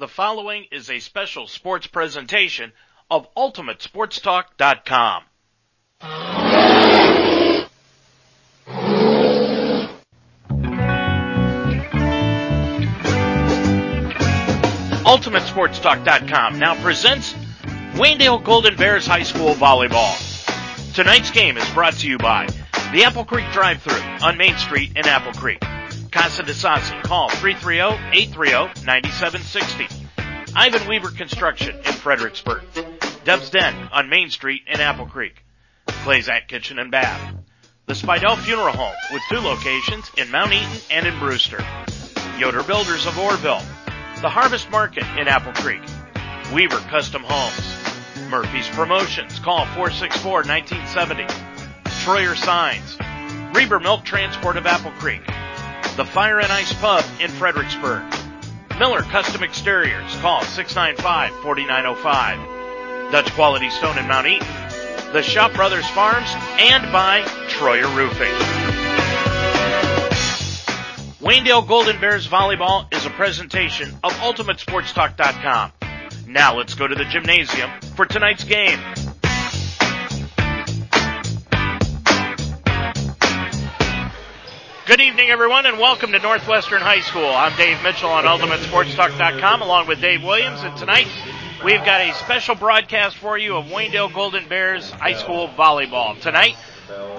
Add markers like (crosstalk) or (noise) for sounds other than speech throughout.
The following is a special sports presentation of UltimateSportsTalk.com. UltimateSportsTalk.com now presents Waynedale Golden Bears High School Volleyball. Tonight's game is brought to you by the Apple Creek Drive-Thru on Main Street in Apple Creek. Casa de Sassi, call 330-830-9760. Ivan Weaver Construction in Fredericksburg. Dub's Den on Main Street in Apple Creek. Clay's At Kitchen and Bath. The Spidell Funeral Home with two locations in Mount Eaton and in Brewster. Yoder Builders of Orrville. The Harvest Market in Apple Creek. Weaver Custom Homes. Murphy's Promotions. Call 464-1970. Troyer Signs. Reber Milk Transport of Apple Creek. The Fire and Ice Pub in Fredericksburg. Miller Custom Exteriors. Call 695-4905. Dutch Quality Stone in Mount Eaton. The Shop Brothers Farms and by Troyer Roofing. Waynedale Golden Bears Volleyball is a presentation of UltimateSportsTalk.com. Now let's go to the gymnasium for tonight's game. Good evening, everyone, and welcome to Northwestern High School. I'm Dave Mitchell on UltimateSportsTalk.com along with Dave Williams, and tonight we've got a special broadcast for you of Waynedale Golden Bears High School Volleyball. Tonight,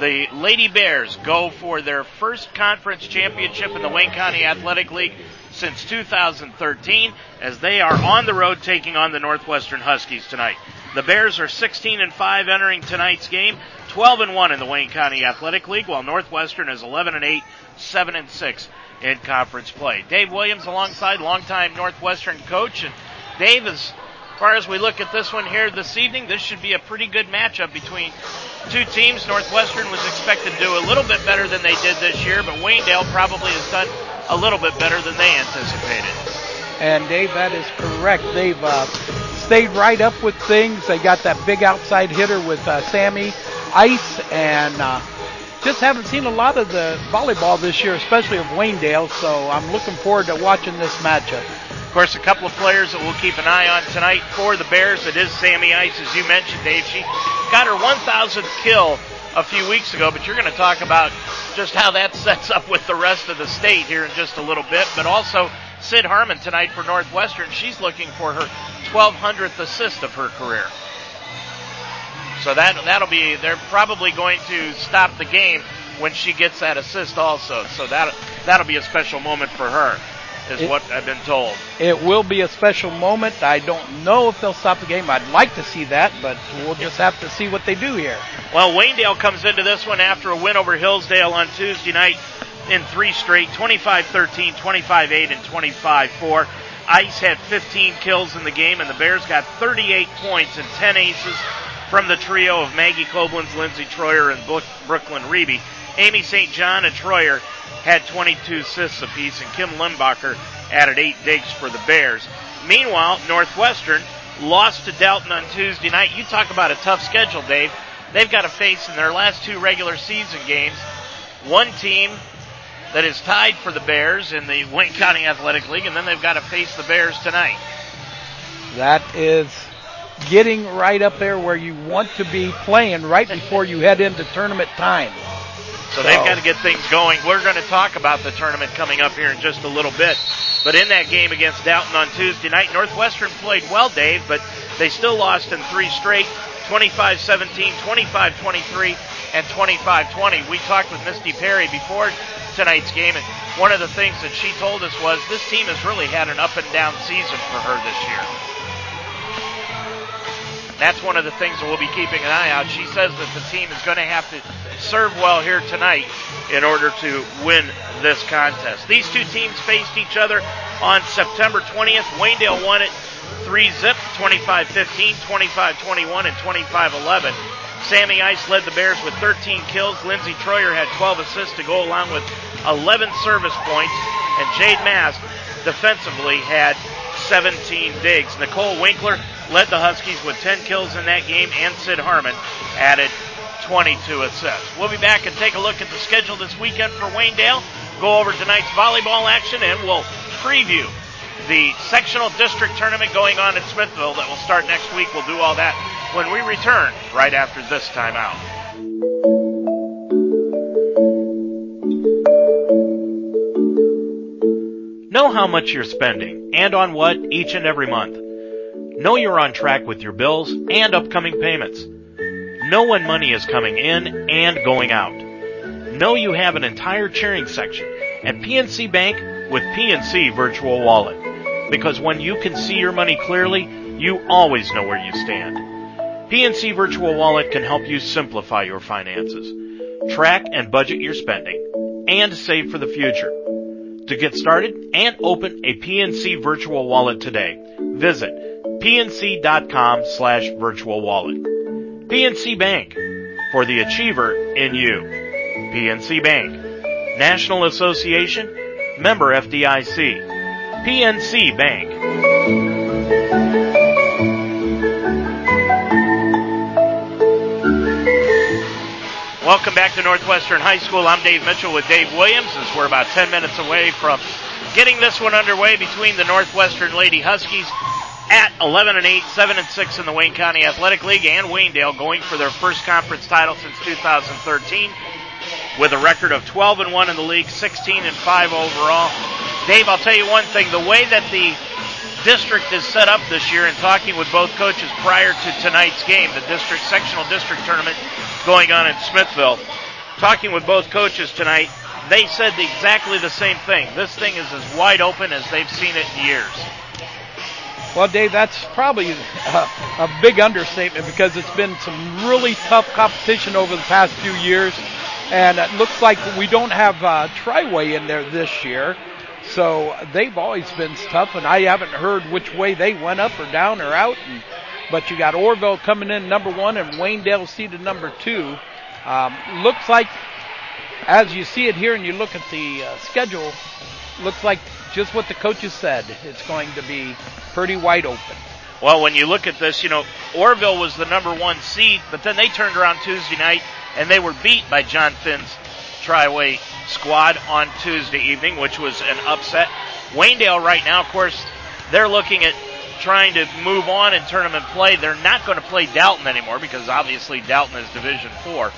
the Lady Bears go for their first conference championship in the Wayne County Athletic League since 2013 as they are on the road taking on the Northwestern Huskies tonight. The Bears are 16 and 5 entering tonight's game, 12 and 1 in the Wayne County Athletic League, while Northwestern is 11 and 8, 7 and 6 in conference play. Dave Williams alongside longtime Northwestern coach and Dave as far as we look at this one here this evening, this should be a pretty good matchup between two teams. Northwestern was expected to do a little bit better than they did this year, but Waynedale probably has done a little bit better than they anticipated. And Dave, that is correct. They've uh, stayed right up with things. They got that big outside hitter with uh, Sammy Ice, and uh, just haven't seen a lot of the volleyball this year, especially of Waynedale. So I'm looking forward to watching this matchup. Of course, a couple of players that we'll keep an eye on tonight for the Bears. It is Sammy Ice, as you mentioned, Dave. She got her 1,000th kill a few weeks ago, but you're going to talk about just how that (laughs) sets up with the rest of the state here in just a little bit. But also, Sid Harmon tonight for Northwestern. She's looking for her 1,200th assist of her career. So that that'll be they're probably going to stop the game when she gets that assist also. So that that'll be a special moment for her is it, what I've been told. It will be a special moment. I don't know if they'll stop the game. I'd like to see that, but we'll just have to see what they do here. Well, Waynedale comes into this one after a win over Hillsdale on Tuesday night in three straight 25 13, 25 8, and 25 4. Ice had 15 kills in the game, and the Bears got 38 points and 10 aces from the trio of Maggie Koblenz, Lindsay Troyer, and Brooklyn Reby. Amy St. John and Troyer had 22 assists apiece, and Kim Limbacher added eight digs for the Bears. Meanwhile, Northwestern lost to Dalton on Tuesday night. You talk about a tough schedule, Dave. They've got to face in their last two regular season games one team that is tied for the Bears in the Wayne County Athletic League, and then they've got to face the Bears tonight. That is getting right up there where you want to be playing right before you head into tournament time. So they've got to get things going. We're going to talk about the tournament coming up here in just a little bit. But in that game against Dalton on Tuesday night, Northwestern played well, Dave, but they still lost in three straight 25 17, 25 23, and 25 20. We talked with Misty Perry before tonight's game, and one of the things that she told us was this team has really had an up and down season for her this year. That's one of the things that we'll be keeping an eye out. She says that the team is going to have to serve well here tonight in order to win this contest. These two teams faced each other on September 20th. Waynedale won it 3 zip, 25 15, 25 21, and 25 11. Sammy Ice led the Bears with 13 kills. Lindsey Troyer had 12 assists to go along with 11 service points. And Jade Mast defensively had 17 digs. Nicole Winkler led the Huskies with 10 kills in that game, and Sid Harmon added 22 assists. We'll be back and take a look at the schedule this weekend for Waynedale, go over tonight's volleyball action, and we'll preview the sectional district tournament going on in Smithville that will start next week. We'll do all that when we return right after this timeout. Know how much you're spending and on what each and every month. Know you're on track with your bills and upcoming payments. Know when money is coming in and going out. Know you have an entire cheering section at PNC Bank with PNC Virtual Wallet. Because when you can see your money clearly, you always know where you stand. PNC Virtual Wallet can help you simplify your finances, track and budget your spending, and save for the future. To get started and open a PNC Virtual Wallet today, visit pnc.com slash virtual wallet. PNC Bank, for the achiever in you. PNC Bank, National Association, member FDIC. PNC Bank. Welcome back to Northwestern High School. I'm Dave Mitchell with Dave Williams as we're about 10 minutes away from getting this one underway between the Northwestern Lady Huskies at 11 and 8, 7 and 6 in the Wayne County Athletic League and Waynedale going for their first conference title since 2013 with a record of 12 and 1 in the league, 16 and 5 overall. Dave, I'll tell you one thing, the way that the district is set up this year and talking with both coaches prior to tonight's game, the district sectional district tournament going on in Smithville. Talking with both coaches tonight, they said exactly the same thing. This thing is as wide open as they've seen it in years. Well, Dave, that's probably a, a big understatement because it's been some really tough competition over the past few years, and it looks like we don't have uh, Triway in there this year. So they've always been tough, and I haven't heard which way they went up or down or out. And, but you got Orrville coming in number one and Waynedale seated number two. Um, looks like, as you see it here and you look at the uh, schedule, looks like just what the coaches said. It's going to be pretty wide open. Well, when you look at this, you know, Orrville was the number one seed, but then they turned around Tuesday night and they were beat by John Finn's Triway squad on Tuesday evening, which was an upset. Waynedale right now, of course, they're looking at trying to move on in tournament play. They're not going to play Dalton anymore because obviously Dalton is Division Four,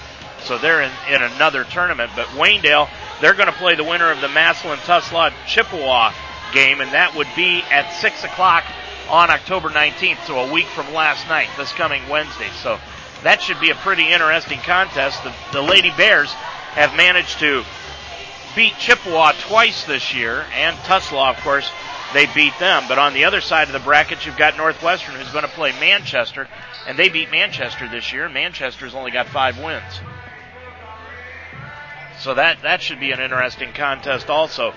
so they're in, in another tournament. But Waynedale, they're going to play the winner of the Massillon Tuslaw Chippewa game, and that would be at six o'clock on October 19th, so a week from last night, this coming Wednesday. So that should be a pretty interesting contest. The, the Lady Bears have managed to beat Chippewa twice this year, and Tuslaw, of course, they beat them. But on the other side of the bracket, you've got Northwestern, who's going to play Manchester, and they beat Manchester this year, Manchester's only got five wins. So that that should be an interesting contest also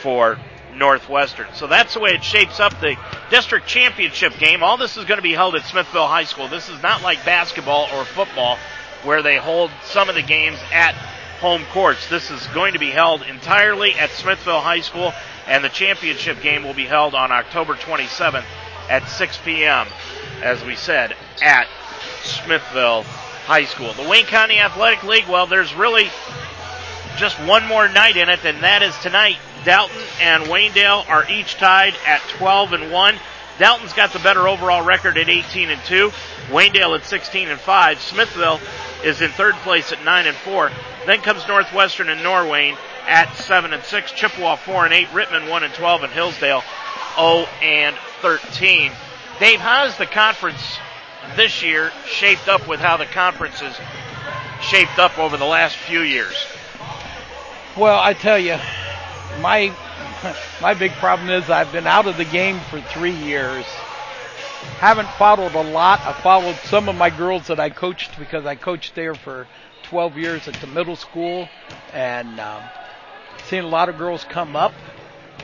for Northwestern. So that's the way it shapes up the district championship game. All this is going to be held at Smithville High School. This is not like basketball or football where they hold some of the games at home courts. This is going to be held entirely at Smithville High School, and the championship game will be held on October 27th at 6 p.m., as we said, at Smithville High School. The Wayne County Athletic League, well, there's really just one more night in it, and that is tonight. Dalton and Waynedale are each tied at 12 and 1. Dalton's got the better overall record at 18 and 2. Waynedale at 16 and 5. Smithville is in third place at 9 and 4. Then comes Northwestern and Norwayne at 7 and 6. Chippewa 4 and 8. Rittman 1 and 12. And Hillsdale 0 and 13. Dave, how is the conference this year shaped up with how the conference is shaped up over the last few years? Well, I tell you, my my big problem is I've been out of the game for three years. Haven't followed a lot. I followed some of my girls that I coached because I coached there for 12 years at the middle school, and um, seen a lot of girls come up.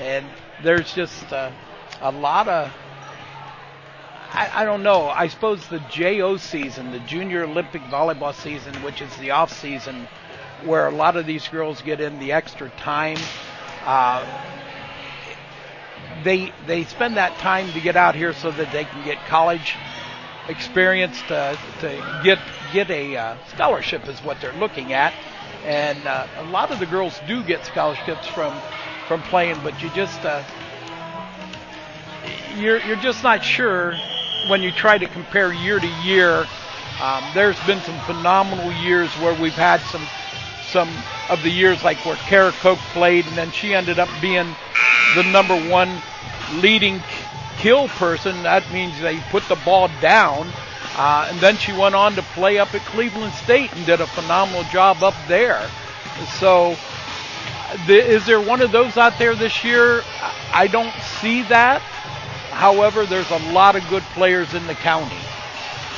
And there's just uh, a lot of I, I don't know. I suppose the JO season, the Junior Olympic Volleyball season, which is the off season, where a lot of these girls get in the extra time. Uh, they they spend that time to get out here so that they can get college experience to to get get a uh, scholarship is what they're looking at, and uh, a lot of the girls do get scholarships from from playing, but you just uh, you're you're just not sure when you try to compare year to year. Um, there's been some phenomenal years where we've had some some of the years like where Kara Koch played, and then she ended up being the number one leading kill person. That means they put the ball down. Uh, and then she went on to play up at Cleveland State and did a phenomenal job up there. So, is there one of those out there this year? I don't see that. However, there's a lot of good players in the county.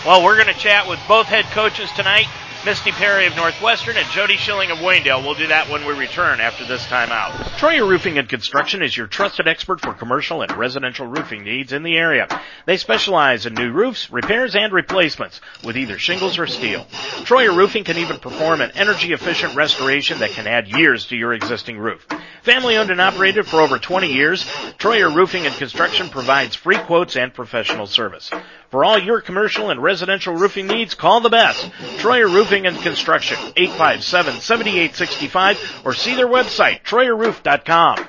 Well, we're going to chat with both head coaches tonight. Misty Perry of Northwestern and Jody Schilling of Waynedale. We'll do that when we return after this timeout. Troyer Roofing and Construction is your trusted expert for commercial and residential roofing needs in the area. They specialize in new roofs, repairs, and replacements with either shingles or steel. Troyer Roofing can even perform an energy efficient restoration that can add years to your existing roof. Family owned and operated for over 20 years, Troyer Roofing and Construction provides free quotes and professional service. For all your commercial and residential roofing needs, call the best. Troyer Roofing and Construction, 857-7865 or see their website, troyerroof.com.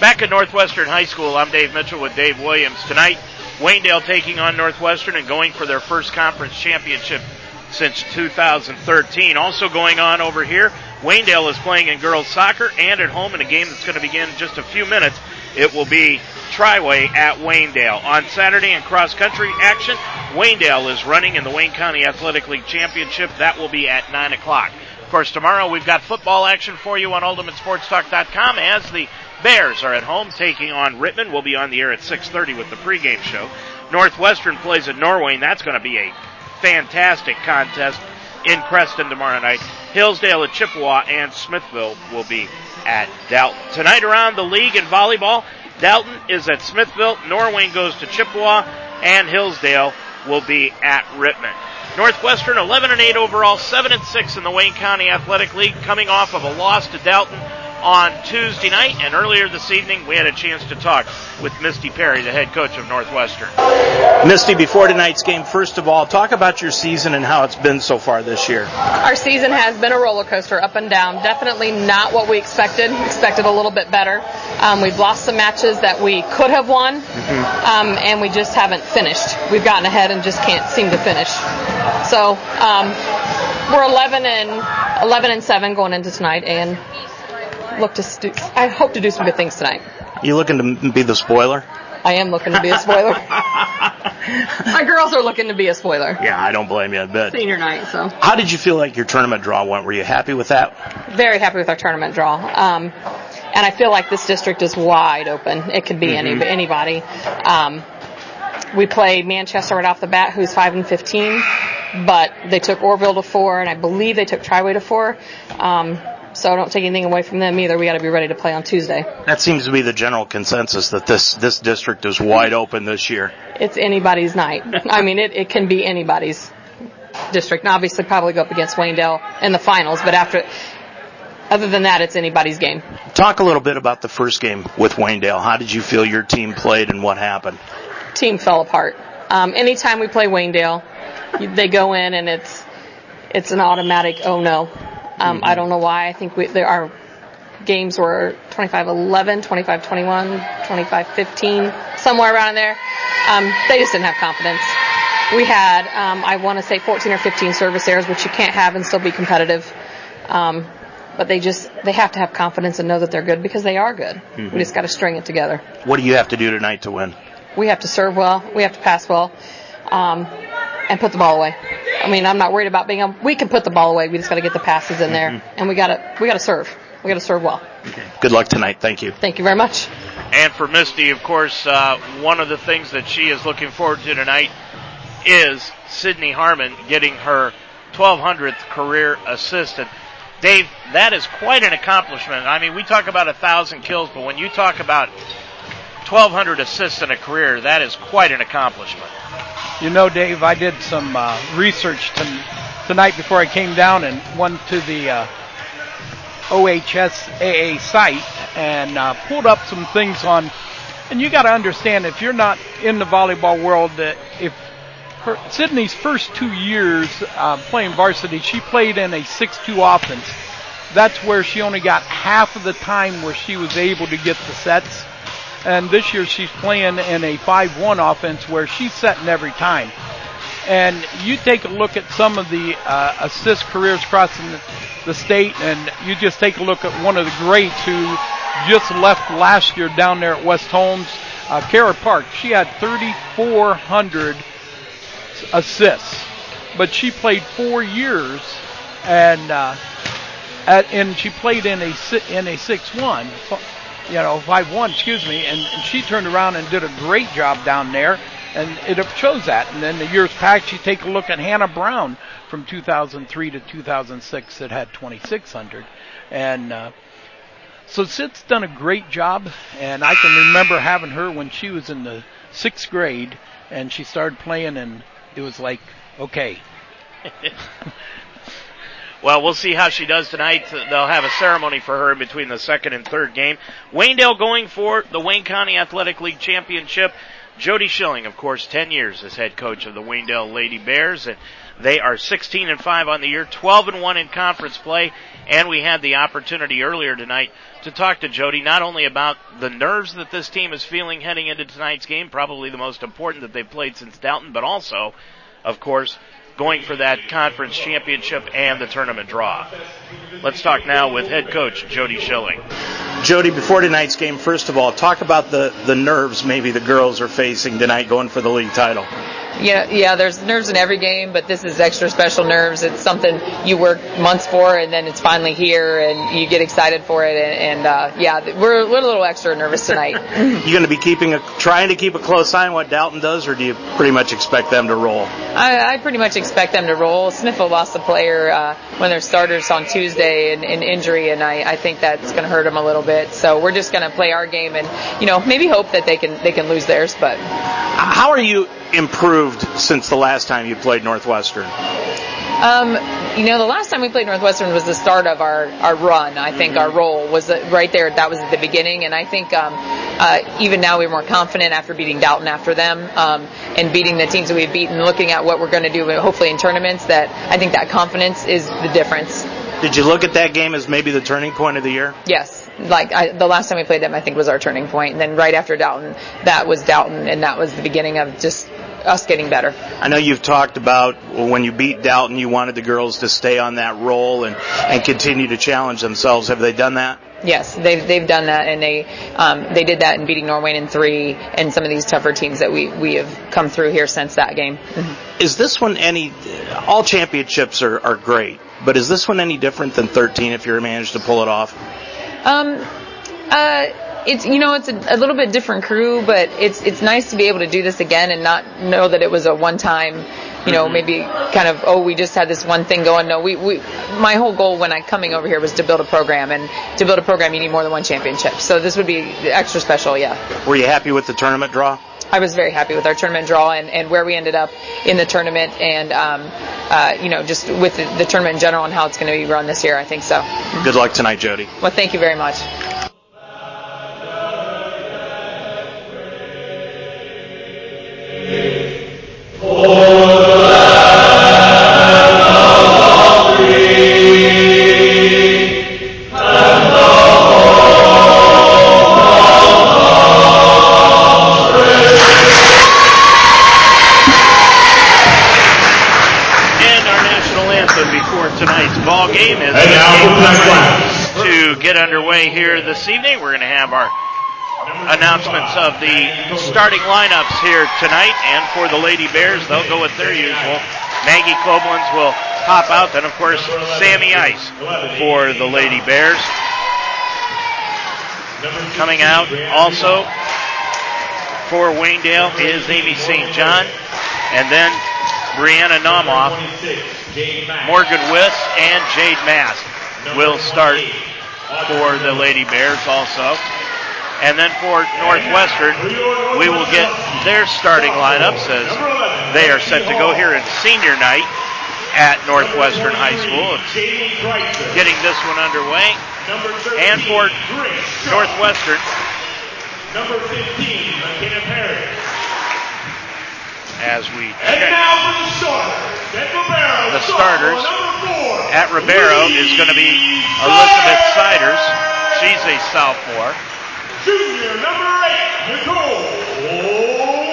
Back at Northwestern High School, I'm Dave Mitchell with Dave Williams. Tonight, Waynedale taking on Northwestern and going for their first conference championship since 2013. Also going on over here, Waynedale is playing in girls soccer and at home in a game that's going to begin in just a few minutes. It will be Triway at Waynedale. On Saturday in cross country action, Waynedale is running in the Wayne County Athletic League Championship. That will be at 9 o'clock. Of course, tomorrow we've got football action for you on UltimateSportsTalk.com as the Bears are at home taking on Rittman. We'll be on the air at 6:30 with the pregame show. Northwestern plays at Norwayne, and that's going to be a fantastic contest in Creston tomorrow night. Hillsdale at Chippewa and Smithville will be at Dalton. Tonight around the league in volleyball, Dalton is at Smithville, Norwayne goes to Chippewa, and Hillsdale will be at Rittman. Northwestern 11 and 8 overall, 7 and 6 in the Wayne County Athletic League, coming off of a loss to Dalton on Tuesday night, and earlier this evening we had a chance to talk with Misty Perry, the head coach of Northwestern. Misty, before tonight's game, first of all, talk about your season and how it's been so far this year. Our season has been a roller coaster, up and down. Definitely not what we expected. Expected a little bit better. Um, we've lost some matches that we could have won, mm-hmm. um, and we just haven't finished. We've gotten ahead and just can't seem to finish. So um, we're 11 and 11 and 7 going into tonight, and look to I hope to do some good things tonight. You looking to be the spoiler? I am looking to be a spoiler. (laughs) My girls are looking to be a spoiler. Yeah, I don't blame you a bit. Senior night, so. How did you feel like your tournament draw went? Were you happy with that? Very happy with our tournament draw. Um, and I feel like this district is wide open. It could be mm-hmm. any anybody. Um, we play Manchester right off the bat, who's five and fifteen, but they took Orrville to four, and I believe they took Triway to four. Um, so I don't take anything away from them either. We got to be ready to play on Tuesday. That seems to be the general consensus that this this district is wide open this year. It's anybody's night. I mean, it, it can be anybody's district. And obviously, probably go up against Waynedale in the finals, but after. Other than that, it's anybody's game. Talk a little bit about the first game with Waynedale. How did you feel your team played and what happened? Team fell apart. Um, anytime we play Waynedale, they go in and it's it's an automatic oh no um, mm-hmm. I don't know why. I think we, there, our games were 25-11, 25-21, 25-15, somewhere around there. Um, they just didn't have confidence. We had, um, I want to say 14 or 15 service errors, which you can't have and still be competitive. Um, but they just they have to have confidence and know that they're good because they are good. Mm-hmm. We just got to string it together. What do you have to do tonight to win? We have to serve well. We have to pass well. Um, and put the ball away. I mean, I'm not worried about being. we can put the ball away. We just got to get the passes in there, mm-hmm. and we got to we got to serve. We got to serve well. Okay. Good luck tonight. Thank you. Thank you very much. And for Misty, of course, uh, one of the things that she is looking forward to tonight is Sydney Harmon getting her 1200th career assist. And Dave, that is quite an accomplishment. I mean, we talk about a thousand kills, but when you talk about 1,200 assists in a career, that is quite an accomplishment. You know, Dave, I did some uh, research t- tonight before I came down and went to the uh, OHSAA site and uh, pulled up some things on. And you got to understand, if you're not in the volleyball world, that if her, Sydney's first two years uh, playing varsity, she played in a 6-2 offense. That's where she only got half of the time where she was able to get the sets. And this year she's playing in a 5-1 offense where she's setting every time. And you take a look at some of the uh, assist careers crossing the, state, and you just take a look at one of the greats who just left last year down there at West Holmes, uh, Kara Park. She had 3,400 assists, but she played four years, and uh, at, and she played in a in a six one, you know five one, excuse me, and, and she turned around and did a great job down there and it shows that. And then the years past, you take a look at Hannah Brown from 2003 to 2006 that had 2,600, and uh, so Sid's done a great job. And I can remember having her when she was in the sixth grade, and she started playing, and it was like, okay. (laughs) Well, we'll see how she does tonight. They'll have a ceremony for her in between the second and third game. Waynedale going for the Wayne County Athletic League Championship. Jody Schilling, of course, 10 years as head coach of the Waynedale Lady Bears, and they are 16 and 5 on the year, 12 and 1 in conference play, and we had the opportunity earlier tonight to talk to Jody not only about the nerves that this team is feeling heading into tonight's game, probably the most important that they've played since Dalton, but also, of course, going for that conference championship and the tournament draw. Let's talk now with head coach Jody Schilling. Jody, before tonight's game, first of all, talk about the, the nerves maybe the girls are facing tonight going for the league title. Yeah, yeah. There's nerves in every game, but this is extra special nerves. It's something you work months for, and then it's finally here, and you get excited for it. And, and uh, yeah, we're, we're a little extra nervous tonight. (laughs) You're going to be keeping a trying to keep a close eye on what Dalton does, or do you pretty much expect them to roll? I, I pretty much expect them to roll. Smithville lost a player uh, when their starters on Tuesday in, in injury, and I, I think that's going to hurt them a little bit. So we're just going to play our game, and you know maybe hope that they can they can lose theirs. But how are you improved since the last time you played Northwestern? Um, you know, the last time we played Northwestern was the start of our, our run. I think mm-hmm. our role was right there. That was at the beginning, and I think um, uh, even now we're more confident after beating Dalton after them um, and beating the teams that we've beaten. Looking at what we're going to do, hopefully in tournaments, that I think that confidence is the difference. Did you look at that game as maybe the turning point of the year? Yes. Like I, the last time we played them, I think was our turning point. And then right after Dalton, that was Dalton, and that was the beginning of just us getting better. I know you've talked about when you beat Dalton, you wanted the girls to stay on that role and, and continue to challenge themselves. Have they done that? Yes, they've they've done that, and they um, they did that in beating Norwayne in three, and some of these tougher teams that we we have come through here since that game. Mm-hmm. Is this one any? All championships are are great, but is this one any different than 13 if you managed to pull it off? Um, uh, it's you know it's a, a, little bit different crew, but it's it's nice to be able to do this again and not know that it was a one time, you know, mm-hmm. maybe kind of oh we just had this one thing going. No, we we my whole goal when I coming over here was to build a program, and to build a program you need more than one championship. So this would be extra special, yeah. Were you happy with the tournament draw? I was very happy with our tournament draw and, and where we ended up in the tournament and, um, uh, you know, just with the, the, tournament in general and how it's going to be run this year. I think so. Good luck tonight, Jody. Well, thank you very much. to evening. We're going to have our announcements of the starting lineups here tonight. And for the Lady Bears, they'll go with their usual. Maggie Koblenz will pop out. Then, of course, Sammy Ice for the Lady Bears. Coming out also for Waynedale is Amy St. John. And then Brianna Nomoff, Morgan Wiss, and Jade Mast will start for the Lady Bears also. And then for Northwestern, we will get their starting lineups as they are set to go here in senior night at Northwestern High School. Getting this one underway. And for Northwestern, number 15, McKenna Perry. As we check the starters. At libero, the starters four, at libero is going to be Elizabeth Siders. She's a sophomore. Junior number eight, Nicole.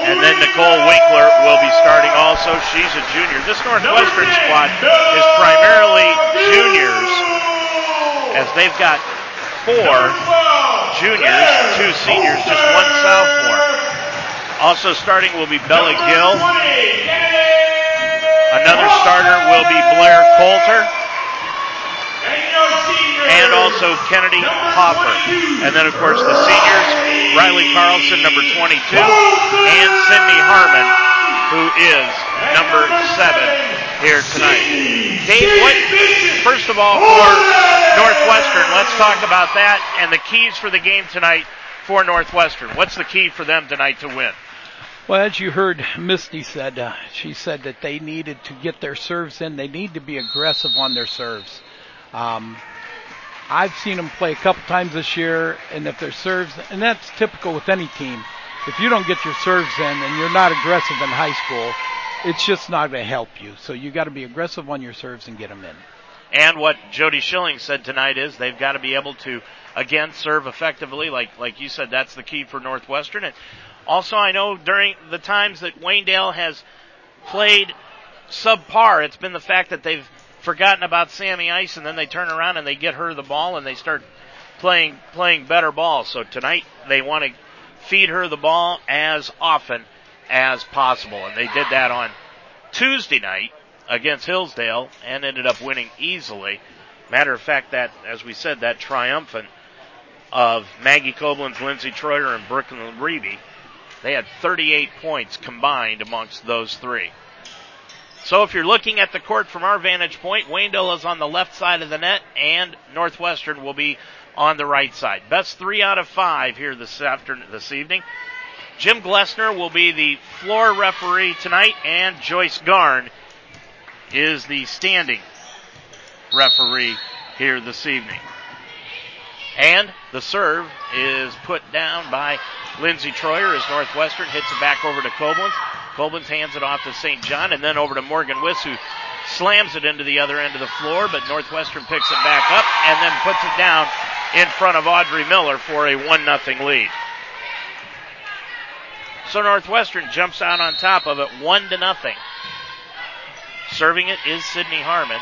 And then Nicole Winkler will be starting also. She's a junior. This Northwestern squad is primarily juniors as they've got four juniors, two seniors, just one sophomore. Also starting will be Bella Gill. Another starter will be Blair Coulter. And also Kennedy Hofer. And then of course the seniors, Riley Carlson, number 22, and Sydney Harmon, who is number seven here tonight. Dave, what, first of all, for Northwestern, let's talk about that and the keys for the game tonight for Northwestern. What's the key for them tonight to win? Well, as you heard Misty said, uh, she said that they needed to get their serves in. They need to be aggressive on their serves. Um, I've seen them play a couple times this year, and if their serves, and that's typical with any team, if you don't get your serves in and you're not aggressive in high school, it's just not going to help you. So you got to be aggressive on your serves and get them in. And what Jody Schilling said tonight is they've got to be able to again serve effectively, like like you said, that's the key for Northwestern. And also, I know during the times that Waynedale has played subpar, it's been the fact that they've forgotten about Sammy Ice, and then they turn around and they get her the ball and they start playing playing better ball. So tonight they want to feed her the ball as often as possible, and they did that on Tuesday night against Hillsdale and ended up winning easily. Matter of fact, that as we said, that triumphant of Maggie Koblenz, Lindsay Troyer, and Brooklyn Reeby, they had 38 points combined amongst those three. So if you're looking at the court from our vantage point, Waynedale is on the left side of the net, and Northwestern will be on the right side. Best three out of five here this afternoon, this evening. Jim Glessner will be the floor referee tonight, and Joyce Garn is the standing referee here this evening. And the serve is put down by Lindsey Troyer as Northwestern hits it back over to Koblenz. Koblenz hands it off to St. John and then over to Morgan Wiss who slams it into the other end of the floor, but Northwestern picks it back up and then puts it down in front of Audrey Miller for a 1 0 lead. So Northwestern jumps out on top of it, 1 to nothing. Serving it is Sydney Harmon.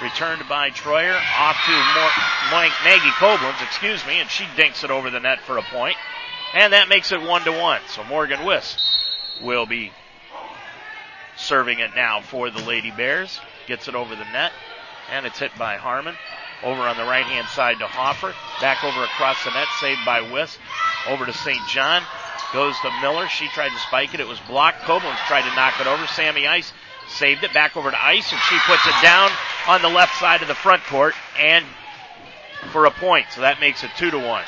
Returned by Troyer off to More, Maggie Koblenz, excuse me, and she dinks it over the net for a point. And that makes it one to one. So Morgan Wiss will be serving it now for the Lady Bears. Gets it over the net, and it's hit by Harmon. Over on the right hand side to Hoffer. Back over across the net, saved by Wiss. Over to St. John. Goes to Miller. She tried to spike it. It was blocked. Koblenz tried to knock it over. Sammy Ice saved it back over to Ice, and she puts it down on the left side of the front court and for a point. So that makes it two to one.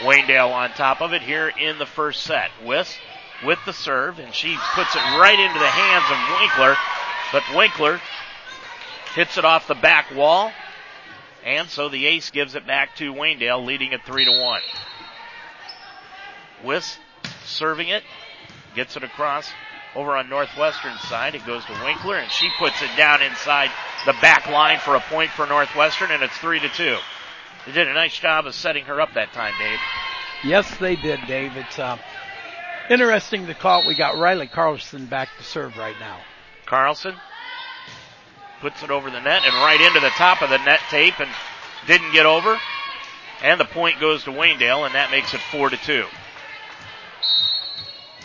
Waynedale on top of it here in the first set. Wiss with the serve, and she puts it right into the hands of Winkler, but Winkler hits it off the back wall, and so the ace gives it back to Waynedale, leading it three to one. Wiss serving it, gets it across over on Northwestern side. It goes to Winkler, and she puts it down inside the back line for a point for Northwestern, and it's three to two. They did a nice job of setting her up that time, Dave. Yes, they did, Dave. It's uh, interesting to call it. We got Riley Carlson back to serve right now. Carlson puts it over the net and right into the top of the net tape and didn't get over. And the point goes to Waynedale, and that makes it four to two.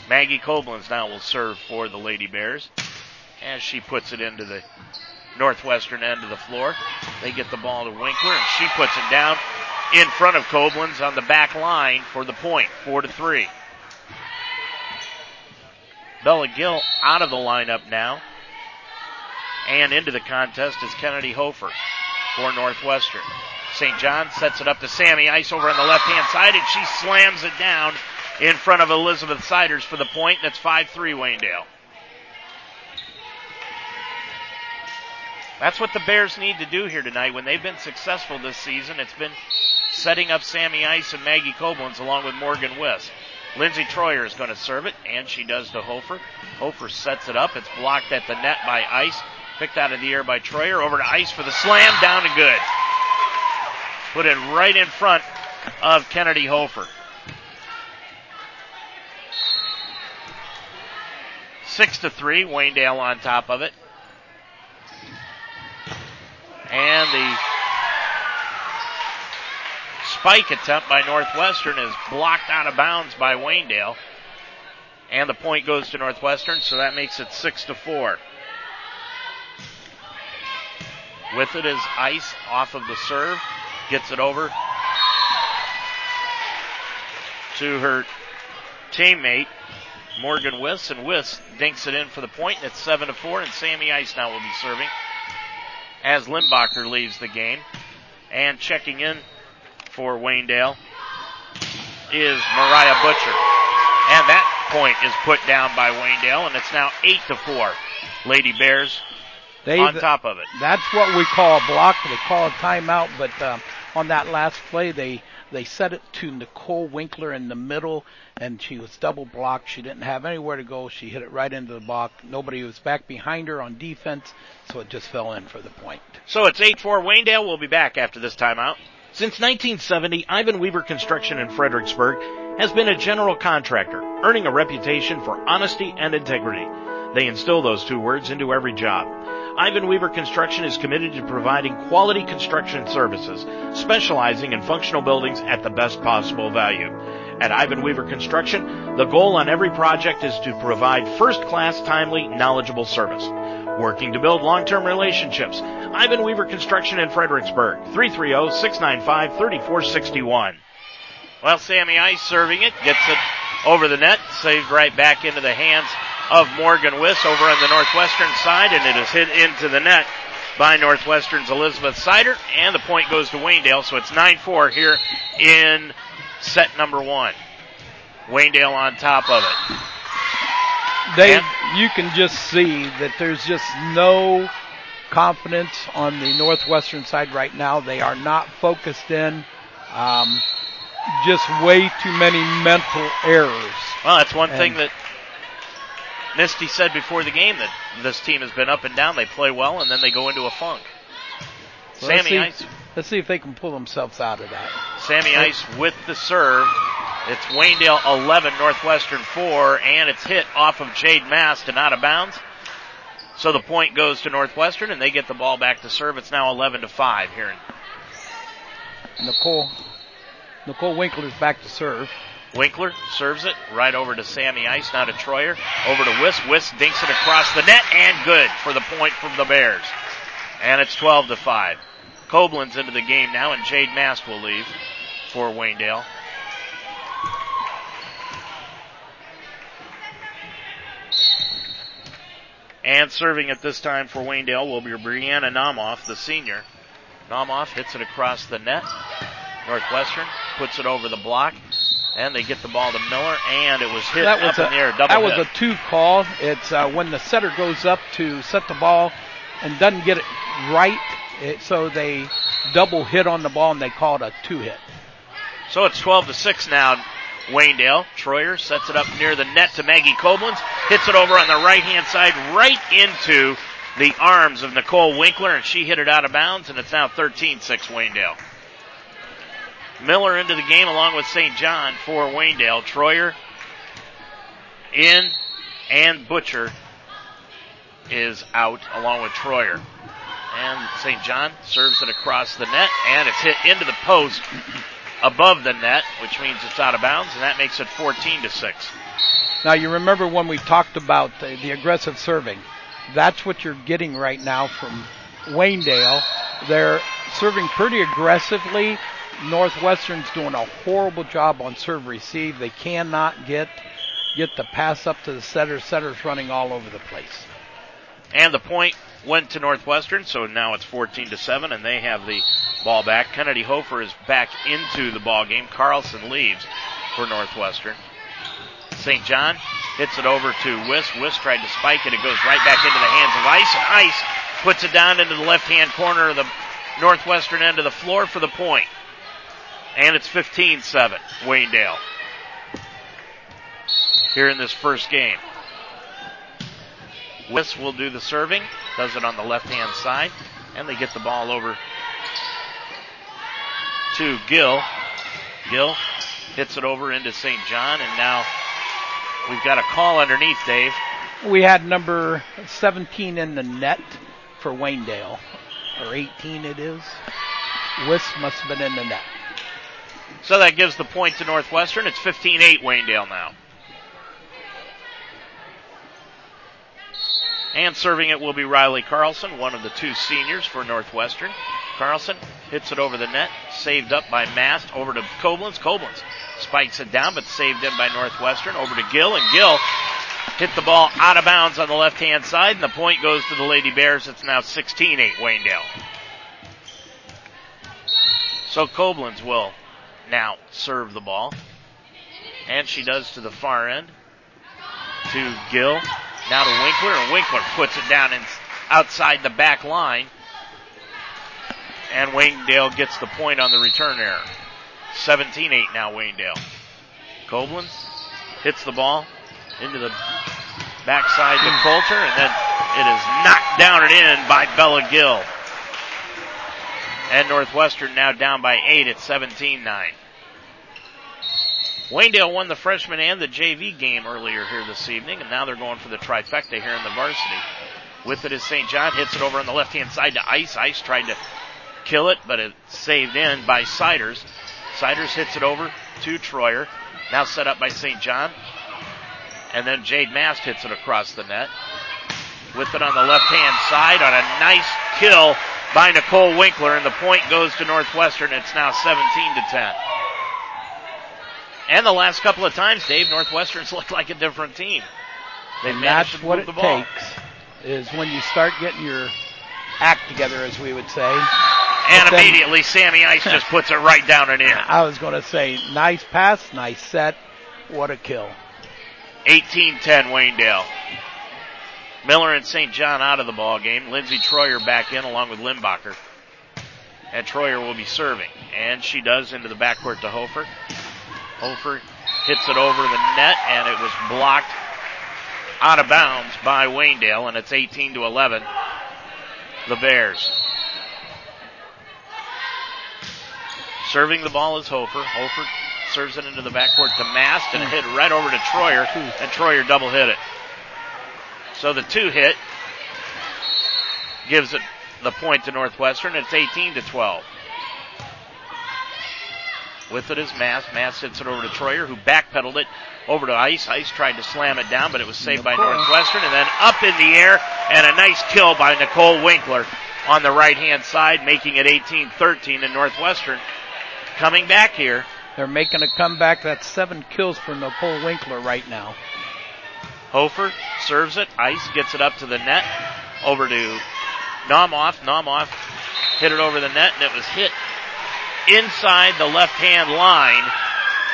Maggie Koblenz now will serve for the Lady Bears as she puts it into the northwestern end of the floor. They get the ball to Winkler and she puts it down in front of Koblenz on the back line for the point, four to three. Bella Gill out of the lineup now. And into the contest is Kennedy Hofer for Northwestern. St. John sets it up to Sammy Ice over on the left hand side, and she slams it down in front of Elizabeth Siders for the point. That's 5 3 Waynedale. That's what the Bears need to do here tonight. When they've been successful this season, it's been setting up Sammy Ice and Maggie Koblenz along with Morgan West. Lindsay Troyer is going to serve it, and she does to Hofer. Hofer sets it up. It's blocked at the net by Ice. Picked out of the air by Troyer. Over to Ice for the slam. Down and good. Put it right in front of Kennedy Hofer. Six to three. Waynedale on top of it. And the spike attempt by Northwestern is blocked out of bounds by Waynedale. And the point goes to Northwestern, so that makes it six to four. With it is Ice off of the serve, gets it over to her teammate Morgan Wiss, and Wiss dinks it in for the point, and it's seven to four. And Sammy Ice now will be serving as Limbacher leaves the game, and checking in for Waynedale is Mariah Butcher. And that point is put down by Waynedale, and it's now 8 to 4. Lady Bears They, on top of it. That's what we call a block. They call a timeout, but um, on that last play, they they set it to Nicole Winkler in the middle, and she was double blocked. She didn't have anywhere to go. She hit it right into the block. Nobody was back behind her on defense, so it just fell in for the point. So it's 8 4 Waynedale. We'll be back after this timeout. Since 1970, Ivan Weaver Construction in Fredericksburg has been a general contractor, earning a reputation for honesty and integrity. They instill those two words into every job. Ivan Weaver Construction is committed to providing quality construction services, specializing in functional buildings at the best possible value. At Ivan Weaver Construction, the goal on every project is to provide first class, timely, knowledgeable service. Working to build long-term relationships. Ivan Weaver Construction in Fredericksburg, 330-695-3461. Well, Sammy Ice serving it, gets it over the net, saved right back into the hands of Morgan Wiss over on the Northwestern side, and it is hit into the net by Northwestern's Elizabeth Sider, and the point goes to Waynedale, so it's 9-4 here in set number one. Waynedale on top of it. They, And- you can just see that there's just no confidence on the Northwestern side right now. They are not focused in. Um, just way too many mental errors. Well, that's one And- thing that Misty said before the game that this team has been up and down. They play well, and then they go into a funk. Let's Sammy see, Ice, Let's see if they can pull themselves out of that. Sammy Ice with the serve. It's Waynedale 11, Northwestern 4, and it's hit off of Jade Mast and out of bounds. So the point goes to Northwestern, and they get the ball back to serve. It's now 11 to 5 here. Nicole Nicole Winkler's back to serve. Winkler serves it right over to Sammy Ice, now to Troyer. Over to Wiss. Wiss dinks it across the net, and good for the point from the Bears. And it's 12 to 5. Koblenz into the game now, and Jade Mast will leave for Waynedale. And serving at this time for Waynedale will be Brianna Namoff, the senior. Namoff hits it across the net. Northwestern puts it over the block, and they get the ball to Miller, and it was hit that was up a, in the air. Double that was a two call. It's uh, when the setter goes up to set the ball and doesn't get it right, it, so they double hit on the ball and they call it a two hit. So it's 12 to 6 now. Waynedale. Troyer sets it up near the net to Maggie Koblenz. Hits it over on the right hand side, right into the arms of Nicole Winkler, and she hit it out of bounds, and it's now 13 6 Waynedale. Miller into the game along with St. John for Waynedale. Troyer in, and Butcher is out along with Troyer. And St. John serves it across the net, and it's hit into the post above the net, which means it's out of bounds, and that makes it 14 to 6. Now you remember when we talked about the, the aggressive serving. That's what you're getting right now from Waynedale. They're serving pretty aggressively. Northwestern's doing a horrible job on serve receive. They cannot get get the pass up to the setter. Setter's running all over the place. And the point went to Northwestern, so now it's 14 to 7, and they have the ball back. Kennedy Hofer is back into the ball game. Carlson leaves for Northwestern. St. John hits it over to Wiss. Wiss tried to spike it. It goes right back into the hands of Ice, and Ice puts it down into the left-hand corner of the Northwestern end of the floor for the point. And it's 15-7, Waynedale. Here in this first game. Wiss will do the serving, does it on the left-hand side, and they get the ball over to Gill. Gill hits it over into St. John, and now we've got a call underneath, Dave. We had number 17 in the net for Waynedale, or 18 it is. Wiss must have been in the net. So that gives the point to Northwestern. It's 15-8 Waynedale now. And serving it will be Riley Carlson, one of the two seniors for Northwestern. Carlson hits it over the net, saved up by Mast, over to Koblenz. Koblenz spikes it down, but saved in by Northwestern. Over to Gill, and Gill hit the ball out of bounds on the left hand side, and the point goes to the Lady Bears. It's now 16-8 Waynedale. So Koblenz will now serve the ball. And she does to the far end. To Gill. Now to Winkler, and Winkler puts it down in, outside the back line. And Waynedale gets the point on the return error. 17-8 now Waynedale. Koblenz hits the ball into the backside to Coulter, and then it is knocked down and in by Bella Gill. And Northwestern now down by eight at 17-9. Waynedale won the freshman and the JV game earlier here this evening, and now they're going for the trifecta here in the varsity. With it is St. John, hits it over on the left hand side to Ice. Ice tried to kill it, but it's saved in by Siders. Siders hits it over to Troyer. Now set up by St. John. And then Jade Mast hits it across the net. With it on the left hand side on a nice kill by Nicole Winkler, and the point goes to Northwestern. It's now 17 to 10. And the last couple of times, Dave, Northwestern's (laughs) looked like a different team. They and that's what it the ball. takes is when you start getting your act together, as we would say. And then- immediately, Sammy Ice just puts it right down and in. (laughs) I was going to say, nice pass, nice set, what a kill. 18-10 Waynedale. Miller and St. John out of the ball game. Lindsey Troyer back in along with Limbacher. And Troyer will be serving. And she does into the backcourt to Hofer. Hofer hits it over the net and it was blocked out of bounds by Waynedale and it's 18 to 11. The Bears. Serving the ball is Hofer. Hofer serves it into the backcourt to Mast and it hit right over to Troyer and Troyer double hit it. So the two hit gives it the point to Northwestern. It's 18 to 12. With it is Mast. Mast hits it over to Troyer, who backpedaled it over to Ice. Ice tried to slam it down, but it was saved by Northwestern. And then up in the air, and a nice kill by Nicole Winkler on the right hand side, making it 18-13. And Northwestern coming back here. They're making a comeback. That's seven kills for Nicole Winkler right now. Hofer serves it. Ice gets it up to the net. Over to Naumoff. Naumoff hit it over the net, and it was hit inside the left hand line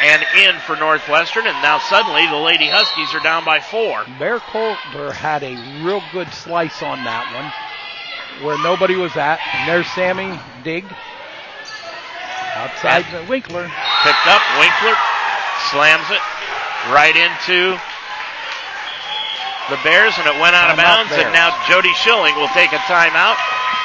and in for Northwestern. And now suddenly the Lady Huskies are down by four. Blair Coulter had a real good slice on that one where nobody was at. And there's Sammy Dig. Outside the Winkler. Picked up. Winkler slams it right into the Bears, and it went out of bounds. And now Jody Schilling will take a timeout.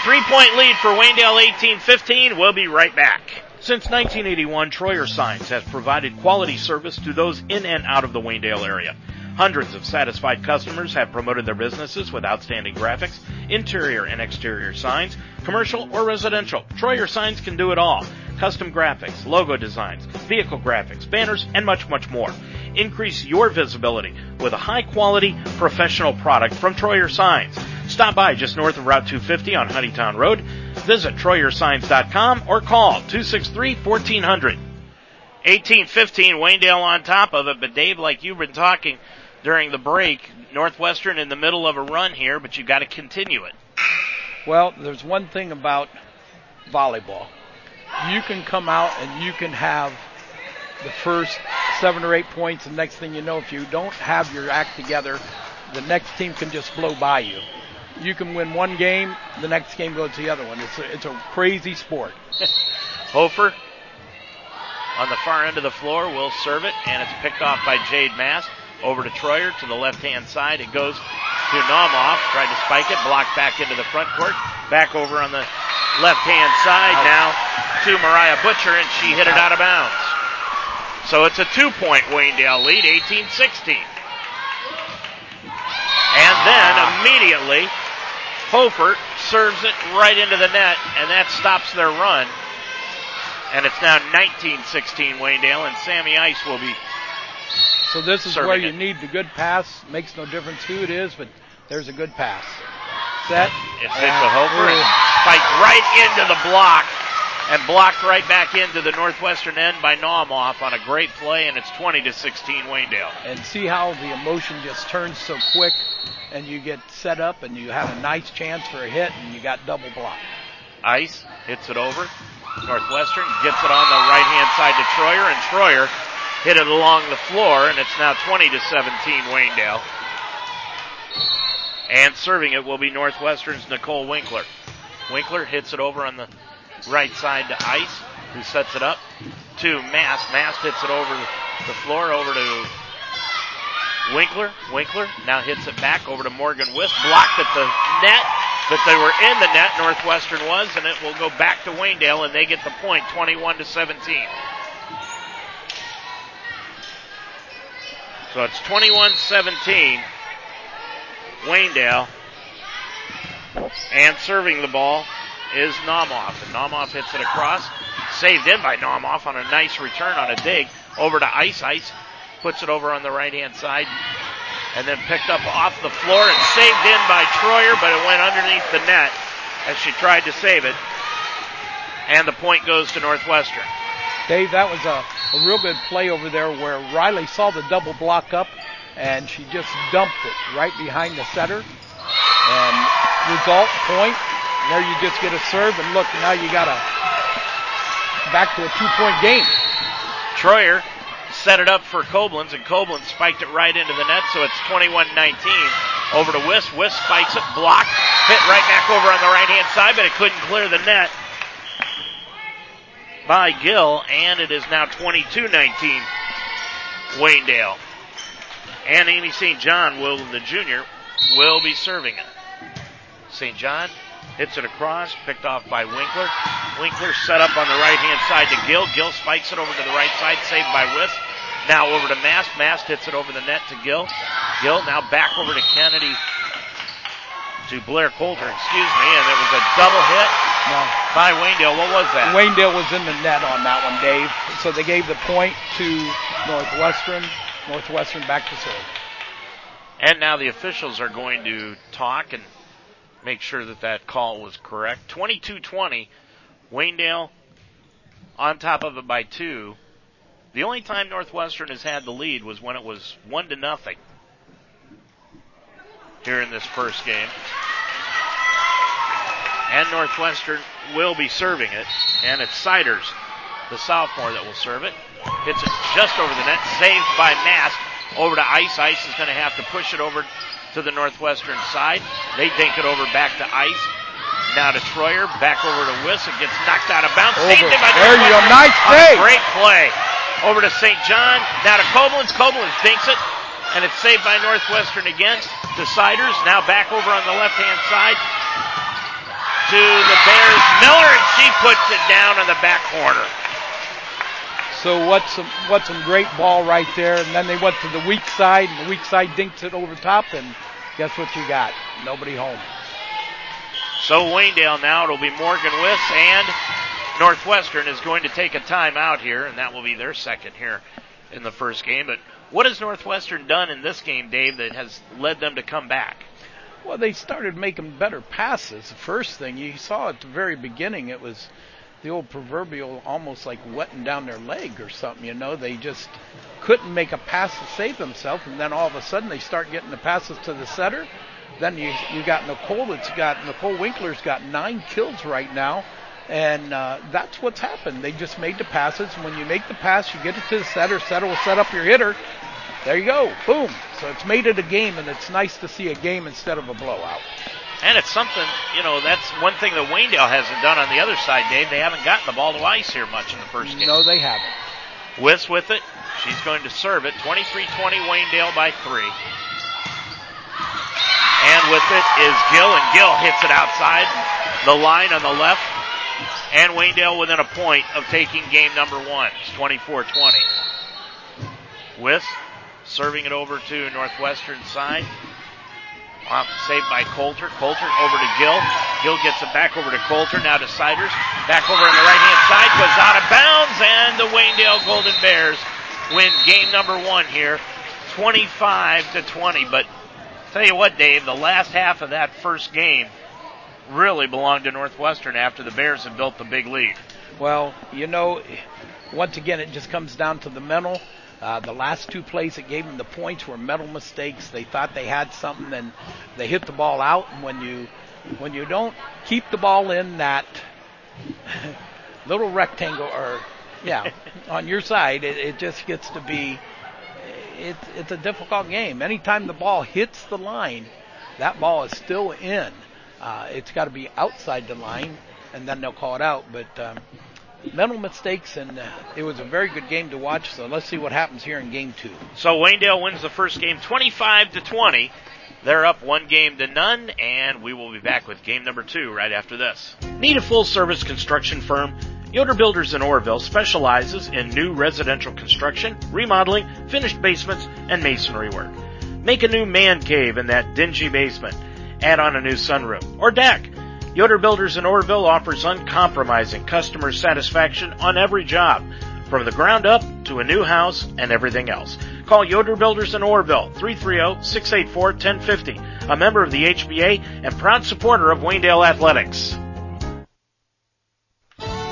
Three point lead for Waynedale 18 15. We'll be right back. Since 1981, Troyer Signs has provided quality service to those in and out of the Waynedale area. Hundreds of satisfied customers have promoted their businesses with outstanding graphics, interior and exterior signs, commercial or residential. Troyer Signs can do it all. Custom graphics, logo designs, vehicle graphics, banners, and much, much more. Increase your visibility with a high quality professional product from Troyer Signs. Stop by just north of Route 250 on Honeytown Road. Visit TroyerSigns.com or call 263-1400. 18-15, Waynedale on top of it, but Dave, like you've been talking during the break, Northwestern in the middle of a run here, but you've got to continue it. Well, there's one thing about volleyball. You can come out and you can have the first seven or eight points, and next thing you know, if you don't have your act together, the next team can just blow by you. You can win one game, the next game goes to the other one. It's a, it's a crazy sport. (laughs) Hofer on the far end of the floor will serve it, and it's picked off by Jade Mast. Over to Troyer to the left hand side. It goes to Naumoff. Tried to spike it, blocked back into the front court. Back over on the left hand side now to Mariah Butcher, and she hit it out of bounds. So it's a two point Waynedale lead, 18 16. And then ah. immediately, Hofer serves it right into the net, and that stops their run. And it's now 19-16 Waynedale, and Sammy Ice will be. So this is where you it. need the good pass. Makes no difference who it is, but there's a good pass. Set. It's Mitchell ah, Hofer and spiked right into the block and blocked right back into the northwestern end by Naumoff on a great play, and it's 20 to 16 Waynedale. and see how the emotion just turns so quick and you get set up and you have a nice chance for a hit and you got double block. Ice hits it over. Northwestern gets it on the right hand side to Troyer, and Troyer hit it along the floor, and it's now 20 to 17 Waynedale. And serving it will be Northwestern's Nicole Winkler. Winkler hits it over on the right side to Ice, who sets it up to Mast. Mast hits it over the floor over to Winkler. Winkler now hits it back over to Morgan Wiss. Blocked at the net, but they were in the net. Northwestern was, and it will go back to Waynedale, and they get the point, 21 to 17. So it's 21-17. Waynedale. And serving the ball is Naumoff. And Naumoff hits it across. Saved in by Naumoff on a nice return on a dig. Over to Ice. Ice puts it over on the right hand side. And then picked up off the floor and saved in by Troyer, but it went underneath the net as she tried to save it. And the point goes to Northwestern. Dave, that was a, a real good play over there where Riley saw the double block up and she just dumped it right behind the setter. And result point, there you just get a serve and look, now you got a back to a two point game. Troyer set it up for Koblenz, and Koblenz spiked it right into the net, so it's 21-19. Over to Wiss. Wiss spikes it, blocked, hit right back over on the right-hand side, but it couldn't clear the net by Gill, and it is now 22-19 Waynedale. And Amy St. John will, the junior, will be serving it. St. John hits it across, picked off by Winkler. Winkler set up on the right hand side to Gill. Gill spikes it over to the right side, saved by Wiss. Now over to Mast. Mast hits it over the net to Gill. Gill now back over to Kennedy to Blair Coulter, excuse me, and it was a double hit No. by Waynedale. What was that? Waynedale was in the net on that one, Dave. So they gave the point to Northwestern. Northwestern back to serve. And now the officials are going to talk and make sure that that call was correct. 22-20, Waynedale on top of it by two. The only time Northwestern has had the lead was when it was one to nothing here in this first game. And Northwestern will be serving it, and it's Siders, the sophomore, that will serve it. Hits it just over the net, saved by Mast. Over to Ice. Ice is going to have to push it over to the Northwestern side. They dink it over back to Ice. Now to Troyer, back over to Wiss. It gets knocked out of bounds. Over. Saved by There you go. Nice save. Great play. Over to St. John. Now to Koblenz. Koblenz dinks it. And it's saved by Northwestern again. To Siders. Now back over on the left hand side to the Bears. Miller, and she puts it down in the back corner. So what's some what's some great ball right there, and then they went to the weak side, and the weak side dinks it over top, and guess what you got? Nobody home. So Waynedale now, it'll be Morgan Wiss and Northwestern is going to take a timeout here, and that will be their second here in the first game. But what has Northwestern done in this game, Dave, that has led them to come back? Well, they started making better passes. The first thing you saw at the very beginning, it was the old proverbial almost like wetting down their leg or something. You know, they just couldn't make a pass to save themselves, and then all of a sudden they start getting the passes to the setter. Then you you got Nicole that's got Nicole Winkler's got nine kills right now. And uh, that's what's happened. They just made the passes. When you make the pass, you get it to the setter. Setter will set up your hitter. There you go. Boom. So it's made it a game, and it's nice to see a game instead of a blowout. And it's something, you know, that's one thing that Waynedale hasn't done on the other side, Dave. They haven't gotten the ball to ice here much in the first game. No, they haven't. Wiss with it. She's going to serve it. 23-20 Waynedale by three. And with it is Gill, and Gill hits it outside the line on the left. And Waynedale within a point of taking game number one. It's 24-20. With serving it over to Northwestern side. Saved by Coulter. Coulter over to Gill. Gill gets it back over to Coulter. Now to Siders. Back over on the right hand side. Goes out of bounds. And the Waynedale Golden Bears win game number one here. 25 to 20. But tell you what, Dave, the last half of that first game really belonged to Northwestern after the Bears had built the big lead. Well, you know, once again, it just comes down to the mental. Uh, the last two plays that gave them the points were mental mistakes. They thought they had something, and they hit the ball out. And when you when you don't keep the ball in that (laughs) little rectangle, or yeah, (laughs) on your side, it, it just gets to be it's it's a difficult game. Anytime the ball hits the line, that ball is still in. Uh, it's got to be outside the line, and then they'll call it out. But um, mental mistakes, and uh, it was a very good game to watch. So let's see what happens here in game two. So Waynedale wins the first game 25 to 20. They're up one game to none, and we will be back with game number two right after this. Need a full service construction firm? Yoder Builders in Orrville specializes in new residential construction, remodeling, finished basements, and masonry work. Make a new man cave in that dingy basement. Add on a new sunroom or deck. Yoder Builders in Orrville offers uncompromising customer satisfaction on every job, from the ground up to a new house and everything else. Call Yoder Builders in Orrville, 330-684-1050, a member of the HBA and proud supporter of Waynedale Athletics.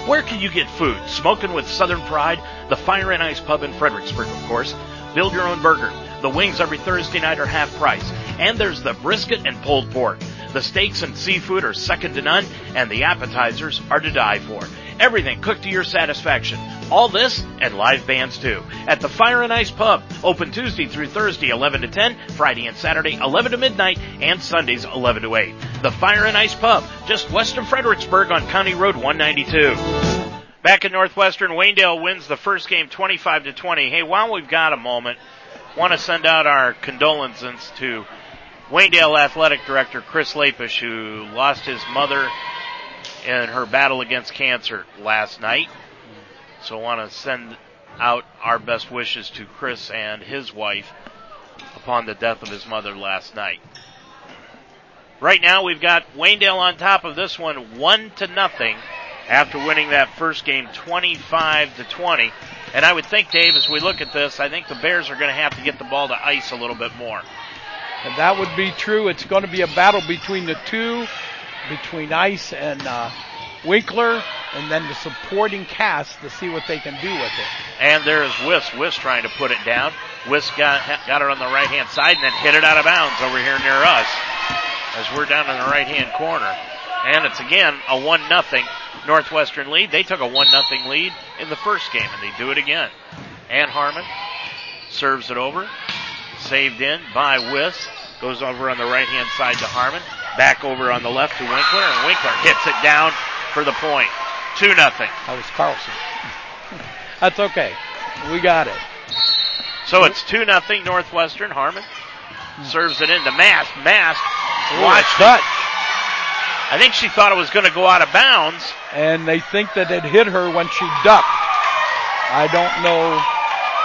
Where can you get food? Smoking with Southern Pride, the Fire and Ice Pub in Fredericksburg, of course. Build your own burger. The wings every Thursday night are half price. And there's the brisket and pulled pork. The steaks and seafood are second to none, and the appetizers are to die for. Everything cooked to your satisfaction. All this and live bands too. At the Fire and Ice Pub, open Tuesday through Thursday 11 to 10, Friday and Saturday 11 to midnight, and Sundays 11 to 8. The Fire and Ice Pub, just west of Fredericksburg on County Road 192. Back in Northwestern, Waynedale wins the first game 25 to 20. Hey, while we've got a moment, want to send out our condolences to Waynedale Athletic Director Chris Lapish, who lost his mother in her battle against cancer last night. So I want to send out our best wishes to Chris and his wife upon the death of his mother last night. Right now we've got Waynedale on top of this one, one to nothing, after winning that first game 25 to 20. And I would think, Dave, as we look at this, I think the Bears are going to have to get the ball to ice a little bit more. And that would be true. It's going to be a battle between the two, between Ice and uh, Winkler, and then the supporting cast to see what they can do with it. And there's Wiss. Wiss trying to put it down. Wiss got, got it on the right hand side and then hit it out of bounds over here near us as we're down in the right hand corner. And it's again a one nothing Northwestern lead. They took a one nothing lead in the first game and they do it again. And Harmon serves it over. Saved in by Wiss. Goes over on the right hand side to Harmon. Back over on the left to Winkler and Winkler hits it down for the point. Two nothing. That was Carlson. That's okay. We got it. So it's two nothing Northwestern. Harmon serves it into Mast. Mast Ooh, watched touch. I think she thought it was going to go out of bounds. And they think that it hit her when she ducked. I don't know.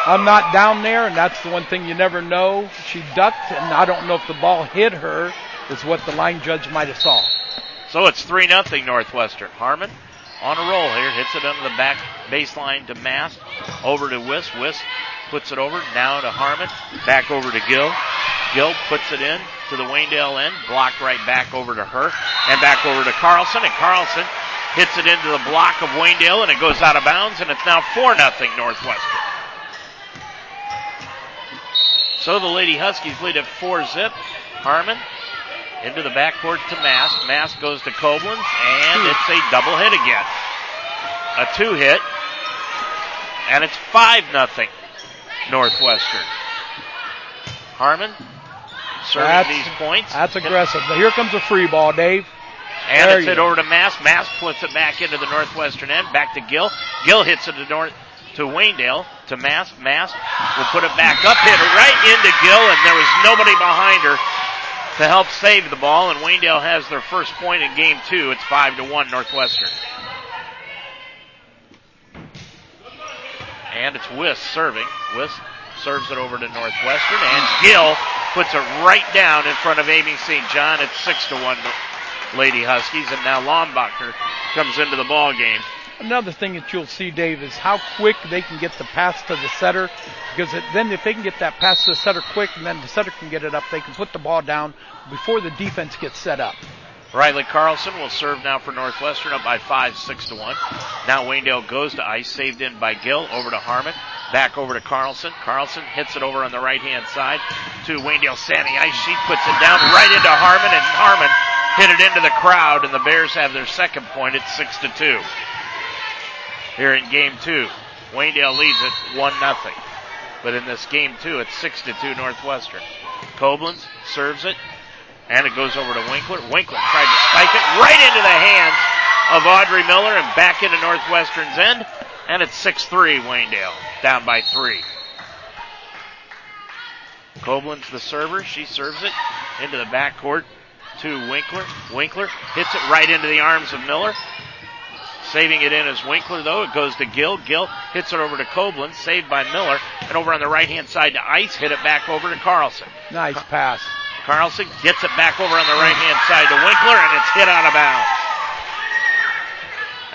I'm not down there, and that's the one thing you never know. She ducked, and I don't know if the ball hit her, is what the line judge might have saw. So it's 3 nothing Northwestern. Harmon on a roll here, hits it under the back baseline to Mast, over to Wiss. Wiss puts it over, now to Harmon, back over to Gill. Gill puts it in to the Waynedale end, blocked right back over to her, and back over to Carlson, and Carlson hits it into the block of Waynedale, and it goes out of bounds, and it's now 4 nothing Northwestern. So the Lady Huskies lead at 4 zip. Harmon Into the backcourt to Mast. Mast goes to Koblenz, and it's a double hit again. A two hit, and it's 5 nothing Northwestern. Harmon serving That's- these points. That's aggressive. Now, here comes a free ball, Dave. And There it's hit go. over to Mast. Mast puts it back into the northwestern end. Back to Gill. Gill hits it to north to Waynedale to Mast. Mast will put it back up, hit it right into Gill, and there was nobody behind her to help save the ball. And Waynedale has their first point in game two. It's five to one Northwestern. And it's Wiss serving. Wiss serves it over to Northwestern, and Gill puts it right down in front of Amy St. John. It's six to one Lady Huskies, and now Limbacher comes into the ball game. Another thing that you'll see, Dave, is how quick they can get the pass to the setter. Because it, then if they can get that pass to the setter quick, and then the setter can get it up, they can put the ball down before the defense gets set up. Riley Carlson will serve now for Northwestern up by five, six to one. Now Waynedale goes to ice, saved in by Gill, over to Harmon, back over to Carlson. Carlson hits it over on the right hand side to Waynedale Sammy Ice. She puts it down right into Harmon, and Harmon hit it into the crowd, and the Bears have their second point at six to two. Here in game two, Waynedale leads it one nothing. But in this game two, it's six to two Northwestern. Koblenz serves it, and it goes over to Winkler. Winkler tried to spike it right into the hands of Audrey Miller and back into Northwestern's end. And it's 6-3 Waynedale, down by three. Koblenz the server. She serves it into the backcourt to Winkler. Winkler hits it right into the arms of Miller. Saving it in as Winkler though. It goes to Gill. Gill hits it over to Koblenz, saved by Miller. And over on the right hand side to Ice, hit it back over to Carlson. Nice pass. Carlson gets it back over on the right hand side to Winkler, and it's hit out of bounds.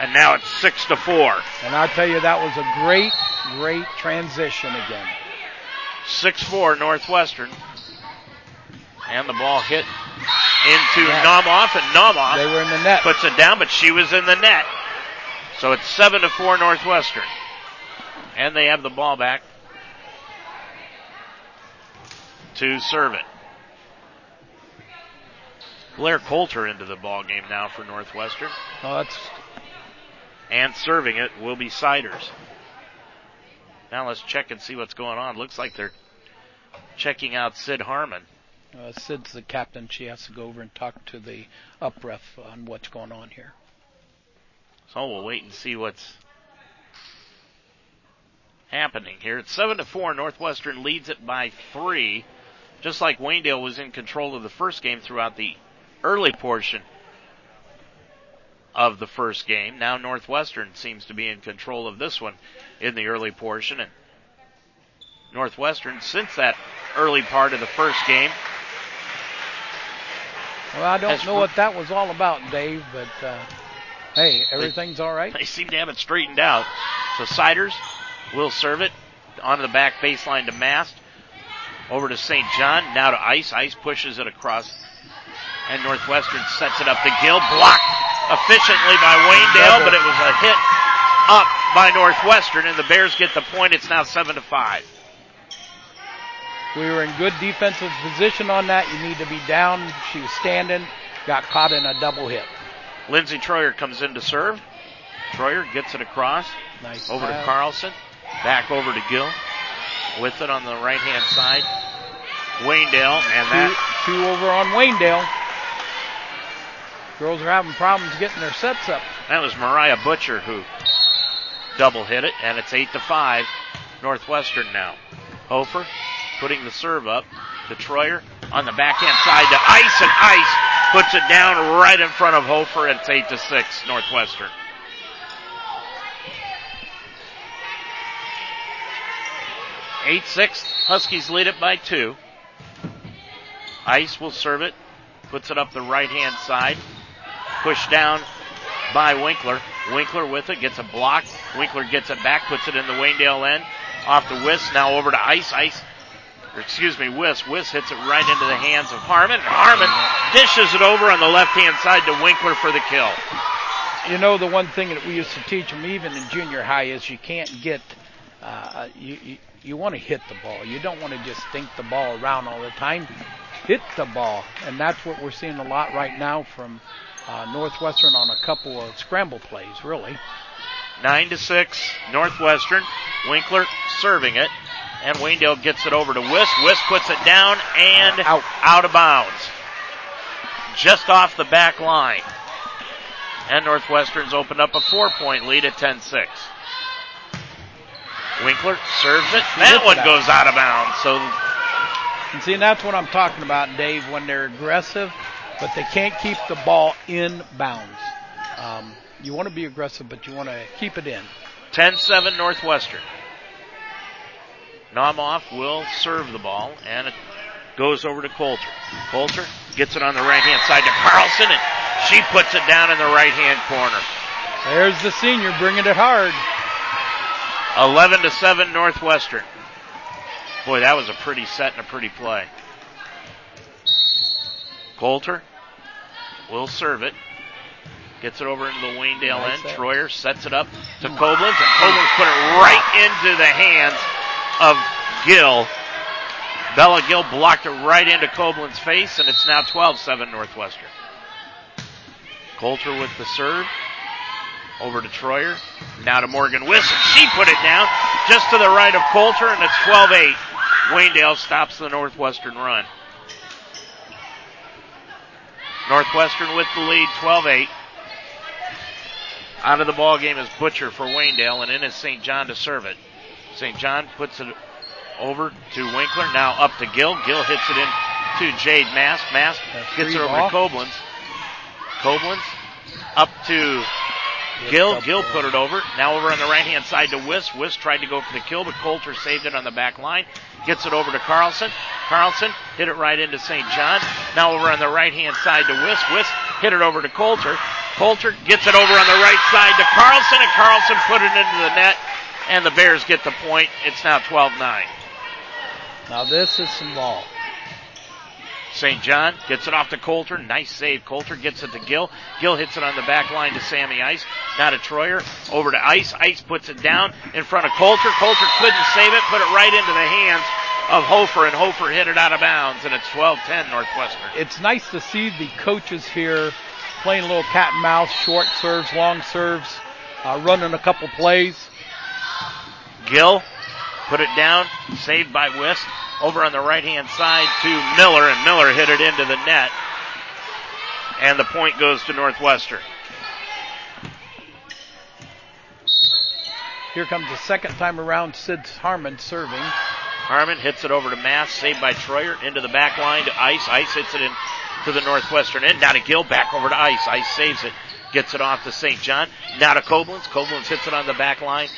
And now it's six to four. And I'll tell you, that was a great, great transition again. Six four Northwestern. And the ball hit into Net. Naumoff, and Naumoff They were in the net. puts it down, but she was in the net. So it's seven to four Northwestern. And they have the ball back to serve it. Blair Coulter into the ball game now for Northwestern. Oh, that's And serving it will be Siders. Now let's check and see what's going on. Looks like they're checking out Sid Harmon. uh, Sid's the captain. She has to go over and talk to the up ref on what's going on here. So we'll wait and see what's happening here. It's seven to four. Northwestern leads it by three. Just like Waynedale was in control of the first game throughout the early portion of the first game. Now Northwestern seems to be in control of this one in the early portion and Northwestern since that early part of the first game Well, I don't know what that was all about, Dave, but uh, hey, everything's all right. They seem to have it straightened out. So Siders will serve it onto the back baseline to Mast. Over to St. John. Now to Ice. Ice pushes it across. And Northwestern sets it up to Gill. Blocked efficiently by Waynedale, but it was a hit up by Northwestern, and the Bears get the point. It's now seven to five. We were in good defensive position on that. You need to be down. She was standing, got caught in a double hit. Lindsey Troyer comes in to serve. Troyer gets it across. Nice. Over to. Carlson. Back over to Gill. With it on the right hand side. Waynedale, and Two, that two over on Waynedale. Girls are having problems getting their sets up. That was Mariah Butcher who double hit it, and it's eight to five. Northwestern now. Hofer putting the serve up to Troyer on the backhand side to Ice, and Ice puts it down right in front of Hofer. It's eight to six. Northwestern. Eight six. Huskies lead it by two. Ice will serve it. Puts it up the right hand side. Pushed down by Winkler. Winkler with it, gets a block. Winkler gets it back, puts it in the Waynedale end. Off the Wiss, now over to Ice. Ice, excuse me, Wiss. Wiss hits it right into the hands of Harmon. Harmon dishes it over on the left hand side to Winkler for the kill. You know, the one thing that we used to teach them, even in junior high, is you can't get, uh, you, you, you want to hit the ball. You don't want to just think the ball around all the time. hit the ball, and that's what we're seeing a lot right now from uh, Northwestern on a couple of scramble plays, really. Nine to six, Northwestern. Winkler serving it, and Waynedale gets it over to Wiss. Wiss puts it down and Out. out of bounds, just off the back line. And Northwestern's opened up a four-point lead at 10-6. Winkler serves it. That one it goes out of bounds. So And see, and that's what I'm talking about, Dave, when they're aggressive, but they can't keep the ball in bounds. Um, you want to be aggressive, but you want to keep it in. 10-7 Northwestern. Naumoff will serve the ball, and it goes over to Coulter. Coulter gets it on the right hand side to Carlson, and she puts it down in the right hand corner. There's the senior bringing it hard. 11 to 7 Northwestern. Boy, that was a pretty set and a pretty play. Coulter will serve it. Gets it over into the Waynedale Nice end. set. Troyer sets it up to Koblenz, and Koblenz put it right into the hands of Gill. Bella Gill blocked it right into Koblenz' face, and it's now 12-7 Northwestern. Coulter with the serve. Over to Troyer. Now to Morgan Wiss, she put it down just to the right of Coulter, and it's 12-8. Waynedale stops the Northwestern run. Northwestern with the lead, 12-8. Out of the ball game is Butcher for Waynedale, and in is St. John to serve it. St. John puts it over to Winkler. Now up to Gill. Gill hits it in to Jade Mast. Mast gets it over ball. to Koblenz. Koblenz up to Gill. Gill put it over. Now over on the right hand side to Wiss. Wiss tried to go for the kill, but Coulter saved it on the back line. Gets it over to Carlson. Carlson hit it right into St. John. Now over on the right hand side to Wiss. Wiss hit it over to Coulter. Coulter gets it over on the right side to Carlson, and Carlson put it into the net, and the Bears get the point. It's now 12 9. Now this is some ball. St. John gets it off to Coulter. Nice save. Coulter gets it to Gill. Gill hits it on the back line to Sammy Ice. Now to Troyer. Over to Ice. Ice puts it down in front of Coulter. Coulter couldn't save it. Put it right into the hands of Hofer, and Hofer hit it out of bounds, and it's 12-10 Northwestern. It's nice to see the coaches here playing a little cat and mouse, short serves, long serves, uh, running a couple plays. Gill put it down, saved by Wiss. Over on the right hand side to Miller, and Miller hit it into the net. And the point goes to Northwestern. Here comes the second time around, Sid Harmon serving. Harmon hits it over to Mast, saved by Troyer, into the back line to Ice. Ice hits it in to the Northwestern end. Now to Gill, back over to Ice. Ice saves it, gets it off to St. John. Now to Koblenz. Koblenz hits it on the back line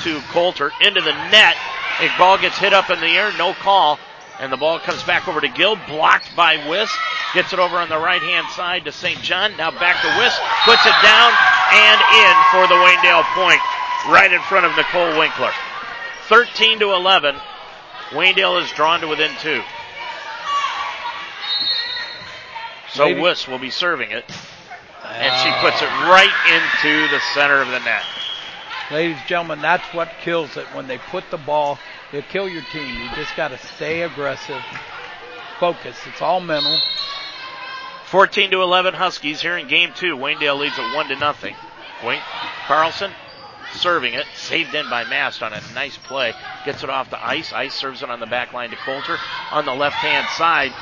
to Coulter, into the net. A ball gets hit up in the air, no call. And the ball comes back over to Gill, blocked by Wiss. Gets it over on the right hand side to St. John. Now back to Wiss, puts it down and in for the Waynedale point, right in front of Nicole Winkler. 13 to 11. Waynedale is drawn to within two. So Lady- Wiss will be serving it, and she ah. puts it right into the center of the net. Ladies and gentlemen, that's what kills it. When they put the ball, it'll kill your team. You just got to stay aggressive, focus. It's all mental. 14 to 11 Huskies here in game two. Waynedale leads at one to nothing. Wink Carlson serving it, saved in by Mast on a nice play. Gets it off the ice. Ice serves it on the back line to Coulter on the left hand side.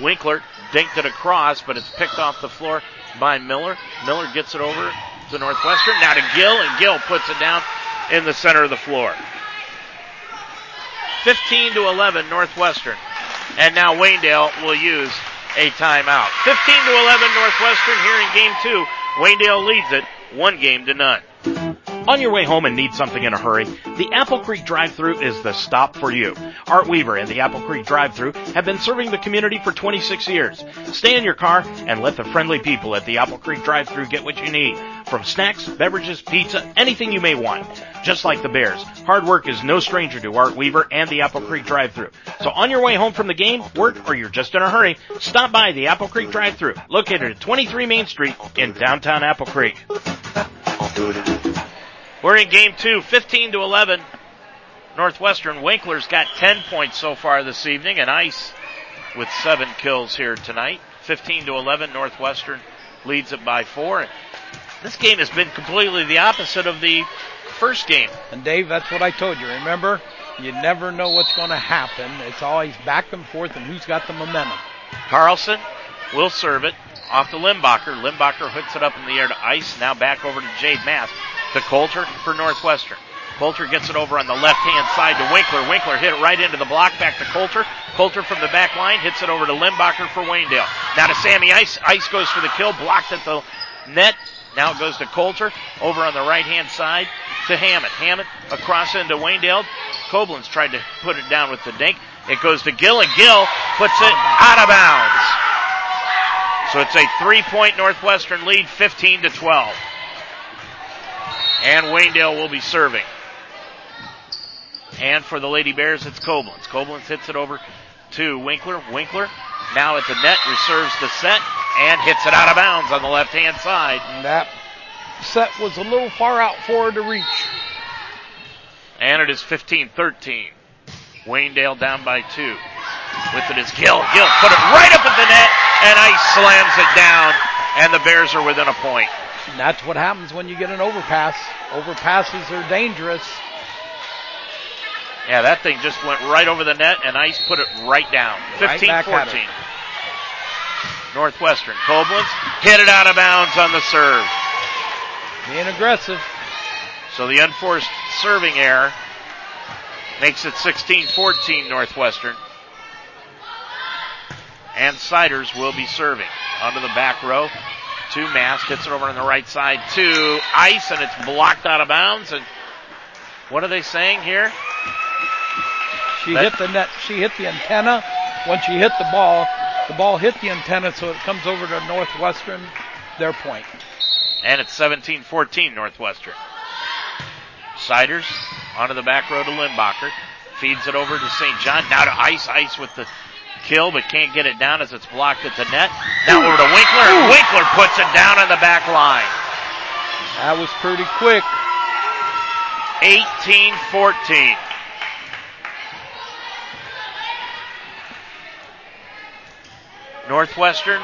Winkler dinked it across, but it's picked off the floor by Miller. Miller gets it over to Northwestern. Now to Gill, and Gill puts it down in the center of the floor. 15 to 11 Northwestern. And now Waynedale will use a timeout. 15 to 11 Northwestern here in game two. Waynedale leads it one game to none. On your way home and need something in a hurry, the Apple Creek drive-thru is the stop for you. Art Weaver and the Apple Creek drive-thru have been serving the community for 26 years. Stay in your car and let the friendly people at the Apple Creek drive-thru get what you need. From snacks, beverages, pizza, anything you may want. Just like the Bears, hard work is no stranger to Art Weaver and the Apple Creek drive-thru. So on your way home from the game, work, or you're just in a hurry, stop by the Apple Creek drive-thru, located at 23 Main Street in downtown Apple Creek. We're in game two, 15 to 11. Northwestern Winkler's got 10 points so far this evening, and Ice with seven kills here tonight. 15 to 11, Northwestern leads it by four. This game has been completely the opposite of the first game. And Dave, that's what I told you. Remember, you never know what's going to happen. It's always back and forth and who's got the momentum. Carlson will serve it off to Limbacher. Limbacher hooks it up in the air to Ice. Now back over to Jade Mast. To Coulter for Northwestern. Coulter gets it over on the left hand side to Winkler. Winkler hit it right into the block. Back to Coulter. Coulter from the back line hits it over to Limbacher for Waynedale. Now to Sammy Ice. Ice goes for the kill. Blocked at the net. Now it goes to Coulter over on the right hand side to Hammond. Hammond across into Waynedale. Koblenz tried to put it down with the dink. It goes to Gill and Gill puts it out of bounds. So it's a three point Northwestern lead, 15 to 12. And Waynedale will be serving. And for the Lady Bears, it's Koblenz. Koblenz hits it over to Winkler. Winkler now at the net, reserves the set, and hits it out of bounds on the left hand side. And that set was a little far out for her to reach. And it is 15 13. Waynedale down by two. With it is Gill. Gill put it right up at the net, and Ice slams it down, and the Bears are within a point. And that's what happens when you get an overpass. Overpasses are dangerous. Yeah, that thing just went right over the net, and Ice put it right down. 15 right 14. Northwestern. Koblenz hit it out of bounds on the serve. Being aggressive. So the unforced serving error makes it 16 14 Northwestern. And Siders will be serving onto the back row. To Mast, hits it over on the right side to Ice, and it's blocked out of bounds. And what are they saying here? She That- hit the net. She hit the antenna. When she hit the ball, the ball hit the antenna, so it comes over to Northwestern, their point. And it's 17 14 Northwestern. Siders onto the back row to Limbacher. Feeds it over to St. John. Now to Ice. Ice with the kill, but can't get it down as it's blocked at the net. Now over to Winkler, and Winkler puts it down on the back line. That was pretty quick. 18 14. Northwestern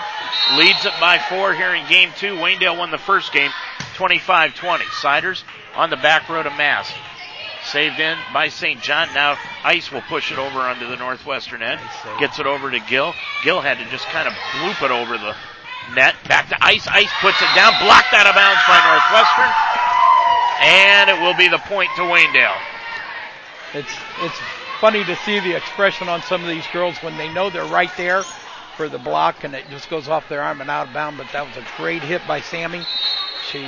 leads it by four here in game two. Waynedale won the first game 25 20. Siders on the back row to Mast. Saved in by St. John. Now Ice will push it over onto the Northwestern end. Gets it over to Gill. Gill had to just kind of bloop it over the net. Back to Ice. Ice puts it down. Blocked out of bounds by Northwestern. And it will be the point to Waynedale. It's it's funny to see the expression on some of these girls when they know they're right there for the block and it just goes off their arm and out of bounds. But that was a great hit by Sammy. She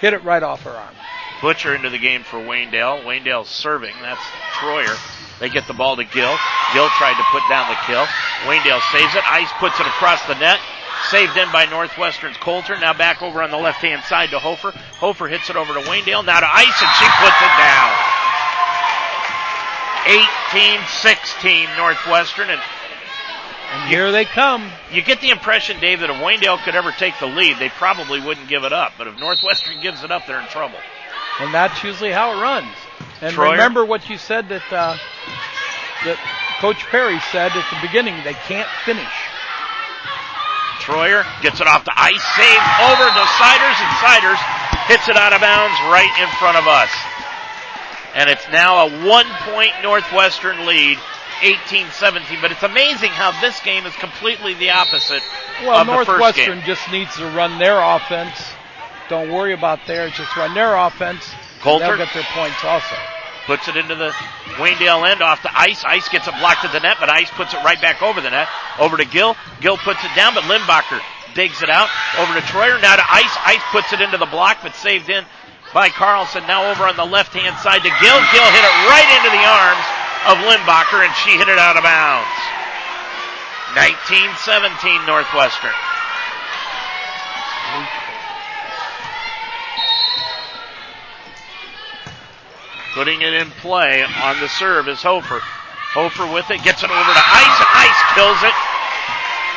hit it right off her arm. Butcher into the game for Waynedale. Waynedale's serving. That's Troyer. They get the ball to Gill. Gill tried to put down the kill. Waynedale saves it. Ice puts it across the net. Saved in by Northwestern's Coulter. Now back over on the left hand side to Hofer. Hofer hits it over to Waynedale. Now to Ice and she puts it down. 18-16 Northwestern and And here they come. you get the impression, Dave, that if Waynedale could ever take the lead, they probably wouldn't give it up. But if Northwestern gives it up, they're in trouble. And that's usually how it runs. And Troyer? remember what you said that uh, that Coach Perry said at the beginning. They can't finish. Troyer gets it off the ice, save over to Siders, and Siders hits it out of bounds right in front of us. And it's now a one point Northwestern lead, 18-17. But it's amazing how this game is completely the opposite Well, of the first Northwestern just needs to run their offense. Don't worry about theirs. Just run their offense. Coulter? They'll get their points also. Puts it into the Waynedale end off the ice. Ice gets it blocked at the net, but Ice puts it right back over the net. Over to Gill. Gill puts it down, but Limbacher digs it out. Over to Troyer. Now to Ice. Ice puts it into the block, but saved in by Carlson. Now over on the left hand side to Gill. Gill hit it right into the arms of Limbacher, and she hit it out of bounds. 19-17 Northwestern. Putting it in play on the serve is Hofer. Hofer with it, gets it over to Ice, and Ice kills it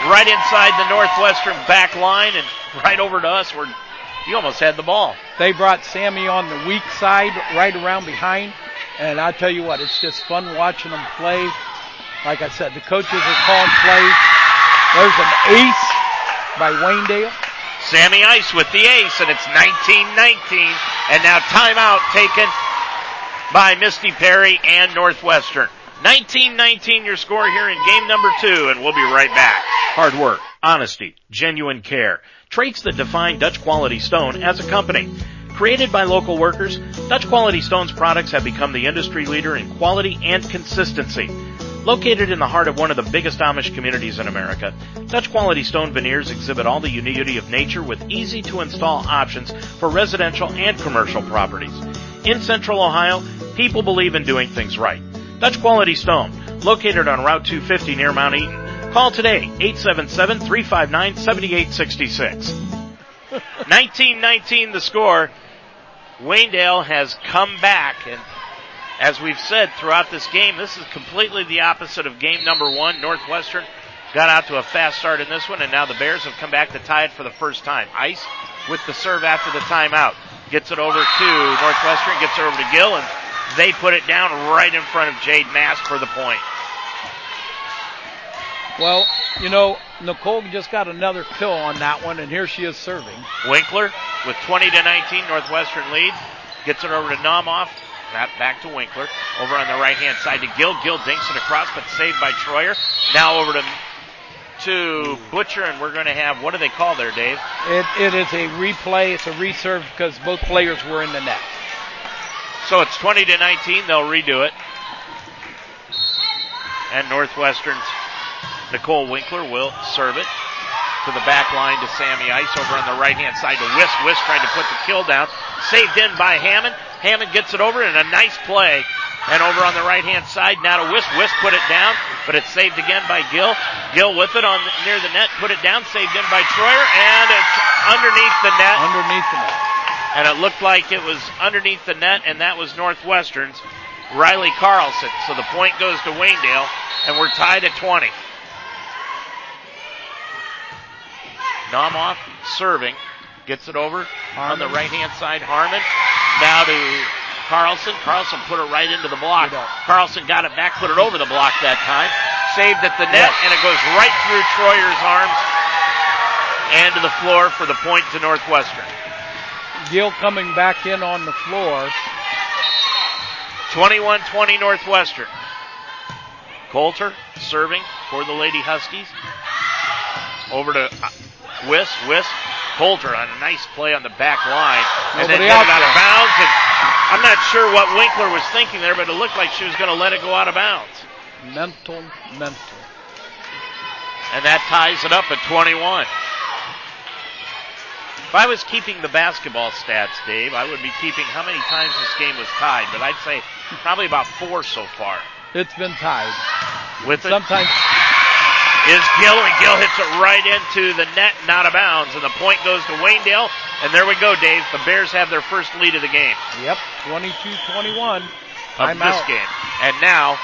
right inside the Northwestern back line and right over to us where you almost had the ball. They brought Sammy on the weak side, right around behind. And I tell you what, it's just fun watching them play. Like I said, the coaches are calling plays. There's an ace by Waynedale. Sammy Ice with the ace, and it's 19-19. And now timeout taken by Misty Perry and Northwestern. 19-19 your score here in game number two, and we'll be right back. Hard work, honesty, genuine care. Traits that define Dutch Quality Stone as a company. Created by local workers, Dutch Quality Stone's products have become the industry leader in quality and consistency. Located in the heart of one of the biggest Amish communities in America, Dutch Quality Stone veneers exhibit all the unity of nature with easy to install options for residential and commercial properties. In Central Ohio, people believe in doing things right. Dutch Quality Stone, located on Route 250 near Mount Eaton. Call today, 877-359-7866. 1919 (laughs) the score. Waynedale has come back and as we've said throughout this game, this is completely the opposite of game number one. Northwestern got out to a fast start in this one, and now the Bears have come back to tie it for the first time. Ice with the serve after the timeout. Gets it over to Northwestern, gets it over to Gill, and they put it down right in front of Jade Mast for the point. Well, you know, Nicole just got another kill on that one, and here she is serving. Winkler with 20 to 19, Northwestern lead. Gets it over to Naumoff. That back to Winkler. Over on the right hand side to Gill. Gill dinks it across, but saved by Troyer. Now over to to Butcher, and we're going to have what do they call there, Dave? It, it is a replay. It's a reserve because both players were in the net. So it's 20 to 19. They'll redo it. And Northwestern's Nicole Winkler will serve it to the back line to Sammy Ice over on the right hand side to Wiss. Wiss trying to put the kill down. Saved in by Hammond. Hammond gets it over and a nice play. And over on the right hand side, now to Wiss. Wiss put it down, but it's saved again by Gill. Gill with it on near the net, put it down, saved in by Troyer, and it's underneath the net. Underneath the net. And it looked like it was underneath the net, and that was Northwestern's Riley Carlson. So the point goes to Waynedale, and we're tied at 20. Naumoff serving. Gets it over on the right hand side. Harmon. Now to Carlson. Carlson put it right into the block. Carlson got it back, put it over the block that time. Saved at the net, and it goes right through Troyer's arms and to the floor for the point to Northwestern. Gill coming back in on the floor. 21-20 Northwestern. Coulter serving for the Lady Huskies. Over to Wiss. Wiss. Coulter on a nice play on the back line. And then Nobody out out of bounds. And I'm not sure what Winkler was thinking there, but it looked like she was going to let it go out of bounds. Mental, mental. And that ties it up at 21. If I was keeping the basketball stats, Dave, I would be keeping how many times this game was tied, but I'd say probably about four so far. It's been tied. With it Sometimes is Gill, and Gill hits it right into the net and out of bounds, and the point goes to Waynedale. And there we go, Dave. The Bears have their first lead of the game, Yep, 22-21. of Timeout. this game. And now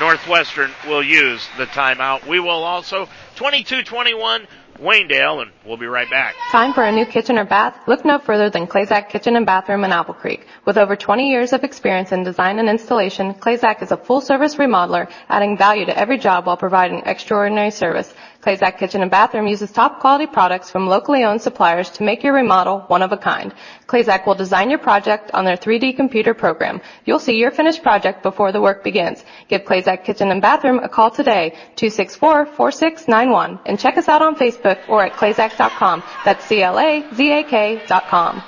Northwestern will use the timeout. We will also 22-21 Waynedale, and we'll be right back. Time for a new kitchen or bath? Look no further than Clazak Kitchen and Bathroom in Apple Creek. With over 20 years of experience in design and installation, Clazak is a full-service remodeler, adding value to every job while providing extraordinary service. Clazak Kitchen and Bathroom uses top quality products from locally owned suppliers to make your remodel one of a kind. Clazak will design your project on their 3D computer program. You'll see your finished project before the work begins. Give Clazak Kitchen and Bathroom a call today, 264-4691, and check us out on Facebook or at clazak.com. That's C-L-A-Z-A-K dot com.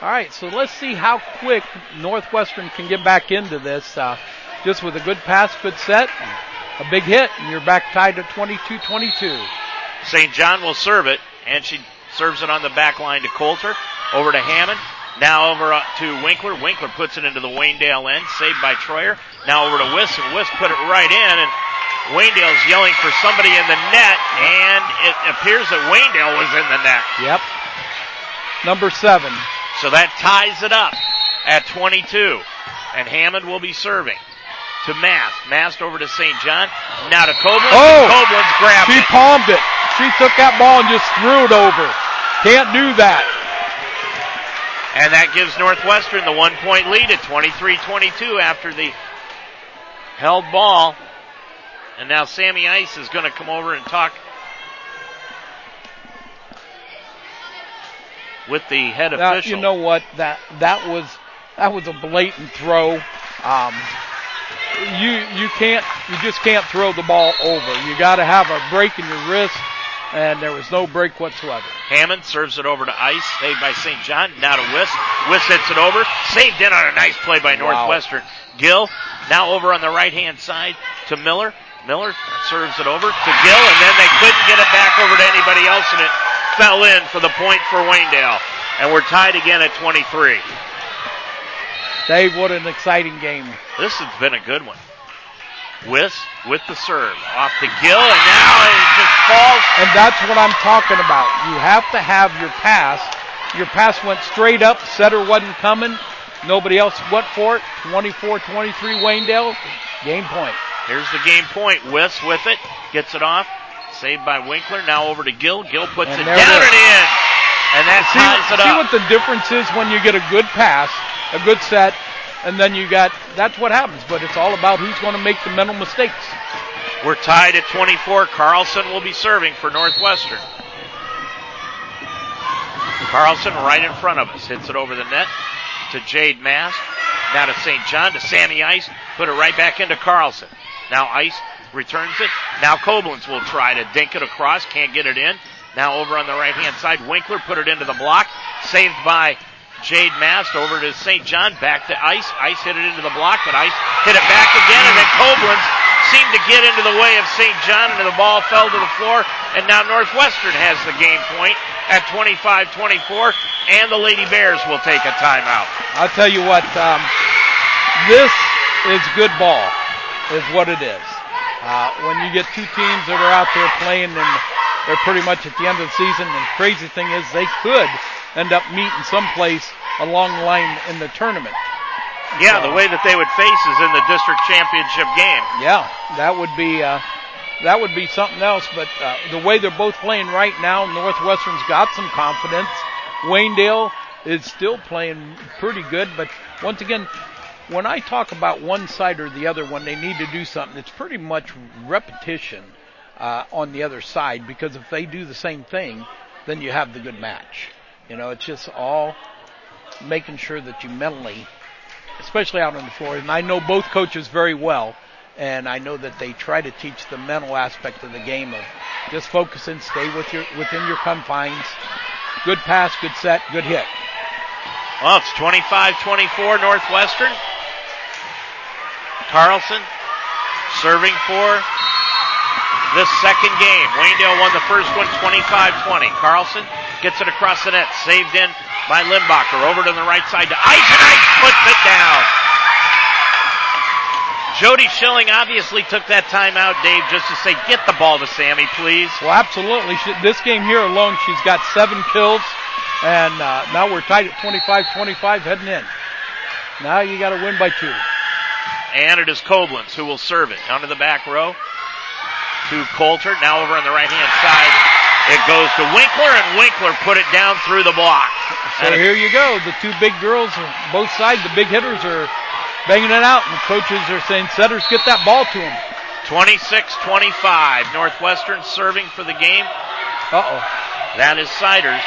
All right, so let's see how quick Northwestern can get back into this. Uh, just with a good pass, good set, a big hit, and you're back tied at 22-22. St. John will serve it, and she serves it on the back line to Coulter. Over to Hammond. Now over uh, to Winkler. Winkler puts it into the Waynedale end, saved by Troyer. Now over to Wiss, and Wiss put it right in, and Waynedale's yelling for somebody in the net, and it appears that Waynedale was in the net. Yep. Number seven. So that ties it up at 22. And Hammond will be serving to Mast. Mast over to St. John. Now to Koblenz. Oh! Koblenz grabbed She it. palmed it. She took that ball and just threw it over. Can't do that. And that gives Northwestern the one point lead at 23-22 after the held ball. And now Sammy Ice is going to come over and talk with the head Now, official. you know what? That that was that was a blatant throw. Um, you you can't you just can't throw the ball over. You got to have a break in your wrist, and there was no break whatsoever. Hammond serves it over to Ice, saved by St. John. Now to Wiss. Wiss hits it over. Saved in on a nice play by Wow. Northwestern. Gill now over on the right hand side to Miller. Miller serves it over to Gill, and then they couldn't get it back over to anybody else, and it fell in for the point for Waynedale. And we're tied again at 23. Dave, what an exciting game! This has been a good one. Wiss with the serve. Off to Gill, and now it just falls. And that's what I'm talking about. You have to have your pass. Your pass went straight up. Setter wasn't coming. Nobody else went for it. 24-23 Waynedale. Game point. Here's the game point. Wiss with it. Gets it off. Saved by Winkler. Now over to Gill. Gill puts And it down it and in. And that see, ties it see up. what the difference is when you get a good pass, a good set, and then you got that's what happens. But it's all about who's going to make the mental mistakes. We're tied at 24. Carlson will be serving for Northwestern. Carlson right in front of us. Hits it over the net to Jade Mast. Now to St. John, to Sammy Ice. Put it right back into Carlson. Now Ice returns it. Now Koblenz will try to dink it across. Can't get it in. Now over on the right hand side, Winkler put it into the block. Saved by Jade Mast over to St. John. Back to Ice. Ice hit it into the block, but Ice hit it back again, and then Koblenz seemed to get into the way of St. John, and the ball fell to the floor. And now Northwestern has the game point at 25-24, and the Lady Bears will take a timeout. I'll tell you what, um, this is good ball, is what it is. Uh, when you get two teams that are out there playing and they're pretty much at the end of the season, and the crazy thing is they could end up meeting someplace along the line in the tournament. Yeah, the way that they would face is in the district championship game. Yeah, that would be uh, that would be something else. But uh, the way they're both playing right now, Northwestern's got some confidence. Waynedale is still playing pretty good, but once again, when I talk about one side or the other when they need to do something, it's pretty much repetition uh, on the other side because if they do the same thing, then you have the good match. You know, it's just all making sure that you mentally especially out on the floor. And I know both coaches very well, and I know that they try to teach the mental aspect of the game of just focus and stay with your within your confines. Good pass, good set, good hit. Well, it's 25-24 Northwestern. Carlson serving for the second game. Waynedale won the first one 25-20. Carlson gets it across the net, saved in by Limbacher. Over to the right side to Ice, and Ice puts it down. Jody Schilling obviously took that timeout, Dave, just to say, get the ball to Sammy, please. Well, absolutely. She, this game here alone, she's got seven kills, and uh, now we're tied at 25-25 heading in. Now you got to win by two. And it is Koblenz who will serve it. Down to the back row to Coulter. Now over on the right hand side. It goes to Winkler, and Winkler put it down through the block. So And here you go. The two big girls, on both sides, the big hitters are banging it out, and the coaches are saying, setters, get that ball to them. 26-25. Northwestern serving for the game. Uh-oh. That is Siders.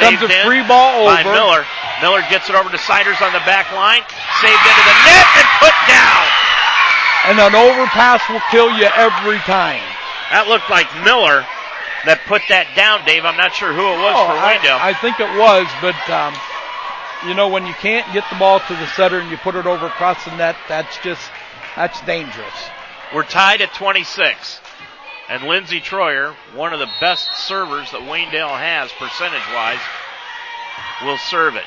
Comes a free ball by over. Miller. Miller gets it over to Siders on the back line. Saved into the net and put down. And an overpass will kill you every time. That looked like Miller that put that down, Dave. I'm not sure who it was Oh, for I, Waynedale. I think it was, but um, you know when you can't get the ball to the setter and you put it over across the net, that's just that's dangerous. We're tied at 26. And Lindsey Troyer, one of the best servers that Waynedale has percentage wise, will serve it.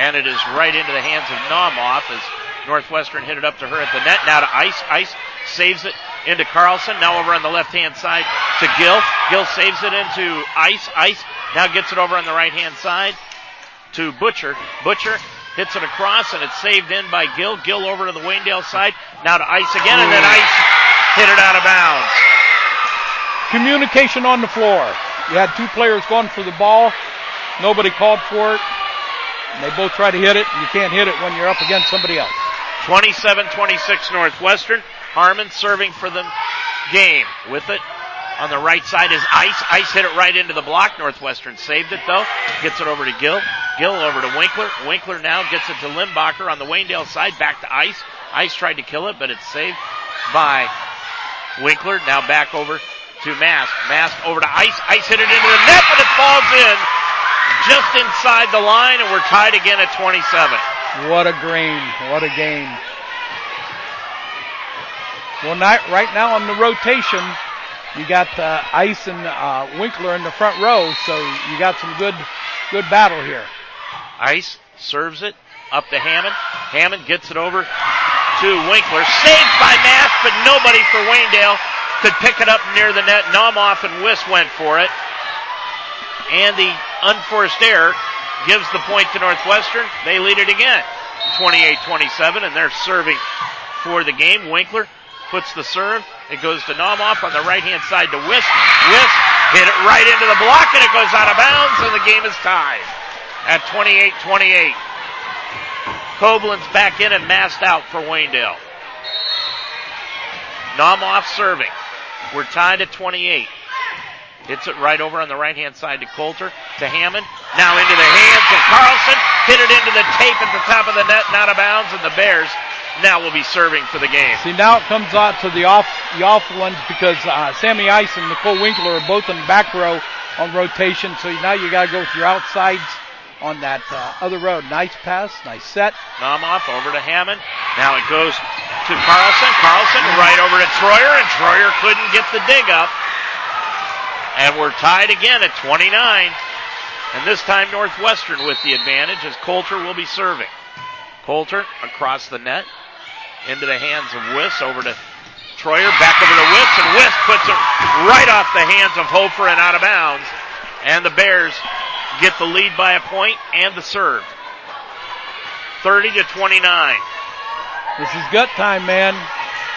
And it is right into the hands of Naumoff as Northwestern hit it up to her at the net. Now to Ice. Ice saves it into Carlson. Now over on the left hand side to Gill. Gill saves it into Ice. Ice now gets it over on the right hand side to Butcher. Butcher hits it across and it's saved in by Gill. Gill over to the Waynedale side. Now to Ice again and then Ice hit it out of bounds. Communication on the floor. You had two players going for the ball. Nobody called for it. And they both try to hit it. You can't hit it when you're up against somebody else. 27-26 Northwestern. Harmon serving for the game. With it on the right side is Ice. Ice hit it right into the block. Northwestern saved it though. Gets it over to Gill. Gill over to Winkler. Winkler now gets it to Limbacher on the Waynedale side. Back to Ice. Ice tried to kill it, but it's saved by Winkler. Now back over to Mast. Mast over to Ice. Ice hit it into the net, but it falls in just inside the line, and we're tied again at 27. What a game. What a game. Well, not, right now on the rotation, you got uh, Ice and uh, Winkler in the front row, so you got some good, good battle here. Ice serves it up to Hammond. Hammond gets it over to Winkler. Saved by Mast, but nobody for Waynedale could pick it up near the net. Naumoff and Wiss went for it. And the unforced error gives the point to Northwestern. They lead it again. 28-27, and they're serving for the game. Winkler puts the serve. It goes to Naumoff on the right hand side to Wiss. Wiss hit it right into the block, and it goes out of bounds, and the game is tied at 28-28. Koblenz back in and Mast out for Waynedale. Naumoff serving. We're tied at 28. Hits it right over on the right hand side to Coulter, to Hammond. Now into the hands of Carlson. Hit it into the tape at the top of the net, not out of bounds, and the Bears now will be serving for the game. See, now it comes out to the off the off ones because uh, Sammy Ice and Nicole Winkler are both in the back row on rotation. So now you got to go with your outsides on that uh, other road. Nice pass, nice set. Naumoff over to Hammond. Now it goes to Carlson. Carlson right over to Troyer, and Troyer couldn't get the dig up. And we're tied again at 29. And this time Northwestern with the advantage as Coulter will be serving. Coulter across the net into the hands of Wiss over to Troyer, back over to Wiss, and Wiss puts it right off the hands of Hofer and out of bounds. And the Bears get the lead by a point and the serve. 30 to 29. This is gut time, man.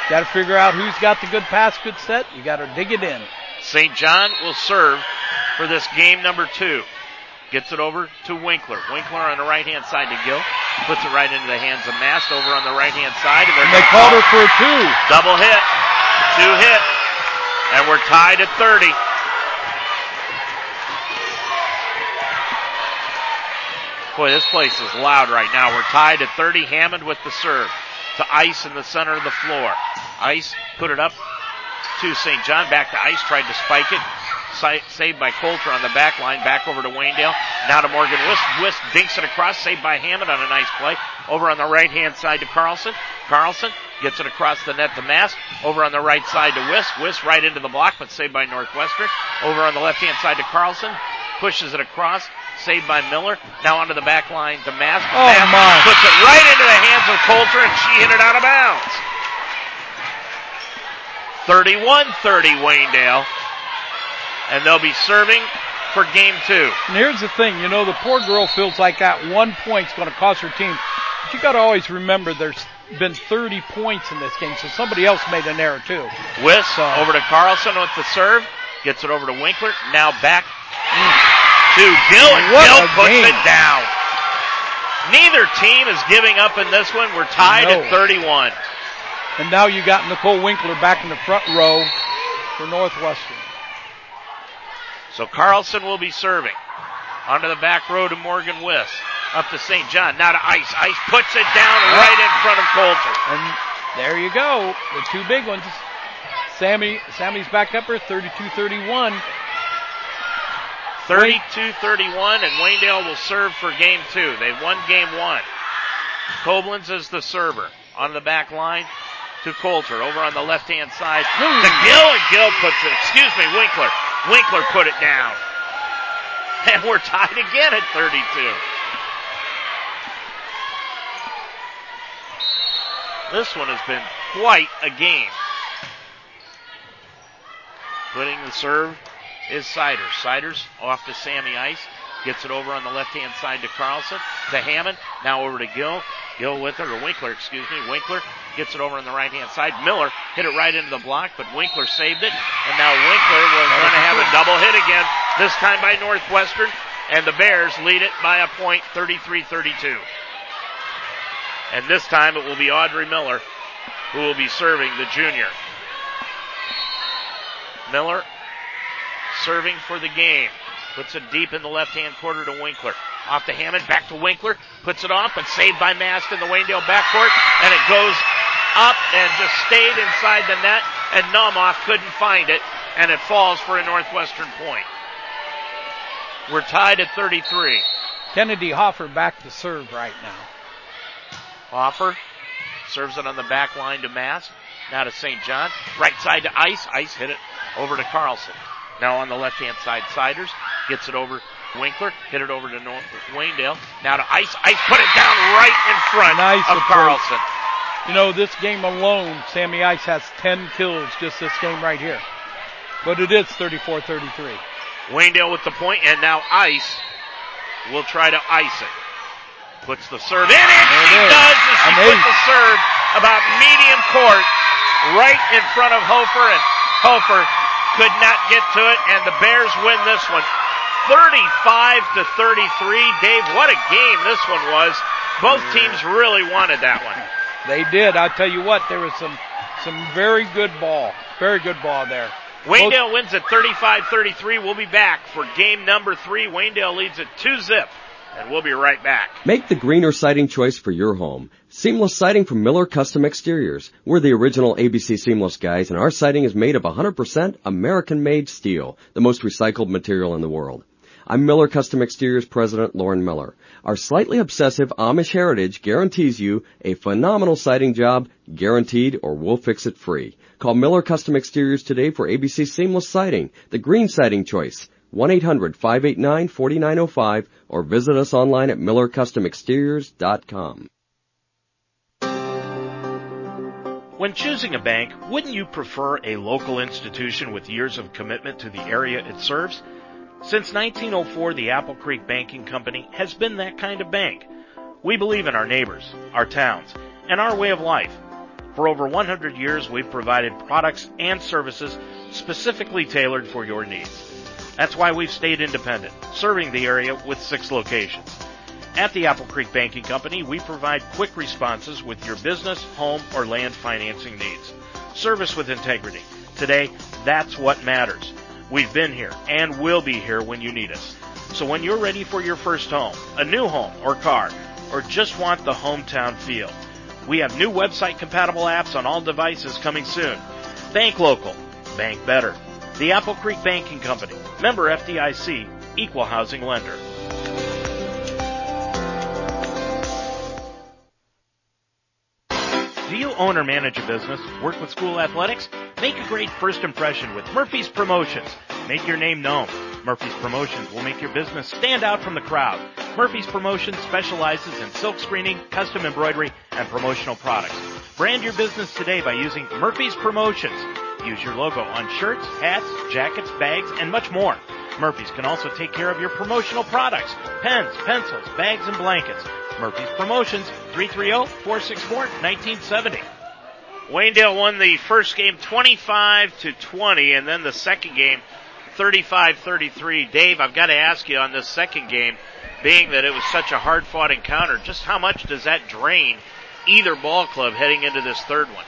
Got to figure out who's got the good pass, good set. You got to dig it in. St. John will serve for this game number two. Gets it over to Winkler. Winkler on the right hand side to Gill. Puts it right into the hands of Mast over on the right hand side. And, and they called her for a two. Double hit. Two hit. And we're tied at 30. Boy, this place is loud right now. We're tied at 30. Hammond with the serve to Ice in the center of the floor. Ice put it up to St. John. Back to Ice. Tried to spike it. Saved by Coulter on the back line. Back over to Waynedale. Now to Morgan Wiss. Wiss dinks it across. Saved by Hammond on a nice play. Over on the right hand side to Carlson. Carlson gets it across the net to Mast. Over on the right side to Wiss. Wiss right into the block, but saved by Northwestern. Over on the left hand side to Carlson. Pushes it across saved by Miller. Now onto the back line to Mast. Oh Mast my. puts it right into the hands of Coulter, and she hit it out of bounds. 31-30 Waynedale. And they'll be serving for game two. And here's the thing, you know, the poor girl feels like that one point's going to cost her team. But you got to always remember there's been 30 points in this game, so somebody else made an error too. Wiss over to Carlson with the serve. Gets it over to Winkler. Now back to Gill, and What Gill puts game. it down. Neither team is giving up in this one. We're tied No. at 31. And now you got Nicole Winkler back in the front row for Northwestern. So Carlson will be serving. Onto the back row to Morgan Wiss. Up to St. John. Now to Ice. Ice puts it down right in front of Coulter. And there you go, the two big ones. Sammy, Sammy's back upper, 32-31. 32-31, and Waynedale will serve for game two. They won game one. Koblenz is the server. On the back line to Coulter. Over on the left-hand side to Gill, and Gill puts it, excuse me, Winkler. Winkler put it down. And we're tied again at 32. This one has been quite a game. Putting the serve is Siders. Siders off to Sammy Ice. Gets it over on the left hand side to Carlson. To Hammond. Now over to Gill. Gill with it, or Winkler, excuse me. Winkler gets it over on the right hand side. Miller hit it right into the block, but Winkler saved it. And now Winkler was going to have a double hit again, this time by Northwestern. And the Bears lead it by a point, 33-32. And this time it will be Audrey Miller who will be serving the junior. Miller serving for the game. Puts it deep in the left-hand quarter to Winkler. Off to Hammond, back to Winkler. Puts it off, but saved by Mast in the Waynedale backcourt. And it goes up and just stayed inside the net. And Naumoff couldn't find it. And it falls for a Northwestern point. We're tied at 33. Kennedy Hofer back to serve right now. Hofer serves it on the back line to Mast. Now to St. John. Right side to Ice. Ice hit it over to Carlson. Now on the left hand side, Siders gets it over Winkler, hit it over to North Waynedale. Now to Ice. Ice put it down right in front nice of approach. Carlson. You know, this game alone, Sammy Ice has 10 kills just this game right here. But it is 34-33. Waynedale with the point, and now Ice will try to ice it. Puts the serve in, and There she is. does as she put the serve about medium court, right in front of Hofer, and Hofer could not get to it, and the Bears win this one. 35 to 33. Dave, what a game this one was. Both teams really wanted that one. They did. I tell you what, there was some some very good ball. Very good ball there. Waynedale wins at 35-33. We'll be back for game number three. Waynedale leads at two zip, and we'll be right back. Make the greener siding choice for your home. Seamless siding from Miller Custom Exteriors. We're the original ABC Seamless guys and our siding is made of 100% American made steel, the most recycled material in the world. I'm Miller Custom Exteriors President Lauren Miller. Our slightly obsessive Amish heritage guarantees you a phenomenal siding job, guaranteed or we'll fix it free. Call Miller Custom Exteriors today for ABC Seamless Siding, the green siding choice. 1-800-589-4905 or visit us online at millercustomexteriors.com. When choosing a bank, wouldn't you prefer a local institution with years of commitment to the area it serves? Since 1904, the Apple Creek Banking Company has been that kind of bank. We believe in our neighbors, our towns, and our way of life. For over 100 years, we've provided products and services specifically tailored for your needs. That's why we've stayed independent, serving the area with six locations. At the Apple Creek Banking Company, we provide quick responses with your business, home, or land financing needs. Service with integrity. Today, that's what matters. We've been here and will be here when you need us. So when you're ready for your first home, a new home or car, or just want the hometown feel, we have new website compatible apps on all devices coming soon. Bank local, bank better. The Apple Creek Banking Company, member FDIC, equal housing lender. Do you own or manage a business? Work with school athletics? Make a great first impression with Murphy's Promotions. Make your name known. Murphy's Promotions will make your business stand out from the crowd. Murphy's Promotions specializes in silk screening, custom embroidery, and promotional products. Brand your business today by using Murphy's Promotions. Use your logo on shirts, hats, jackets, bags, and much more. Murphy's can also take care of your promotional products, pens, pencils, bags, and blankets. Murphy's Promotions, 330-464-1970. Waynedale won the first game 25 to 20 and then the second game 35-33. Dave, I've got to ask you on this second game, being that it was such a hard fought encounter, just how much does that drain either ball club heading into this third one?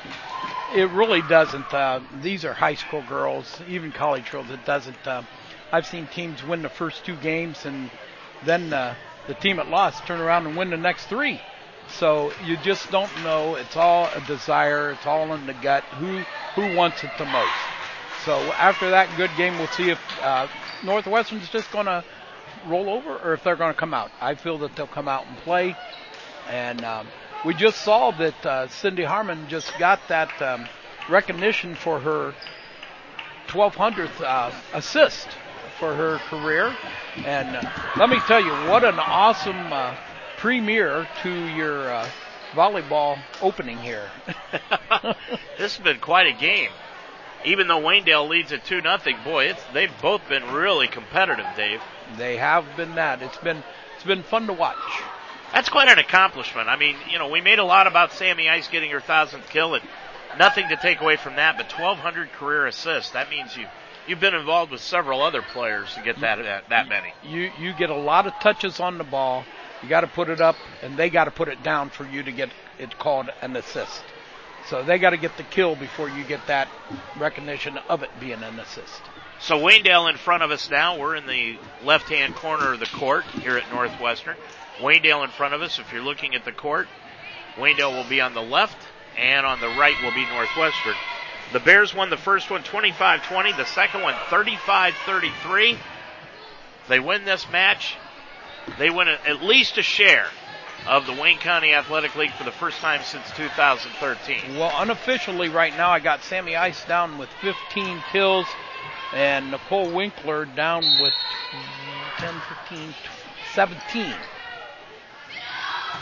It really doesn't. Uh, these are high school girls, even college girls. It doesn't. Uh, I've seen teams win the first two games and then uh, the team at lost turn around and win the next three. So you just don't know. It's all a desire. It's all in the gut. Who who wants it the most? So after that good game, we'll see if uh, Northwestern's just going to roll over or if they're going to come out. I feel that they'll come out and play. And um, we just saw that uh, Cindy Harmon just got that um, recognition for her 1200th uh, assist for her career. And uh, let me tell you, what an awesome uh, premiere to your uh, volleyball opening here. (laughs) this has been quite a game. Even though Waynedale leads at two nothing, boy, it's they've both been really competitive, Dave. They have been that. It's been it's been fun to watch. That's quite an accomplishment. I mean, you know, we made a lot about Sammy Ice getting her thousandth kill, and nothing to take away from that. But 1,200 career assists. That means you you've been involved with several other players to get that that, that many. You you get a lot of touches on the ball. You got to put it up, and they got to put it down for you to get it called an assist. So they got to get the kill before you get that recognition of it being an assist. So Waynedale in front of us now. We're in the left-hand corner of the court here at Northwestern. Waynedale in front of us. If you're looking at the court, Waynedale will be on the left, and on the right will be Northwestern. The Bears won the first one 25-20, the second one 35-33. They win this match. They win at least a share of the Wayne County Athletic League for the first time since 2013. Well, unofficially right now, I got Sammy Ice down with 15 kills and Nicole Winkler down with 10, 15, 17.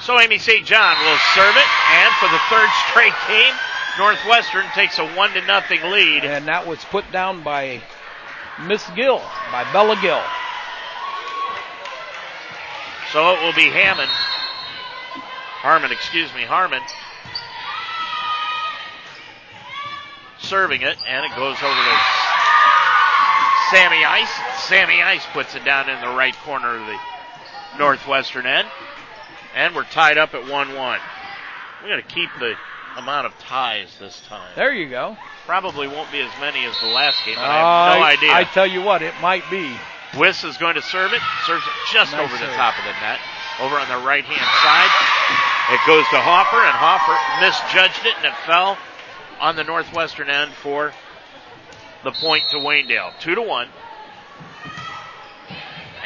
So Amy St. John will serve it, and for the third straight game, Northwestern takes a one to nothing lead. And that was put down by Miss Gill, by Bella Gill. So it will be Hammond. Harmon, excuse me, Harmon. Serving it, and it goes over to Sammy Ice. Sammy Ice puts it down in the right corner of the northwestern end. And we're tied up at 1 1. We're going to keep the amount of ties this time. There you go. Probably won't be as many as the last game, but I have no idea. I tell you what, it might be. Wiss is going to serve it. Serves it just Nice over the top of the net. Over on the right hand side. It goes to Hofer, and Hofer misjudged it, and it fell on the northwestern end for the point to Waynedale. Two to one.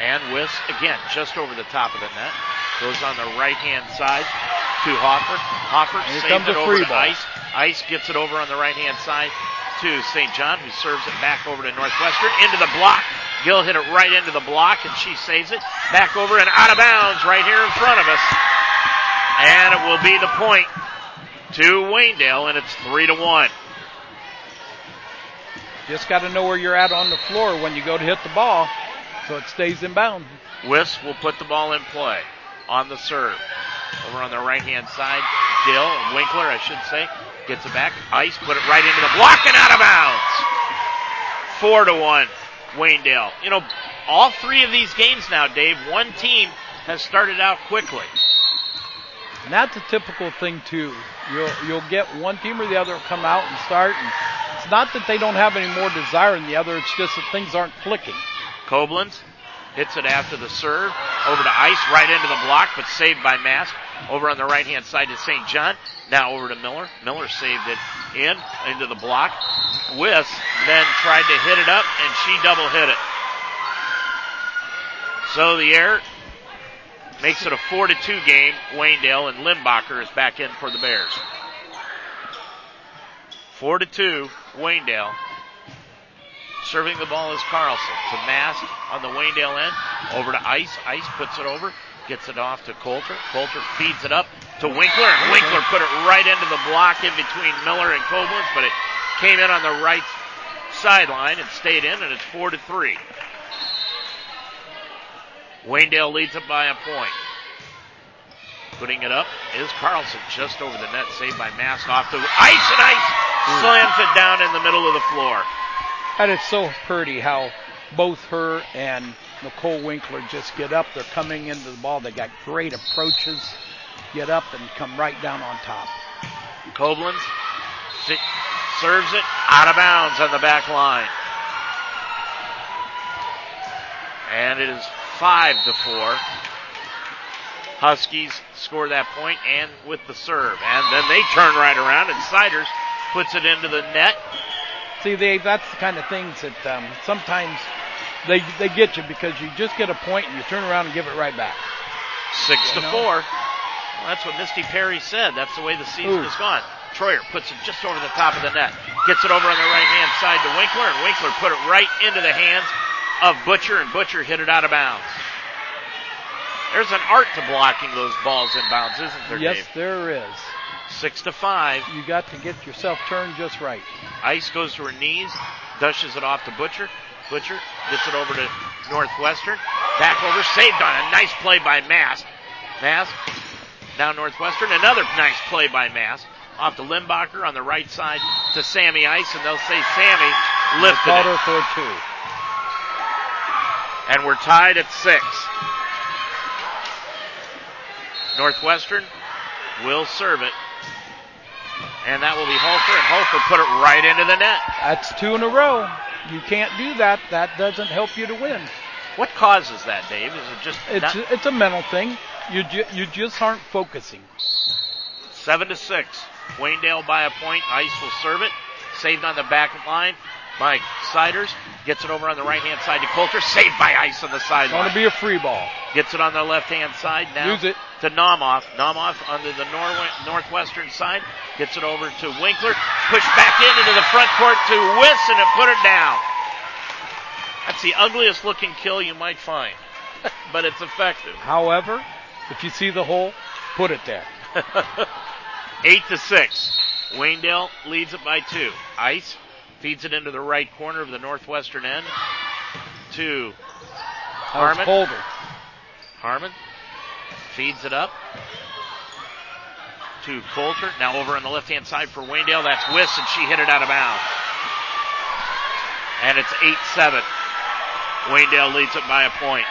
And Wiss, again, just over the top of the net. Goes on the right hand side to Hofer. Hofer Here saves it over to ball. Ice. Ice gets it over on the right hand side to St. John, who serves it back over to Northwestern into the block. Gill hit it right into the block, and she saves it. Back over and out of bounds right here in front of us. And it will be the point to Waynedale, and it's 3 to 1. Just got to know where you're at on the floor when you go to hit the ball so it stays in bounds. Wiss will put the ball in play on the serve. Over on the right hand side, Gill, Winkler, I should say, gets it back. Ice, put it right into the block and out of bounds. 4 to 1. Waynedale. You know, all three of these games now, Dave, one team has started out quickly. And that's a typical thing too. You'll you'll get one team or the other come out and start. And it's not that they don't have any more desire than the other. It's just that things aren't clicking. Koblenz hits it after the serve over to Ice, right into the block, but saved by Mast. Over on the right hand side to St. John. Now over to Miller. Miller saved it in into the block. Wiss then tried to hit it up, and she double hit it. So the air makes it a four to two game. Waynedale and Limbacher is back in for the Bears. Four to two, Waynedale. Serving the ball is Carlson to Mast on the Waynedale end. Over to Ice. Ice puts it over. Gets it off to Coulter. Coulter feeds it up to Winkler. And Winkler put it right into the block in between Miller and Koblenz, but it came in on the right sideline and stayed in, and it's four to three. Waynedale leads it by a point. Putting it up is Carlson just over the net, saved by Mast off the Ice, and Ice slams it down in the middle of the floor. And it's so pretty how both her and Nicole Winkler just get up. They're coming into the ball. They got great approaches. Get up and come right down on top. Koblenz serves it out of bounds on the back line. And it is five to four. Huskies score that point and with the serve. And then they turn right around and Siders puts it into the net. See, they that's the kind of things that um, sometimes they they get you because you just get a point and you turn around and give it right back. Six to know? four. Well, that's what Misty Perry said. That's the way the season Ooh. has gone. Troyer puts it just over the top of the net. Gets it over on the right hand side to Winkler, and Winkler put it right into the hands of Butcher, and Butcher hit it out of bounds. There's an art to blocking those balls in bounds, isn't there, yes, Dave? there is. Six to five. You got to get yourself turned just right. Ice goes to her knees, dushes it off to Butcher. Butcher gets it over to Northwestern. Back over, saved on a nice play by Mast. Mast down Northwestern. Another nice play by Mast. Off to Limbacher on the right side to Sammy Ice, and they'll say Sammy lifted called it. her for two. And we're tied at six. Northwestern will serve it. And that will be Hofer, and Hofer put it right into the net. That's two in a row. You can't do that. That doesn't help you to win. What causes that, Dave? Is it just It's not- it's a mental thing. You ju- you just aren't focusing. seven to six? Waynedale by a point. Ice will serve it. Saved on the back line by Siders. Gets it over on the right hand side to Coulter. Saved by Ice on the It's Going to be a free ball. Gets it on the left hand side now. Use it. To Naumoff. Naumoff under the nor- northwestern side. Gets it over to Winkler. Pushed back in into the front court to Wisson and put it down. That's the ugliest looking kill you might find. (laughs) but it's effective. However, if you see the hole, put it there. (laughs) Eight to six. Waynedale leads it by two. Ice feeds it into the right corner of the northwestern end to Harmon. Holder. Harmon feeds it up to Coulter. Now over on the left hand side for Waynedale. That's Wiss, and she hit it out of bounds. And it's 8 7. Waynedale leads it by a point.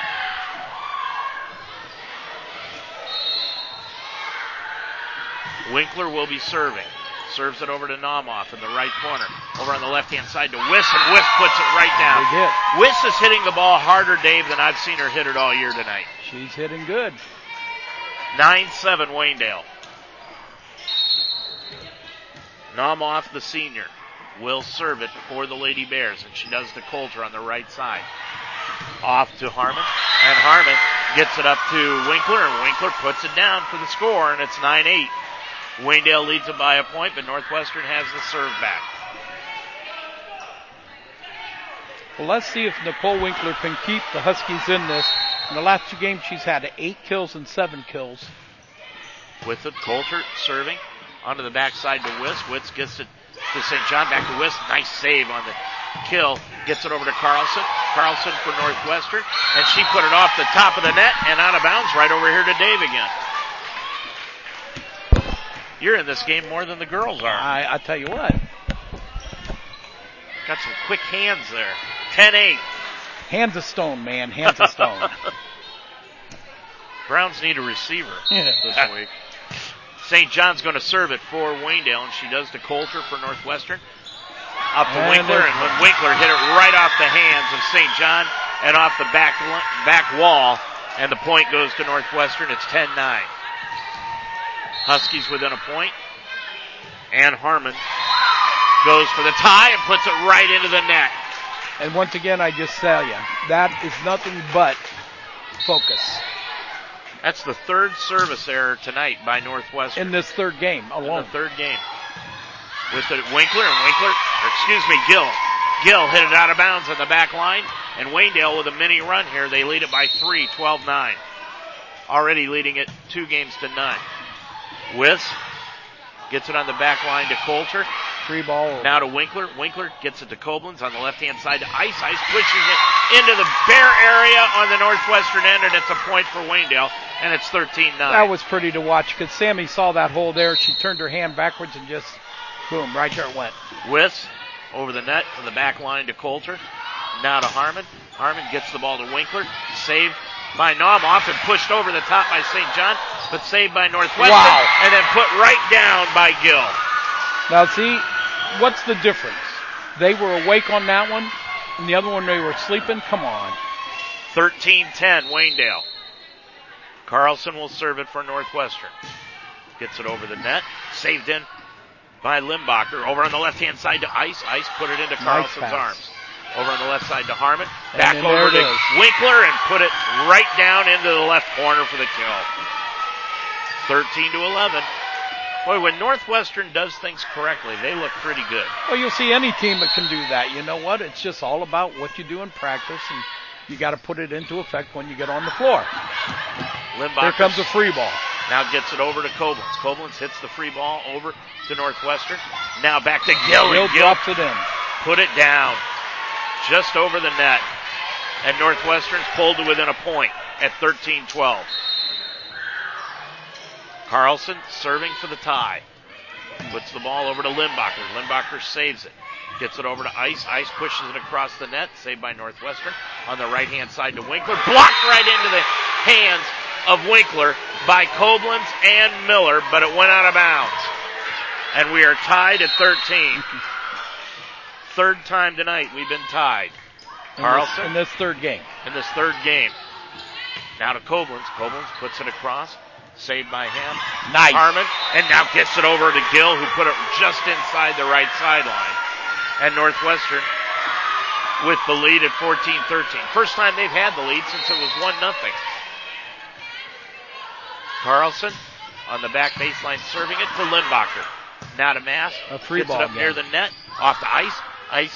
Winkler will be serving. Serves it over to Naumoff in the right corner. Over on the left hand side to Wiss, and Wiss puts it right down. Wiss is hitting the ball harder, Dave, than I've seen her hit it all year tonight. She's hitting good. 9 7 Waynedale. Naumoff, the senior, will serve it for the Lady Bears, and she does to Coulter on the right side. Off to Harmon, and Harmon gets it up to Winkler, and Winkler puts it down for the score, and it's 9 8. Waynedale leads it by a point, but Northwestern has the serve back. Well, let's see if Nicole Winkler can keep the Huskies in this. In the last two games, she's had eight kills and seven kills. with it. Coulter serving onto the backside to Wiss. Wiss gets it to St. John. Back to Wiss. Nice save on the kill. Gets it over to Carlson. Carlson for Northwestern. And she put it off the top of the net and out of bounds right over here to Dave again. You're in this game more than the girls are. I, I tell you what, Got some quick hands there. 10-8. Hands of stone, man, hands of stone. (laughs) Browns need a receiver this week. St. John's going to serve it for Waynedale, and she does to Coulter for Northwestern. Up to And Winkler, and when Winkler hit it right off the hands of St. John and off the back back wall, and the point goes to Northwestern. It's 10-9. Huskies within a point. And Harmon goes for the tie and puts it right into the net. And once again, I just tell you, that is nothing but focus That's the third service error tonight by Northwestern. in this third game in alone. the third game. With the Winkler and Winkler, or excuse me, Gill. Gill hit it out of bounds on the back line, and Waynedale with a mini run here. They lead it by three, 12-9. Already leading it two games to none. Wiss gets it on the back line to Coulter. Three ball. over. Now to Winkler. Winkler gets it to Koblenz on the left-hand side to Ice. Ice pushes it into the bare area on the northwestern end, and it's a point for Waynedale, and it's 13-9. That was pretty to watch because Sammy saw that hole there. She turned her hand backwards and just, boom, right there it went. Wiss over the net from the back line to Coulter. Now to Harmon. Harmon gets the ball to Winkler. Saved by Naumoff and pushed over the top by St. John, but saved by Northwestern Wow. and then put right down by Gill. Now see, what's the difference? They were awake on that one, and the other one they were sleeping. Come on. 13-10 Waynedale. Carlson will serve it for Northwestern. Gets it over the net. Saved in by Limbacher. Over on the left-hand side to Ice. Ice put it into Carlson's pass. arms. Over on the left side to Harmon. Back over to is. Winkler and put it right down into the left corner for the kill. 13 to 11. Boy, when Northwestern does things correctly, they look pretty good. Well, you'll see any team that can do that. You know what? It's just all about what you do in practice, and you got to put it into effect when you get on the floor. Limbacher Here comes a free ball. Now gets it over to Koblenz. Koblenz hits the free ball over to Northwestern. Now back to Gill. Gill Gill drops it in. put it down just over the net. And Northwestern's pulled to within a point at 13-12. Carlson serving for the tie. Puts the ball over to Limbacher. Limbacher saves it. Gets it over to Ice. Ice pushes it across the net. Saved by Northwestern. On the right hand side to Winkler. Blocked right into the hands of Winkler by Koblenz and Miller, but it went out of bounds. And we are tied at 13. (laughs) Third time tonight we've been tied. Carlson in this, in this third game. In this third game. Now to Koblenz. Koblenz puts it across. Saved by him. Nice. Harmon. And now gets it over to Gill, who put it just inside the right sideline. And Northwestern with the lead at 14-13. First time they've had the lead since it was 1 nothing. Carlson on the back baseline serving it to Limbacher. Now to Mast. A free Gets ball it up game. near the net. Off the ice. Ice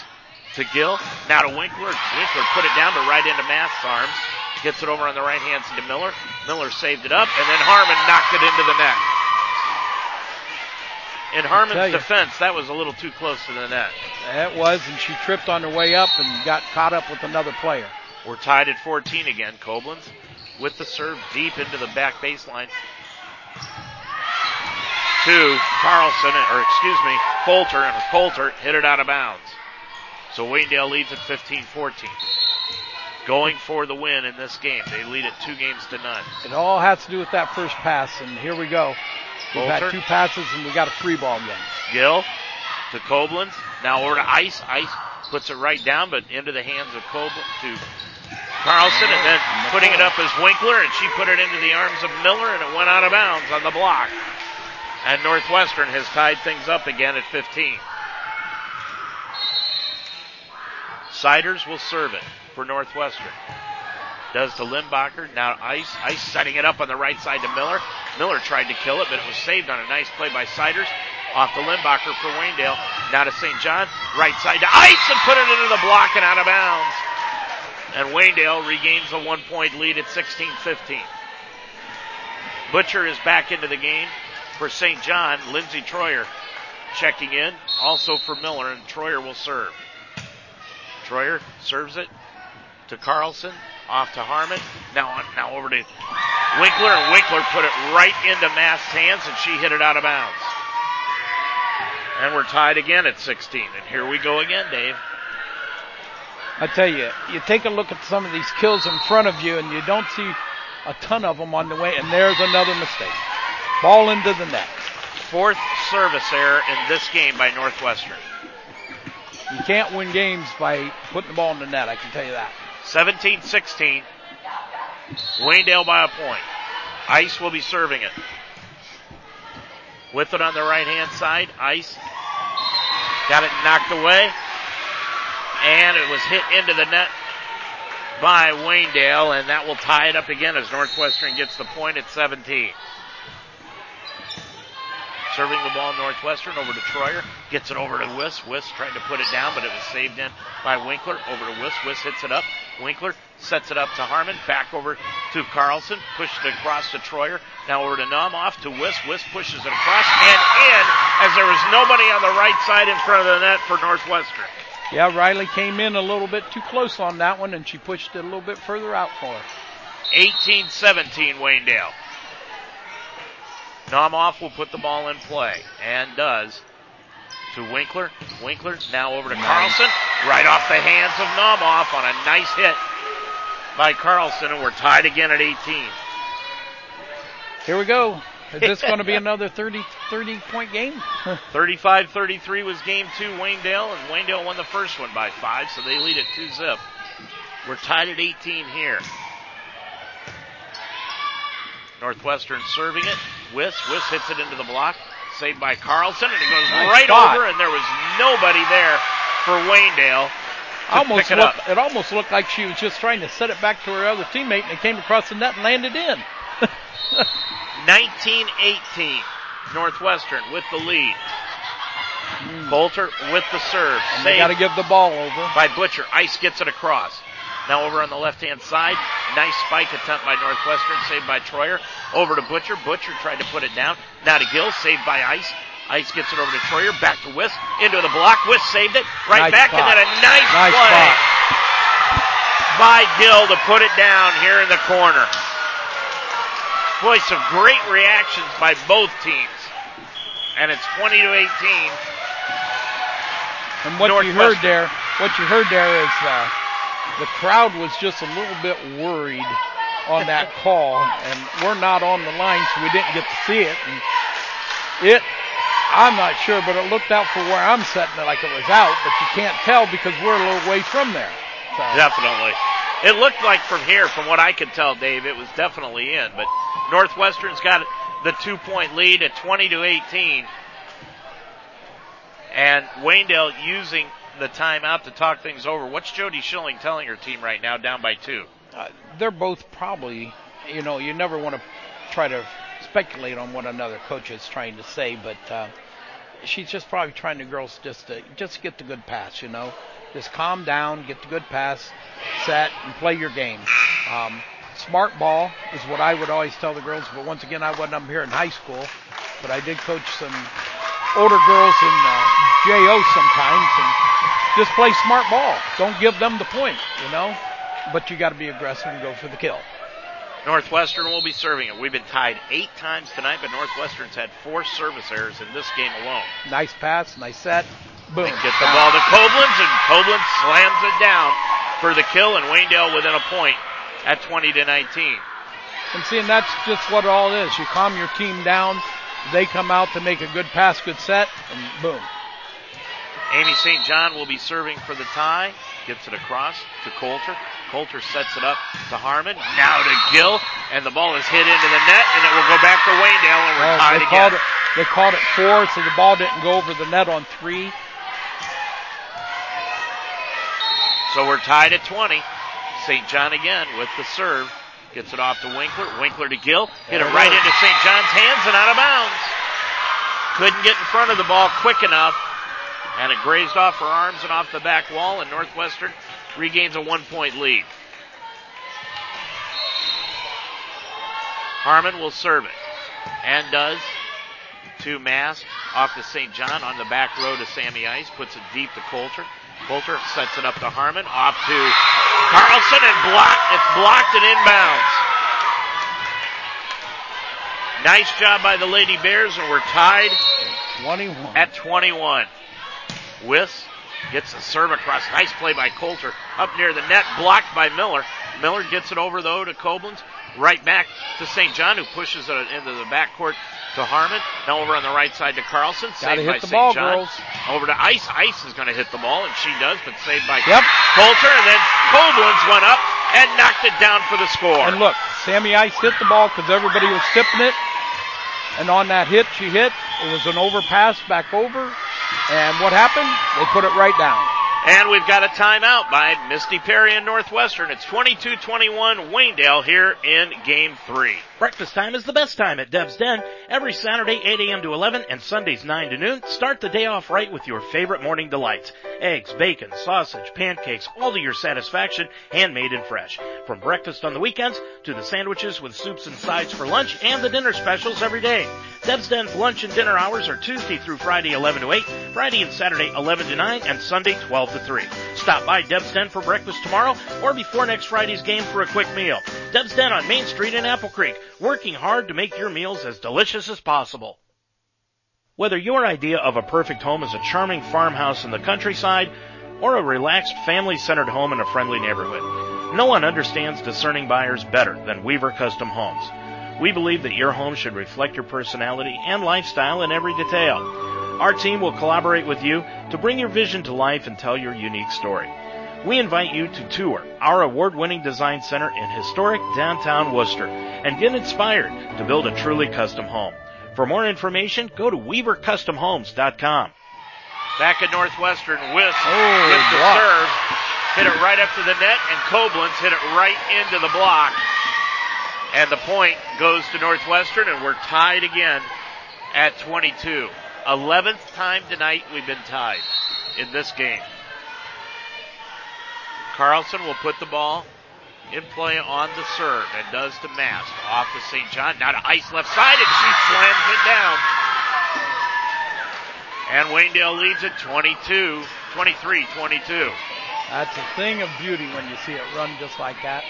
to Gill. Now to Winkler. Winkler put it down, but right into Mast's arms. Gets it over on the right hand side to Miller. Miller saved it up, and then Harmon knocked it into the net. In Harmon's defense, that was a little too close to the net. That was, and she tripped on her way up and got caught up with another player. We're tied at 14 again. Koblenz with the serve deep into the back baseline to Carlson, or excuse me, Coulter, and Coulter hit it out of bounds. So Waynedale leads at 15-14. Going for the win in this game. They lead it two games to none. It all has to do with that first pass, and here we go. We've Coulter. had two passes, and we got a free ball game. Gill to Koblenz. Now over to Ice. Ice puts it right down, but into the hands of Koblenz to Carlson, and then putting it up as Winkler, and she put it into the arms of Miller, and it went out of bounds on the block. And Northwestern has tied things up again at 15. Siders will serve it for Northwestern. Does to Limbacher. Now Ice. Ice setting it up on the right side to Miller. Miller tried to kill it, but it was saved on a nice play by Siders. Off to Limbacher for Waynedale. Now to St. John. Right side to Ice and put it into the block and out of bounds. And Waynedale regains a one point lead at 16-15. Butcher is back into the game for St. John. Lindsey Troyer checking in. Also for Miller, and Troyer will serve. Troyer serves it to Carlson. Off to Harmon. Now on, now over to Winkler, and Winkler put it right into Mast's hands, and she hit it out of bounds. And we're tied again at 16. And here we go again, Dave. I tell you, you take a look at some of these kills in front of you, and you don't see a ton of them on the way, and there's another mistake. Ball into the net. Fourth service error in this game by Northwestern. You can't win games by putting the ball in the net, I can tell you that. 17-16. Waynedale by a point. Ice will be serving it. With it on the right hand side, Ice got it knocked away. And it was hit into the net by Waynedale, and that will tie it up again as Northwestern gets the point at 17. Serving the ball Northwestern over to Troyer. Gets it over to Wiss. Wiss tried to put it down, but it was saved in by Winkler. Over to Wiss. Wiss hits it up. Winkler sets it up to Harmon. Back over to Carlson. Pushed it across to Troyer. Now over to Naumoff to Wiss. Wiss pushes it across and in as there was nobody on the right side in front of the net for Northwestern. Yeah, Riley came in a little bit too close on that one, and she pushed it a little bit further out for her. 18-17 Waynedale. Naumoff will put the ball in play and does to Winkler. Winkler now over to Carlson. Right off the hands of Naumoff on a nice hit by Carlson, and we're tied again at 18. Here we go. Is this going to be (laughs) another 30, 30 point game? (laughs) 35-33 was game two, Waynedale, and Waynedale won the first one by five, so they lead at two zip. We're tied at 18 here. Northwestern serving it. Wiss. Wiss hits it into the block. Saved by Carlson, and it goes Nice right spot. over, and there was nobody there for Waynedale. almost it looked, it almost looked like she was just trying to set it back to her other teammate, and it came across the net and landed in. (laughs) 19-18. Northwestern with the lead. Hmm. Bolter with the serve. And they got to give the ball over. by Butcher. Ice gets it across. Now over on the left hand side. Nice spike attempt by Northwestern, saved by Troyer. Over to Butcher. Butcher tried to put it down. Now to Gill, saved by Ice. Ice gets it over to Troyer. Back to Wiss. Into the block. Wiss saved it. Right Nice back. spot. And then a nice, Nice play spot. by Gill to put it down here in the corner. Boy, some great reactions by both teams. And it's 20 to 18. And what you heard there, what you heard there is uh, the crowd was just a little bit worried on that call, and we're not on the line, so we didn't get to see it. And it I'm not sure, but it looked out for where I'm setting it like it was out, but you can't tell because we're a little way from there. So. Definitely. It looked like from here, from what I could tell, Dave, it was definitely in. But Northwestern's got the two point lead at 20 to 18. And Waynedale using the timeout to talk things over. What's Jody Schilling telling her team right now, down by two? Uh, they're both probably, you know, you never want to try to speculate on what another coach is trying to say, but uh, she's just probably trying the girls just to just get the good pass, you know, just calm down, get the good pass, set, and play your game. Um, smart ball is what I would always tell the girls, but once again, I wasn't up here in high school, but I did coach some older girls in uh, JO sometimes, and just play smart ball. Don't give them the point, you know, but you got to be aggressive and go for the kill. Northwestern will be serving it. We've been tied eight times tonight, but Northwestern's had four service errors in this game alone. Nice pass, nice set. Boom. And get the ball to Koblenz, and Koblenz slams it down for the kill, and Waynedale within a point at 20 to 19. And seeing that's just what it all is. You calm your team down, they come out to make a good pass, good set, and boom. Amy St. John will be serving for the tie. Gets it across to Coulter. Coulter sets it up to Harmon. Now to Gill, and the ball is hit into the net, and it will go back to Waynedale, and we're tied they again. Called it, they called it four, so the ball didn't go over the net on three. So we're tied at 20. St. John again with the serve. Gets it off to Winkler. Winkler to Gill. Hit it right into St. John's hands and out of bounds. Couldn't get in front of the ball quick enough. And it grazed off her arms and off the back wall, and Northwestern regains a one point lead. Harmon will serve it. And does. To Mast. Off to St. John on the back row to Sammy Ice. Puts it deep to Coulter. Coulter sets it up to Harmon. Off to Carlson and blocked. It's blocked and inbounds. Nice job by the Lady Bears, and we're tied 21. at 21. Wiss gets the serve across. Nice play by Coulter. Up near the net, blocked by Miller. Miller gets it over though to Koblenz. Right back to St. John, who pushes it into the backcourt to Harmon. Now over on the right side to Carlson. Gotta saved by St. ball, John. girls. Over to Ice. Ice is going to hit the ball, and she does, but saved by yep. Coulter. And then Koblenz went up and knocked it down for the score. And look, Sammy Ice hit the ball because everybody was tipping it. And on that hit she hit, it was an overpass back over. And what happened? They put it right down. And we've got a timeout by Misty Perry and Northwestern. It's 22-21 Waynedale here in game three. Breakfast time is the best time at Deb's Den. Every Saturday 8 a.m. to 11 and Sundays 9 to noon. Start the day off right with your favorite morning delights. Eggs, bacon, sausage, pancakes, all to your satisfaction, handmade and fresh. From breakfast on the weekends to the sandwiches with soups and sides for lunch and the dinner specials every day. Deb's Den's lunch and dinner hours are Tuesday through Friday 11 to 8, Friday and Saturday 11 to 9, and Sunday 12 to 3. Stop by Deb's Den for breakfast tomorrow or before next Friday's game for a quick meal. Deb's Den on Main Street in Apple Creek working hard to make your meals as delicious as possible. Whether your idea of a perfect home is a charming farmhouse in the countryside or a relaxed family-centered home in a friendly neighborhood, no one understands discerning buyers better than Weaver Custom Homes. We believe that your home should reflect your personality and lifestyle in every detail. Our team will collaborate with you to bring your vision to life and tell your unique story. We invite you to tour our award-winning design center in historic downtown Wooster and get inspired to build a truly custom home. For more information, go to weavercustomhomes.com. Back at Northwestern, Wiss oh, with the block. serve, hit it right up to the net, and Koblenz hit it right into the block. And the point goes to Northwestern, and we're tied again at 22. 11th time tonight we've been tied in this game. Carlson will put the ball in play on the serve and does to Mast. Off to St. John. Now to Ice left side and she slams it down. And Waynedale leads it 22, 23, 22. That's a thing of beauty when you see it run just like that.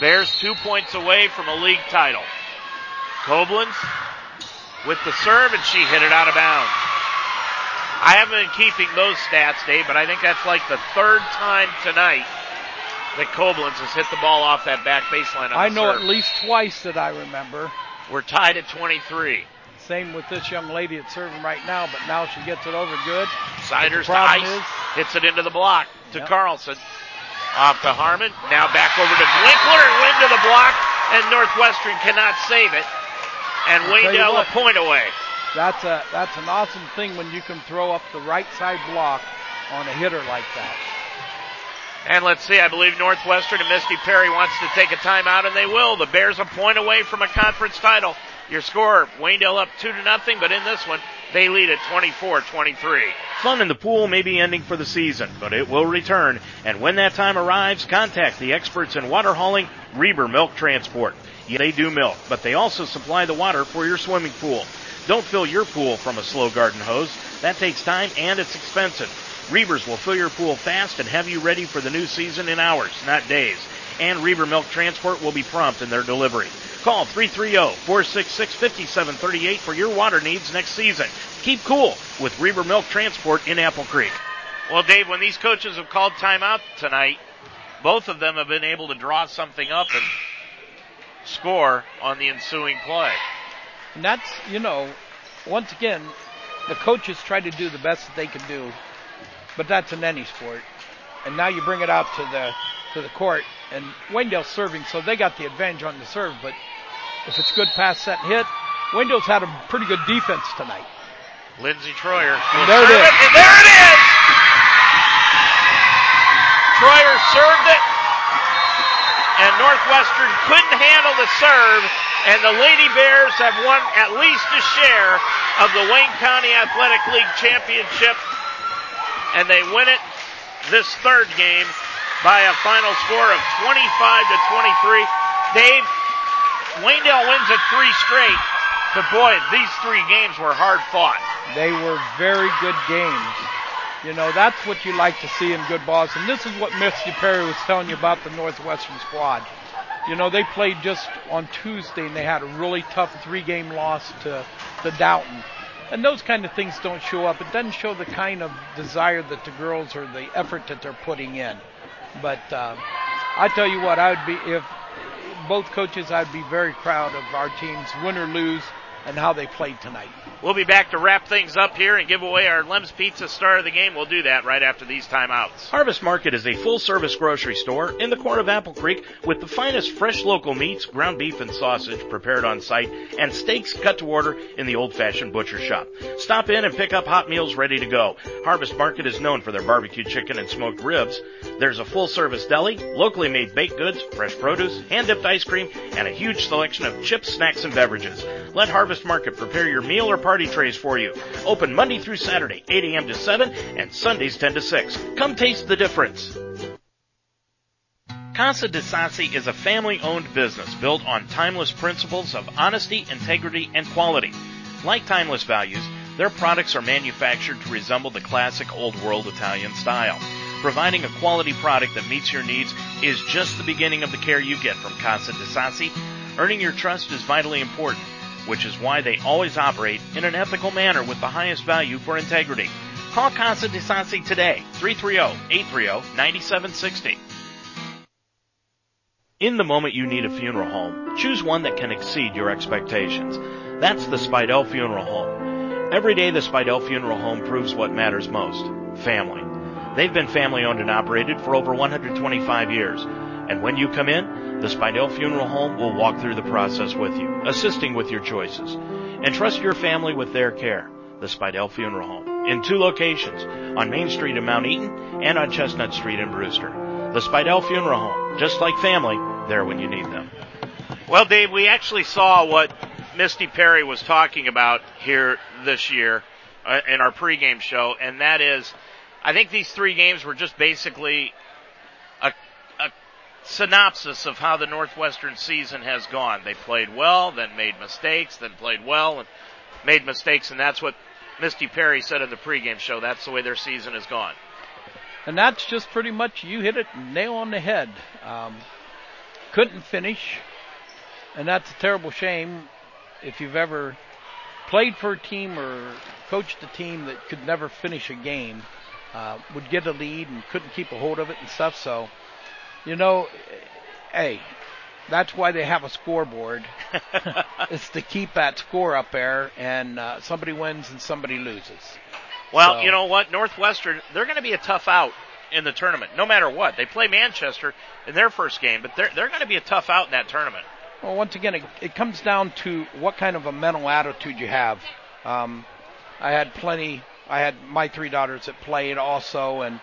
Bears two points away from a league title. Koblenz with the serve and she hit it out of bounds. I haven't been keeping those stats, Dave, but I think that's like the third time tonight that Koblenz has hit the ball off that back baseline. I know serve. at least twice that I remember. We're tied at 23. Same with this young lady that's serving right now, but now she gets it over good. Siders to ice. is- hits it into the block to Yep. Carlson. Off to Harmon. Now back over to Winkler and Wynn to the block, and Northwestern cannot save it. And I'll tell you a point away. That's a that's an awesome thing when you can throw up the right side block on a hitter like that. And let's see, I believe Northwestern and Misty Perry wants to take a timeout, and they will. The Bears a point away from a conference title. Your score, Waynedale up two to nothing, but in this one, they lead at 24-23. Fun in the pool may be ending for the season, but it will return. And when that time arrives, contact the experts in water hauling, Reber Milk Transport. Yeah, they do milk, but they also supply the water for your swimming pool. Don't fill your pool from a slow garden hose. That takes time and it's expensive. Reber's will fill your pool fast and have you ready for the new season in hours, not days. And Reber Milk Transport will be prompt in their delivery. Call 330-466-5738 for your water needs next season. Keep cool with Reber Milk Transport in Apple Creek. Well, Dave, when these coaches have called timeout tonight, both of them have been able to draw something up and score on the ensuing play. And that's, you know, once again, the coaches try to do the best that they can do, but that's in any sport. And now you bring it out to the to the court, and Waynedale's serving, so they got the advantage on the serve. But if it's good pass, set, hit, Waynedale's had a pretty good defense tonight. Lindsey Troyer. will There it and there it is! Troyer served it, and Northwestern couldn't handle the serve, and the Lady Bears have won at least a share of the Wayne County Athletic League Championship, and they win it this third game by a final score of 25 to 23. Dave, Waynedale wins it three straight, but boy, these three games were hard fought. They were very good games. You know, that's what you like to see in good balls. And this is what Misty Perry was telling you about the Northwestern squad. You know, they played just on Tuesday and they had a really tough three game loss to, to Dalton. And those kind of things don't show up. It doesn't show the kind of desire that the girls or the effort that they're putting in. But uh, I tell you what, I would be if both coaches, I'd be very proud of our teams, win or lose, and how they played tonight. We'll be back to wrap things up here and give away our Lem's Pizza star of the game. We'll do that right after these timeouts. Harvest Market is a full service grocery store in the corner of Apple Creek with the finest fresh local meats, ground beef and sausage prepared on site, and steaks cut to order in the old fashioned butcher shop. Stop in and pick up hot meals ready to go. Harvest Market is known for their barbecue chicken and smoked ribs. There's a full service deli, locally made baked goods, fresh produce, hand dipped ice cream, and a huge selection of chips, snacks, and beverages. Let Harvest Market prepare your meal or party trays for you. Open Monday through Saturday, 8 a.m. to 7, and Sundays 10 to 6. Come taste the difference. Casa de Sassi is a family owned business built on timeless principles of honesty, integrity, and quality. Like timeless values, their products are manufactured to resemble the classic old world Italian style. Providing a quality product that meets your needs is just the beginning of the care you get from Casa de Sassi. Earning your trust is vitally important, which is why they always operate in an ethical manner with the highest value for integrity. Call Casa de Sassi today, oh, 330-830-9760. In the moment you need a funeral home, choose one that can exceed your expectations. That's the Spidell Funeral Home. Every day the Spidell Funeral Home proves what matters most. Family. They've been family owned and operated for over 125 years. And when you come in, the Spidell Funeral Home will walk through the process with you, assisting with your choices. Entrust your family with their care. The Spidell Funeral Home. In two locations, on Main Street in Mount Eaton and on Chestnut Street in Brewster. The Spidell Funeral Home. Just like family, there when you need them. Well, Dave, we actually saw what Misty Perry was talking about here this year uh, in our pregame show, and that is, I think these three games were just basically synopsis of how the Northwestern season has gone. They played well, then made mistakes, then played well and made mistakes, and that's what Misty Perry said in the pregame show. That's the way their season has gone. And that's just pretty much you hit it nail on the head. Um, couldn't finish, and that's a terrible shame if you've ever played for a team or coached a team that could never finish a game, uh, would get a lead and couldn't keep a hold of it and stuff. So, you know, hey, that's why they have a scoreboard. (laughs) it's to keep that score up there, and uh, somebody wins and somebody loses. Well, So- you know what? Northwestern, they're going to be a tough out in the tournament, no matter what. They play Manchester in their first game, but they're, they're going to be a tough out in that tournament. Well, once again, it, it comes down to what kind of a mental attitude you have. Um, I had plenty. I had my three daughters that played also, and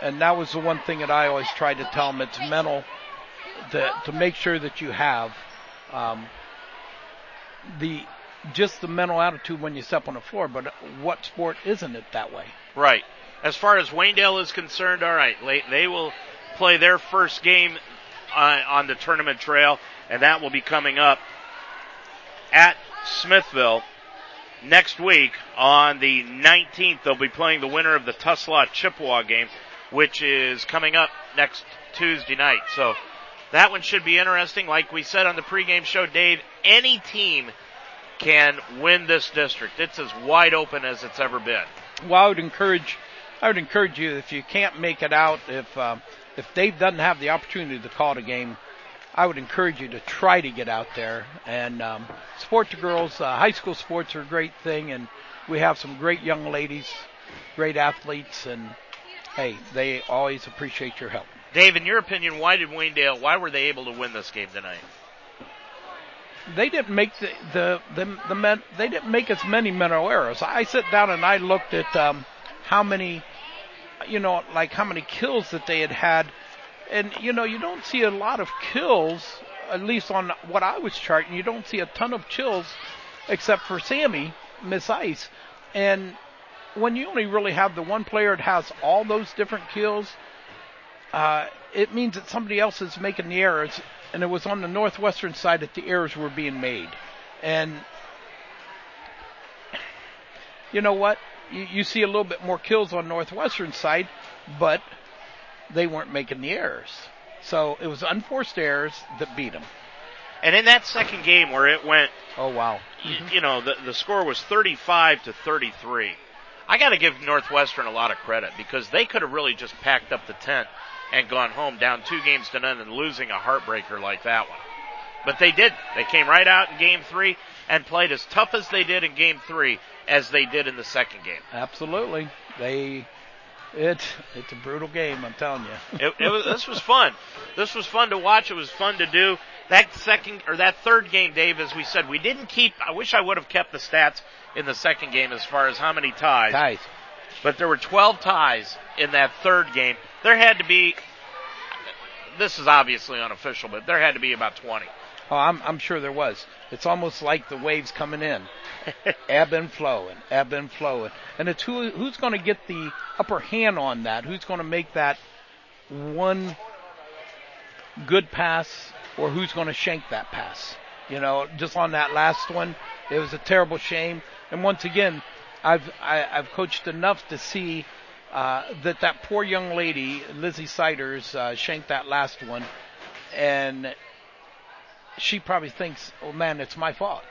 and that was the one thing that I always tried to tell them. It's mental to to make sure that you have um, the just the mental attitude when you step on the floor. But what sport isn't it that way? Right. As far as Waynedale is concerned, all right, they, they will play their first game uh, on the tournament trail, and that will be coming up at Smithville next week on the 19th. They'll be playing the winner of the Tuslaw Chippewa game, which is coming up next Tuesday night. So that one should be interesting. Like we said on the pregame show, Dave, any team can win this district. It's as wide open as it's ever been. Well, I would encourage, I would encourage you if you can't make it out, if um, if Dave doesn't have the opportunity to call the game, I would encourage you to try to get out there and um, support the girls. Uh, high school sports are a great thing, and we have some great young ladies, great athletes, and hey, they always appreciate your help. Dave, in your opinion, why did Waynedale? Why were they able to win this game tonight? they didn't make the the the, the men, they didn't make as many mental errors. I sit down and I looked at um, how many, you know, like how many kills that they had had, and you know you don't see a lot of kills, at least on what I was charting. You don't see a ton of kills, except for Sammy Miss Ice, and when you only really have the one player that has all those different kills, uh, it means that somebody else is making the errors, and it was on the northwestern side that the errors were being made. And you know what? You, you see a little bit more kills on northwestern side, but they weren't making the errors. So it was unforced errors that beat them. And in that second game where it went, oh wow, you, you know, the the score was 35 to 33. I got to give Northwestern a lot of credit because they could have really just packed up the tent and gone home down two games to none and losing a heartbreaker like that one. But they did. They came right out in game three and played as tough as they did in game three as they did in the second game. Absolutely, they. It it's a brutal game. I'm telling you. it, it was, this was fun. This was fun to watch. It was fun to do. That second or that third game, Dave, as we said, we didn't keep. I wish I would have kept the stats in the second game as far as how many ties. Ties. But there were 12 ties in that third game. There had to be. This is obviously unofficial, but there had to be about 20. Oh, I'm I'm sure there was. It's almost like the waves coming in, ebb and flow and ebb and flow, and it's who who's going to get the upper hand on that? Who's going to make that one good pass, or who's going to shank that pass? You know, just on that last one, it was a terrible shame. And once again, I've I, I've coached enough to see uh, that that poor young lady, Lizzie Siders, uh, shanked that last one, and she probably thinks, "Oh man, it's my fault,"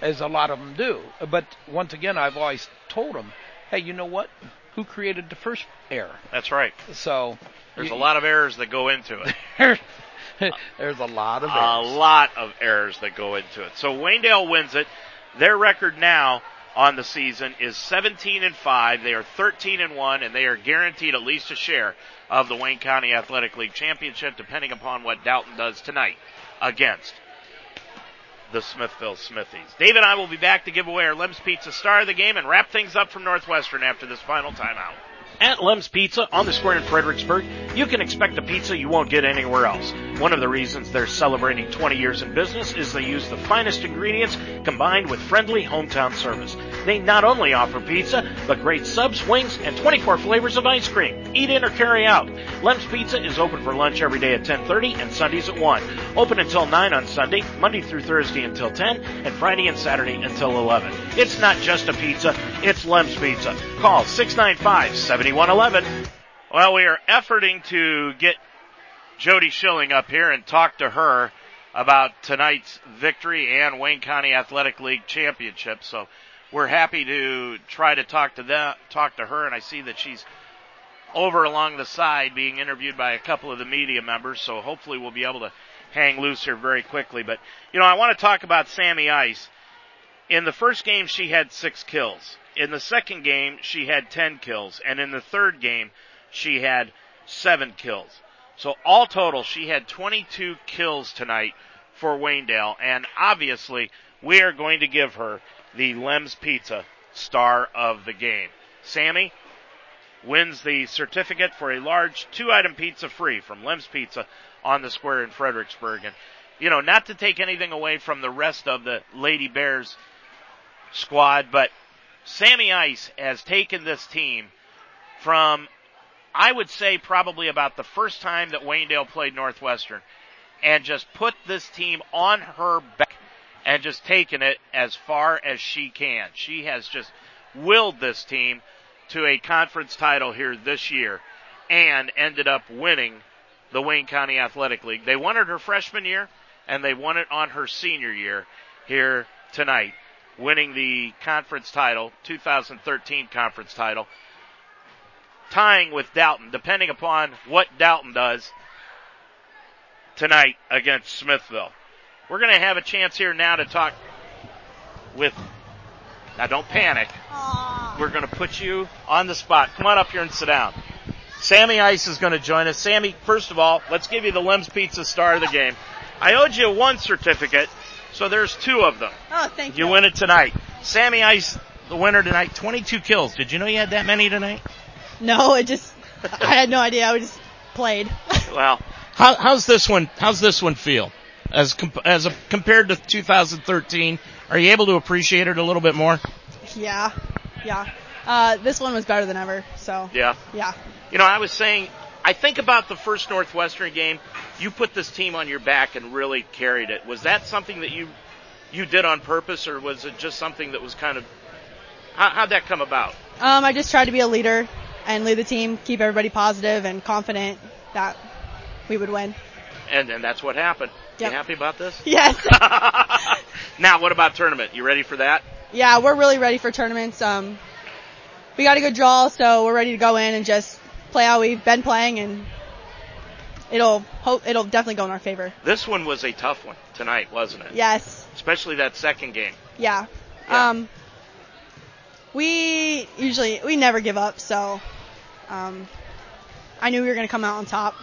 as a lot of them do. But once again, I've always told them, "Hey, you know what? Who created the first error?" That's right. So There's you- a lot of errors that go into it. (laughs) There's a lot of a errors. lot of errors that go into it. So Waynedale wins it. Their record now on the season is 17 and 5. They are 13 and 1 and they are guaranteed at least a share of the Wayne County Athletic League championship depending upon what Dalton does tonight against the Smithville Smithies. Dave and I will be back to give away our Lem's Pizza star of the game and wrap things up from Northwestern after this final timeout. At Lem's Pizza on the square in Fredericksburg, you can expect a pizza you won't get anywhere else. One of the reasons they're celebrating 20 years in business is they use the finest ingredients combined with friendly hometown service. They not only offer pizza, but great subs, wings, and 24 flavors of ice cream. Eat in or carry out. Lem's Pizza is open for lunch every day at 10:30 and Sundays at 1. Open until 9 on Sunday, Monday through Thursday until 10, and Friday and Saturday until 11. It's not just a pizza, it's Lem's Pizza. Call 695-7111. Well, we are efforting to get Jody Schilling up here and talk to her about tonight's victory and Wayne County Athletic League championship. So we're happy to try to talk to them, talk to her, and I see that she's over along the side being interviewed by a couple of the media members. So hopefully we'll be able to hang loose here very quickly. But, you know, I want to talk about Sammy Ice. In the first game, she had six kills. In the second game, she had 10 kills. And in the third game, she had seven kills. So all total, she had 22 kills tonight for Waynedale. And obviously, we are going to give her the Lem's Pizza star of the game. Sammy wins the certificate for a large two item pizza free from Lem's Pizza on the square in Fredericksburg. And, you know, not to take anything away from the rest of the Lady Bears squad, but Sammy Ice has taken this team from, I would say, probably about the first time that Waynedale played Northwestern and just put this team on her back and just taken it as far as she can. She has just willed this team to a conference title here this year and ended up winning the Wayne County Athletic League. They won it her freshman year and they won it on her senior year here tonight, winning the conference title, 2013 conference title, tying with Dalton, depending upon what Dalton does tonight against Smithville. We're going to have a chance here now to talk with. Now, don't panic. We're going to put you on the spot. Come on up here and sit down. Sammy Ice is going to join us. Sammy, first of all, let's give you the Lem's Pizza star of the game. I owed you one certificate, so there's two of them. Oh, thank you. You win it tonight. Sammy Ice, the winner tonight, 22 kills. Did you know you had that many tonight? No, it just I had no idea. I just played. (laughs) Well, how, how's this one? How's this one feel? As comp- as a, compared to 2013, are you able to appreciate it a little bit more? yeah, yeah. Uh, this one was better than ever. So Yeah. yeah. You know, I was saying, I think about the first Northwestern game. You put this team on your back and really carried it. Was that something that you you did on purpose, or was it just something that was kind of how, how'd that come about? Um, I just tried to be a leader and lead the team, keep everybody positive and confident that we would win. And and that's what happened. Yep. You happy about this? Yes. (laughs) now, what about tournament? You ready for that? yeah, we're really ready for tournaments. Um, we got a good draw, so we're ready to go in and just play how we've been playing, and it'll hope it'll definitely go in our favor. This one was a tough one tonight, wasn't it? Yes. Especially that second game. Yeah. Um, we usually we never give up, so um, I knew we were going to come out on top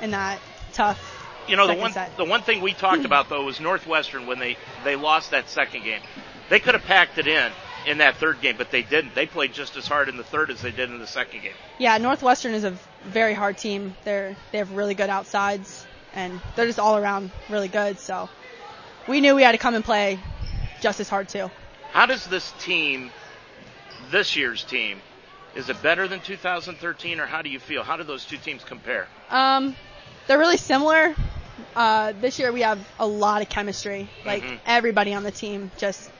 in that tough. You know, the one set. the one thing we talked about though was Northwestern when they they lost that second game. They could have packed it in in that third game, but they didn't. They played just as hard in the third as they did in the second game. Yeah, Northwestern is a very hard team. They're they have really good outsides, and they're just all around really good. So we knew we had to come and play just as hard too. How does this team, this year's team, is it better than 2013, or how do you feel? How do those two teams compare? Um, they're really similar. Uh, this year we have a lot of chemistry. Like Mhm. everybody on the team just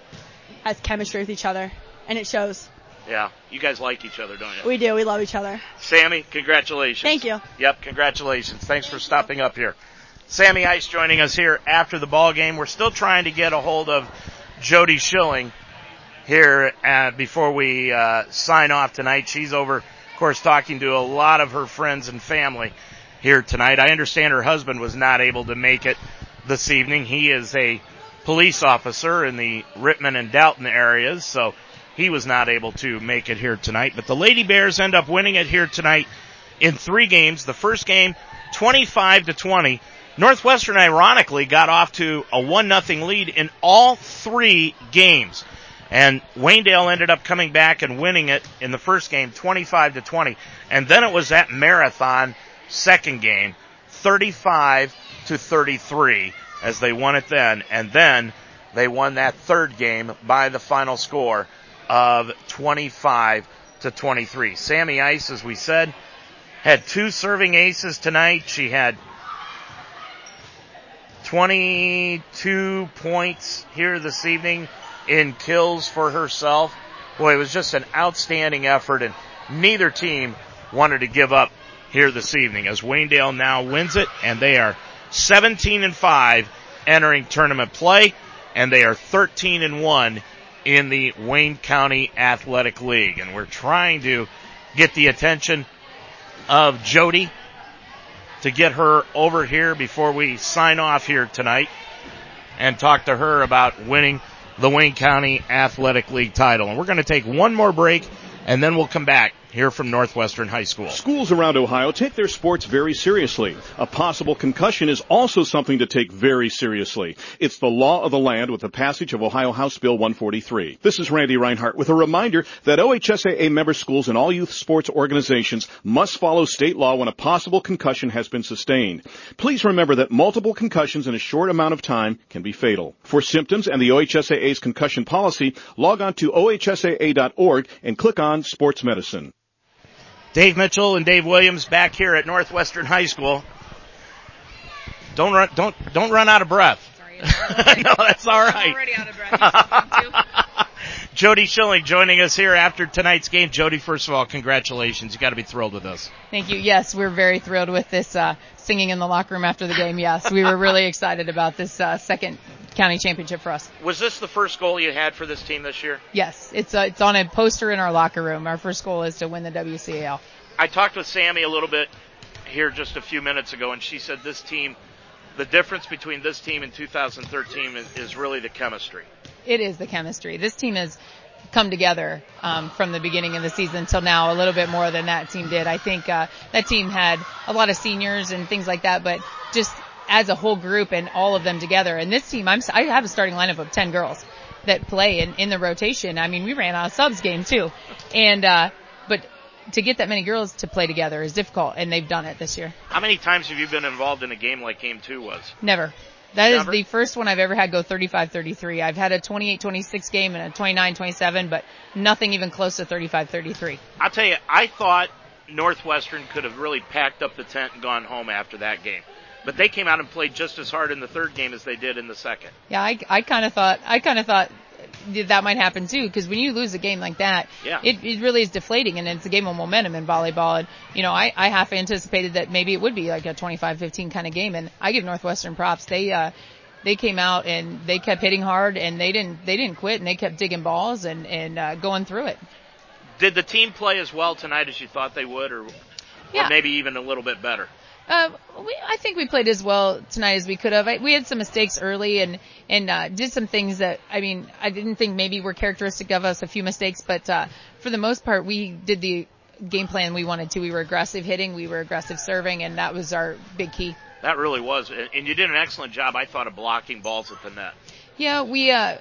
has chemistry with each other, and it shows. Yeah, you guys like each other, don't you? We do. We love each other. Sammy, congratulations. Thank you. Yep, congratulations. Thanks for stopping up here. Sammy Ice joining us here after the ball game. We're still trying to get a hold of Jody Schilling here uh, before we uh, sign off tonight. She's over, of course, talking to a lot of her friends and family here tonight. I understand her husband was not able to make it this evening. He is a police officer in the Rittman and Dalton areas, so he was not able to make it here tonight. But the Lady Bears end up winning it here tonight in three games. The first game, 25 to 20. Northwestern ironically got off to a one nothing lead in all three games. And Waynedale ended up coming back and winning it in the first game 25 to 20. And then it was that marathon second game 35 to 33 as they won it then. And then they won that third game by the final score of 25 to 23. Sammy Ice, as we said, had two serving aces tonight. She had 22 points here this evening in kills for herself. Boy, it was just an outstanding effort and neither team wanted to give up here this evening as Waynedale now wins it and they are 17 and 5 entering tournament play and they are 13 and 1 in the Wayne County Athletic League. And we're trying to get the attention of Jody to get her over here before we sign off here tonight and talk to her about winning the Wayne County Athletic League title. And we're going to take one more break and then we'll come back here from Northwestern High School. Schools around Ohio take their sports very seriously. A possible concussion is also something to take very seriously. It's the law of the land with the passage of Ohio House Bill 143. This is Randy Reinhart with a reminder that OHSAA member schools and all youth sports organizations must follow state law when a possible concussion has been sustained. Please remember that multiple concussions in a short amount of time can be fatal. For symptoms and the OHSAA's concussion policy, log on to ohsaa.org and click on sports medicine. Dave Mitchell and Dave Williams back here at Northwestern High School. Don't run, don't, don't run out of breath. Sorry, (laughs) no, that's all right. I'm already out of breath. (laughs) Jody Schilling joining us here after tonight's game. Jody, first of all, congratulations. You got to be thrilled with us. Thank you. Yes, we're very thrilled with this uh, singing in the locker room after the game. Yes, we were really excited about this uh, second county championship for us. Was this the first goal you had for this team this year? Yes, it's uh, it's on a poster in our locker room. Our first goal is to win the WCAL. I talked with Sammy a little bit here just a few minutes ago, and she said this team, the difference between this team and 2013 is, is really the chemistry. It is the chemistry. This team has come together um, from the beginning of the season till now a little bit more than that team did. I think uh, that team had a lot of seniors and things like that, but just as a whole group and all of them together. And this team, I'm, I have a starting lineup of 10 girls that play in, in the rotation. I mean, we ran out of subs game too. And, uh, but to get that many girls to play together is difficult and they've done it this year. How many times have you been involved in a game like game two was? Never. That is the first one I've ever had go 35-33. I've had a 28-26 game and a 29-27, but nothing even close to 35-33. I'll tell you, I thought Northwestern could have really packed up the tent and gone home after that game. But they came out and played just as hard in the third game as they did in the second. Yeah, I, I kind of thought, I kind of thought that might happen too, because when you lose a game like that, Yeah. it, it really is deflating and it's a game of momentum in volleyball. And, you know, I, I half anticipated that maybe it would be like a 25-15 kind of game. And I give Northwestern props. They, uh, they came out and they kept hitting hard and they didn't, they didn't quit and they kept digging balls and, and, uh, going through it. Did the team play as well tonight as you thought they would, or, Yeah. or maybe even a little bit better? Uh, we, I think we played as well tonight as we could have. I, we had some mistakes early and and uh, did some things that I mean I didn't think maybe were characteristic of us. A few mistakes, but uh, for the most part, we did the game plan we wanted to. We were aggressive hitting, we were aggressive serving, and that was our big key. That really was, and and you did an excellent job, I thought, of blocking balls at the net. Yeah, we uh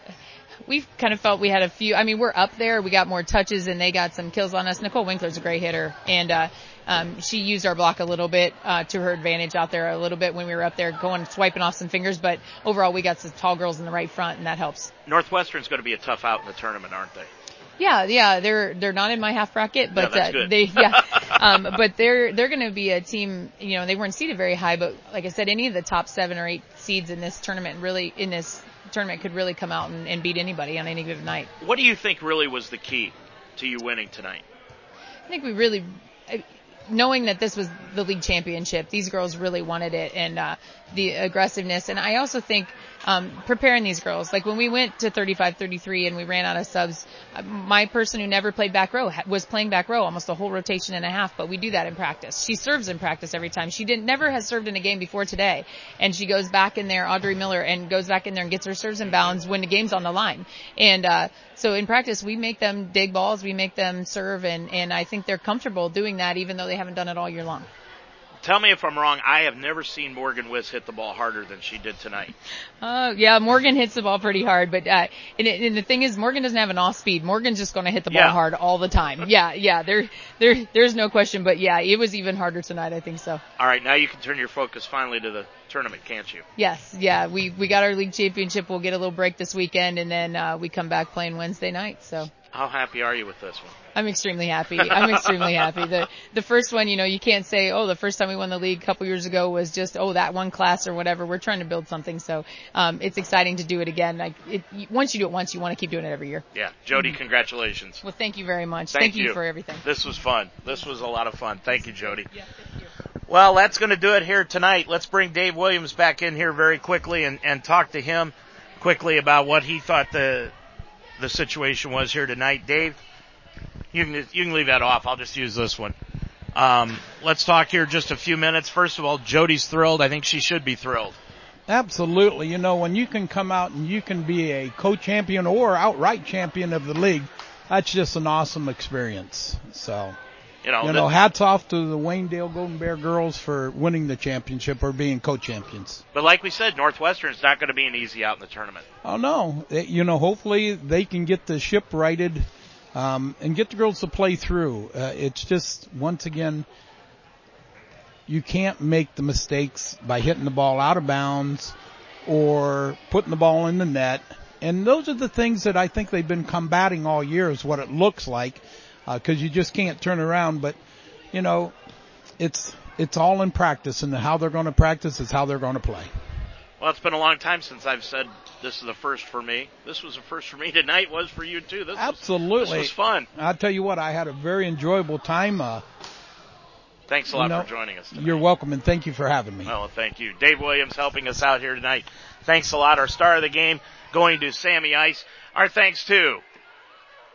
we kind of felt we had a few. I mean, we're up there. We got more touches and they got some kills on us. Nicole Winkler's a great hitter, and uh, um, she used our block a little bit uh, to her advantage out there a little bit when we were up there going swiping off some fingers. But overall, we got some tall girls in the right front, and that helps. Northwestern's going to be a tough out in the tournament, aren't they? Yeah, yeah, they're they're not in my half bracket, but that's uh, they yeah, (laughs) um, but they're they're going to be a team. You know, they weren't seeded very high, but like I said, any of the top seven or eight seeds in this tournament really in this tournament could really come out and, and beat anybody on any given night. What do you think really was the key to you winning tonight? I think we really, I- knowing that this was the league championship, these girls really wanted it and, uh, the aggressiveness. And I also think, um, preparing these girls, like when we went to 35-33 and we ran out of subs, uh, my person who never played back row was playing back row almost a whole rotation and a half, but we do that in practice. She serves in practice every time. She didn't, never has served in a game before today. And she goes back in there, Audrey Miller, and goes back in there and gets her serves and bounds when the game's on the line. And, uh, so in practice, we make them dig balls, we make them serve, and, and I think they're comfortable doing that even though they haven't done it all year long. Tell me if I'm wrong. I have never seen Morgan Wiss hit the ball harder than she did tonight. Uh, (laughs) yeah, Morgan hits the ball pretty hard, but, uh, and, it, and the thing is, Morgan doesn't have an off speed. Morgan's just gonna hit the ball Yeah. hard all the time. (laughs) Yeah, yeah, there, there, there's no question, but yeah, it was even harder tonight, I think so. All right, now you can turn your focus finally to the tournament, can't you? Yes, yeah, we, we got our league championship. We'll get a little break this weekend and then, uh, we come back playing Wednesday night, so. How happy are you with this one? I'm extremely happy. I'm extremely happy. The the first one, you know, you can't say, oh, the first time we won the league a couple years ago was just, oh, that one class or whatever. We're trying to build something, so um, it's exciting to do it again. Like, it, once you do it once, you want to keep doing it every year. Yeah, Jody, congratulations. Well, thank you very much. Thank, you. for everything. This was fun. This was a lot of fun. Thank you, Jody. Yeah, thank you. Well, that's going to do it here tonight. Let's bring Dave Williams back in here very quickly and, and talk to him quickly about what he thought the the situation was here tonight. Dave, you can you can leave that off. I'll just use this one. Um, let's talk here just a few minutes. First of all, Jody's thrilled. I think she should be thrilled. Absolutely. You know, when you can come out and you can be a co-champion or outright champion of the league, that's just an awesome experience. So, you know, you know, hats off to the Waynedale Golden Bear girls for winning the championship or being co-champions. But like we said, Northwestern's not going to be an easy out in the tournament. Oh no, you know, hopefully they can get the ship righted um, and get the girls to play through. Uh, it's just once again, you can't make the mistakes by hitting the ball out of bounds or putting the ball in the net. And those are the things that I think they've been combating all year is what it looks like, because uh, you just can't turn around. But you know, it's it's all in practice, and how they're going to practice is how they're going to play. Well, it's been a long time since I've said this is the first for me. This was the first for me (laughs) tonight. Was for you too. This absolutely was, this was fun. I'll tell you what, I had a very enjoyable time. Uh, Thanks a lot you know, for joining us. Tonight. You're welcome, and thank you for having me. Well, thank you, Dave Williams, helping us out here tonight. Thanks a lot. Our star of the game going to Sammy Ice. Our thanks to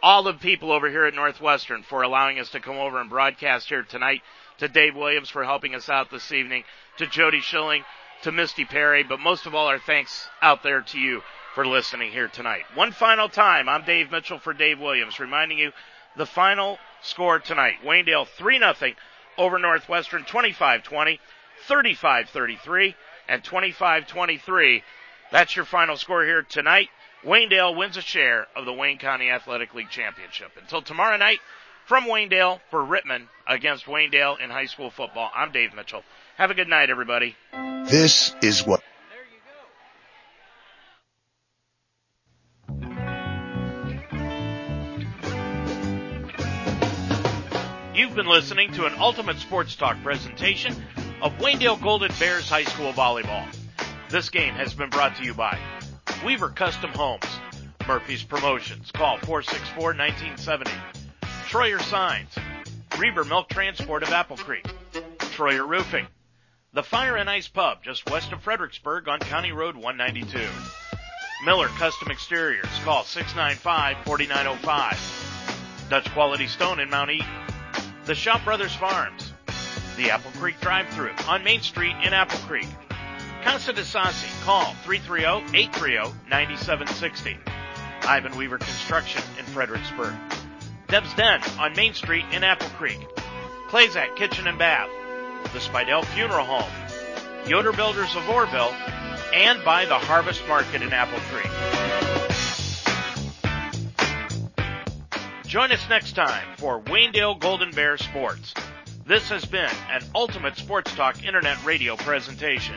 all the people over here at Northwestern for allowing us to come over and broadcast here tonight. To Dave Williams for helping us out this evening. To Jody Schilling to Misty Perry, but most of all, our thanks out there to you for listening here tonight. One final time, I'm Dave Mitchell for Dave Williams, reminding you the final score tonight. Waynedale 3 0 over Northwestern 25-20, 35-33, and 25-23. That's your final score here tonight. Waynedale wins a share of the Wayne County Athletic League Championship. Until tomorrow night, from Waynedale for Rittman against Waynedale in high school football, I'm Dave Mitchell. Have a good night, everybody. This is what. You've been listening to an Ultimate Sports Talk presentation of Waynedale Golden Bears High School Volleyball. This game has been brought to you by Weaver Custom Homes, Murphy's Promotions, call 464-1970, Troyer Signs, Reber Milk Transport of Apple Creek, Troyer Roofing, the Fire and Ice Pub, just west of Fredericksburg on County Road 192. Miller Custom Exteriors, call 695-4905. Dutch Quality Stone in Mount Eaton. The Shop Brothers Farms. The Apple Creek Drive-Thru on Main Street in Apple Creek. Casa de call 330-830-9760. Ivan Weaver Construction in Fredericksburg. Deb's Den on Main Street in Apple Creek. Clazak Kitchen and Bath the Spidell Funeral Home, Yoder Builders of Orrville, and by the Harvest Market in Apple Creek. Join us next time for Waynedale Golden Bear Sports. This has been an Ultimate Sports Talk Internet Radio presentation.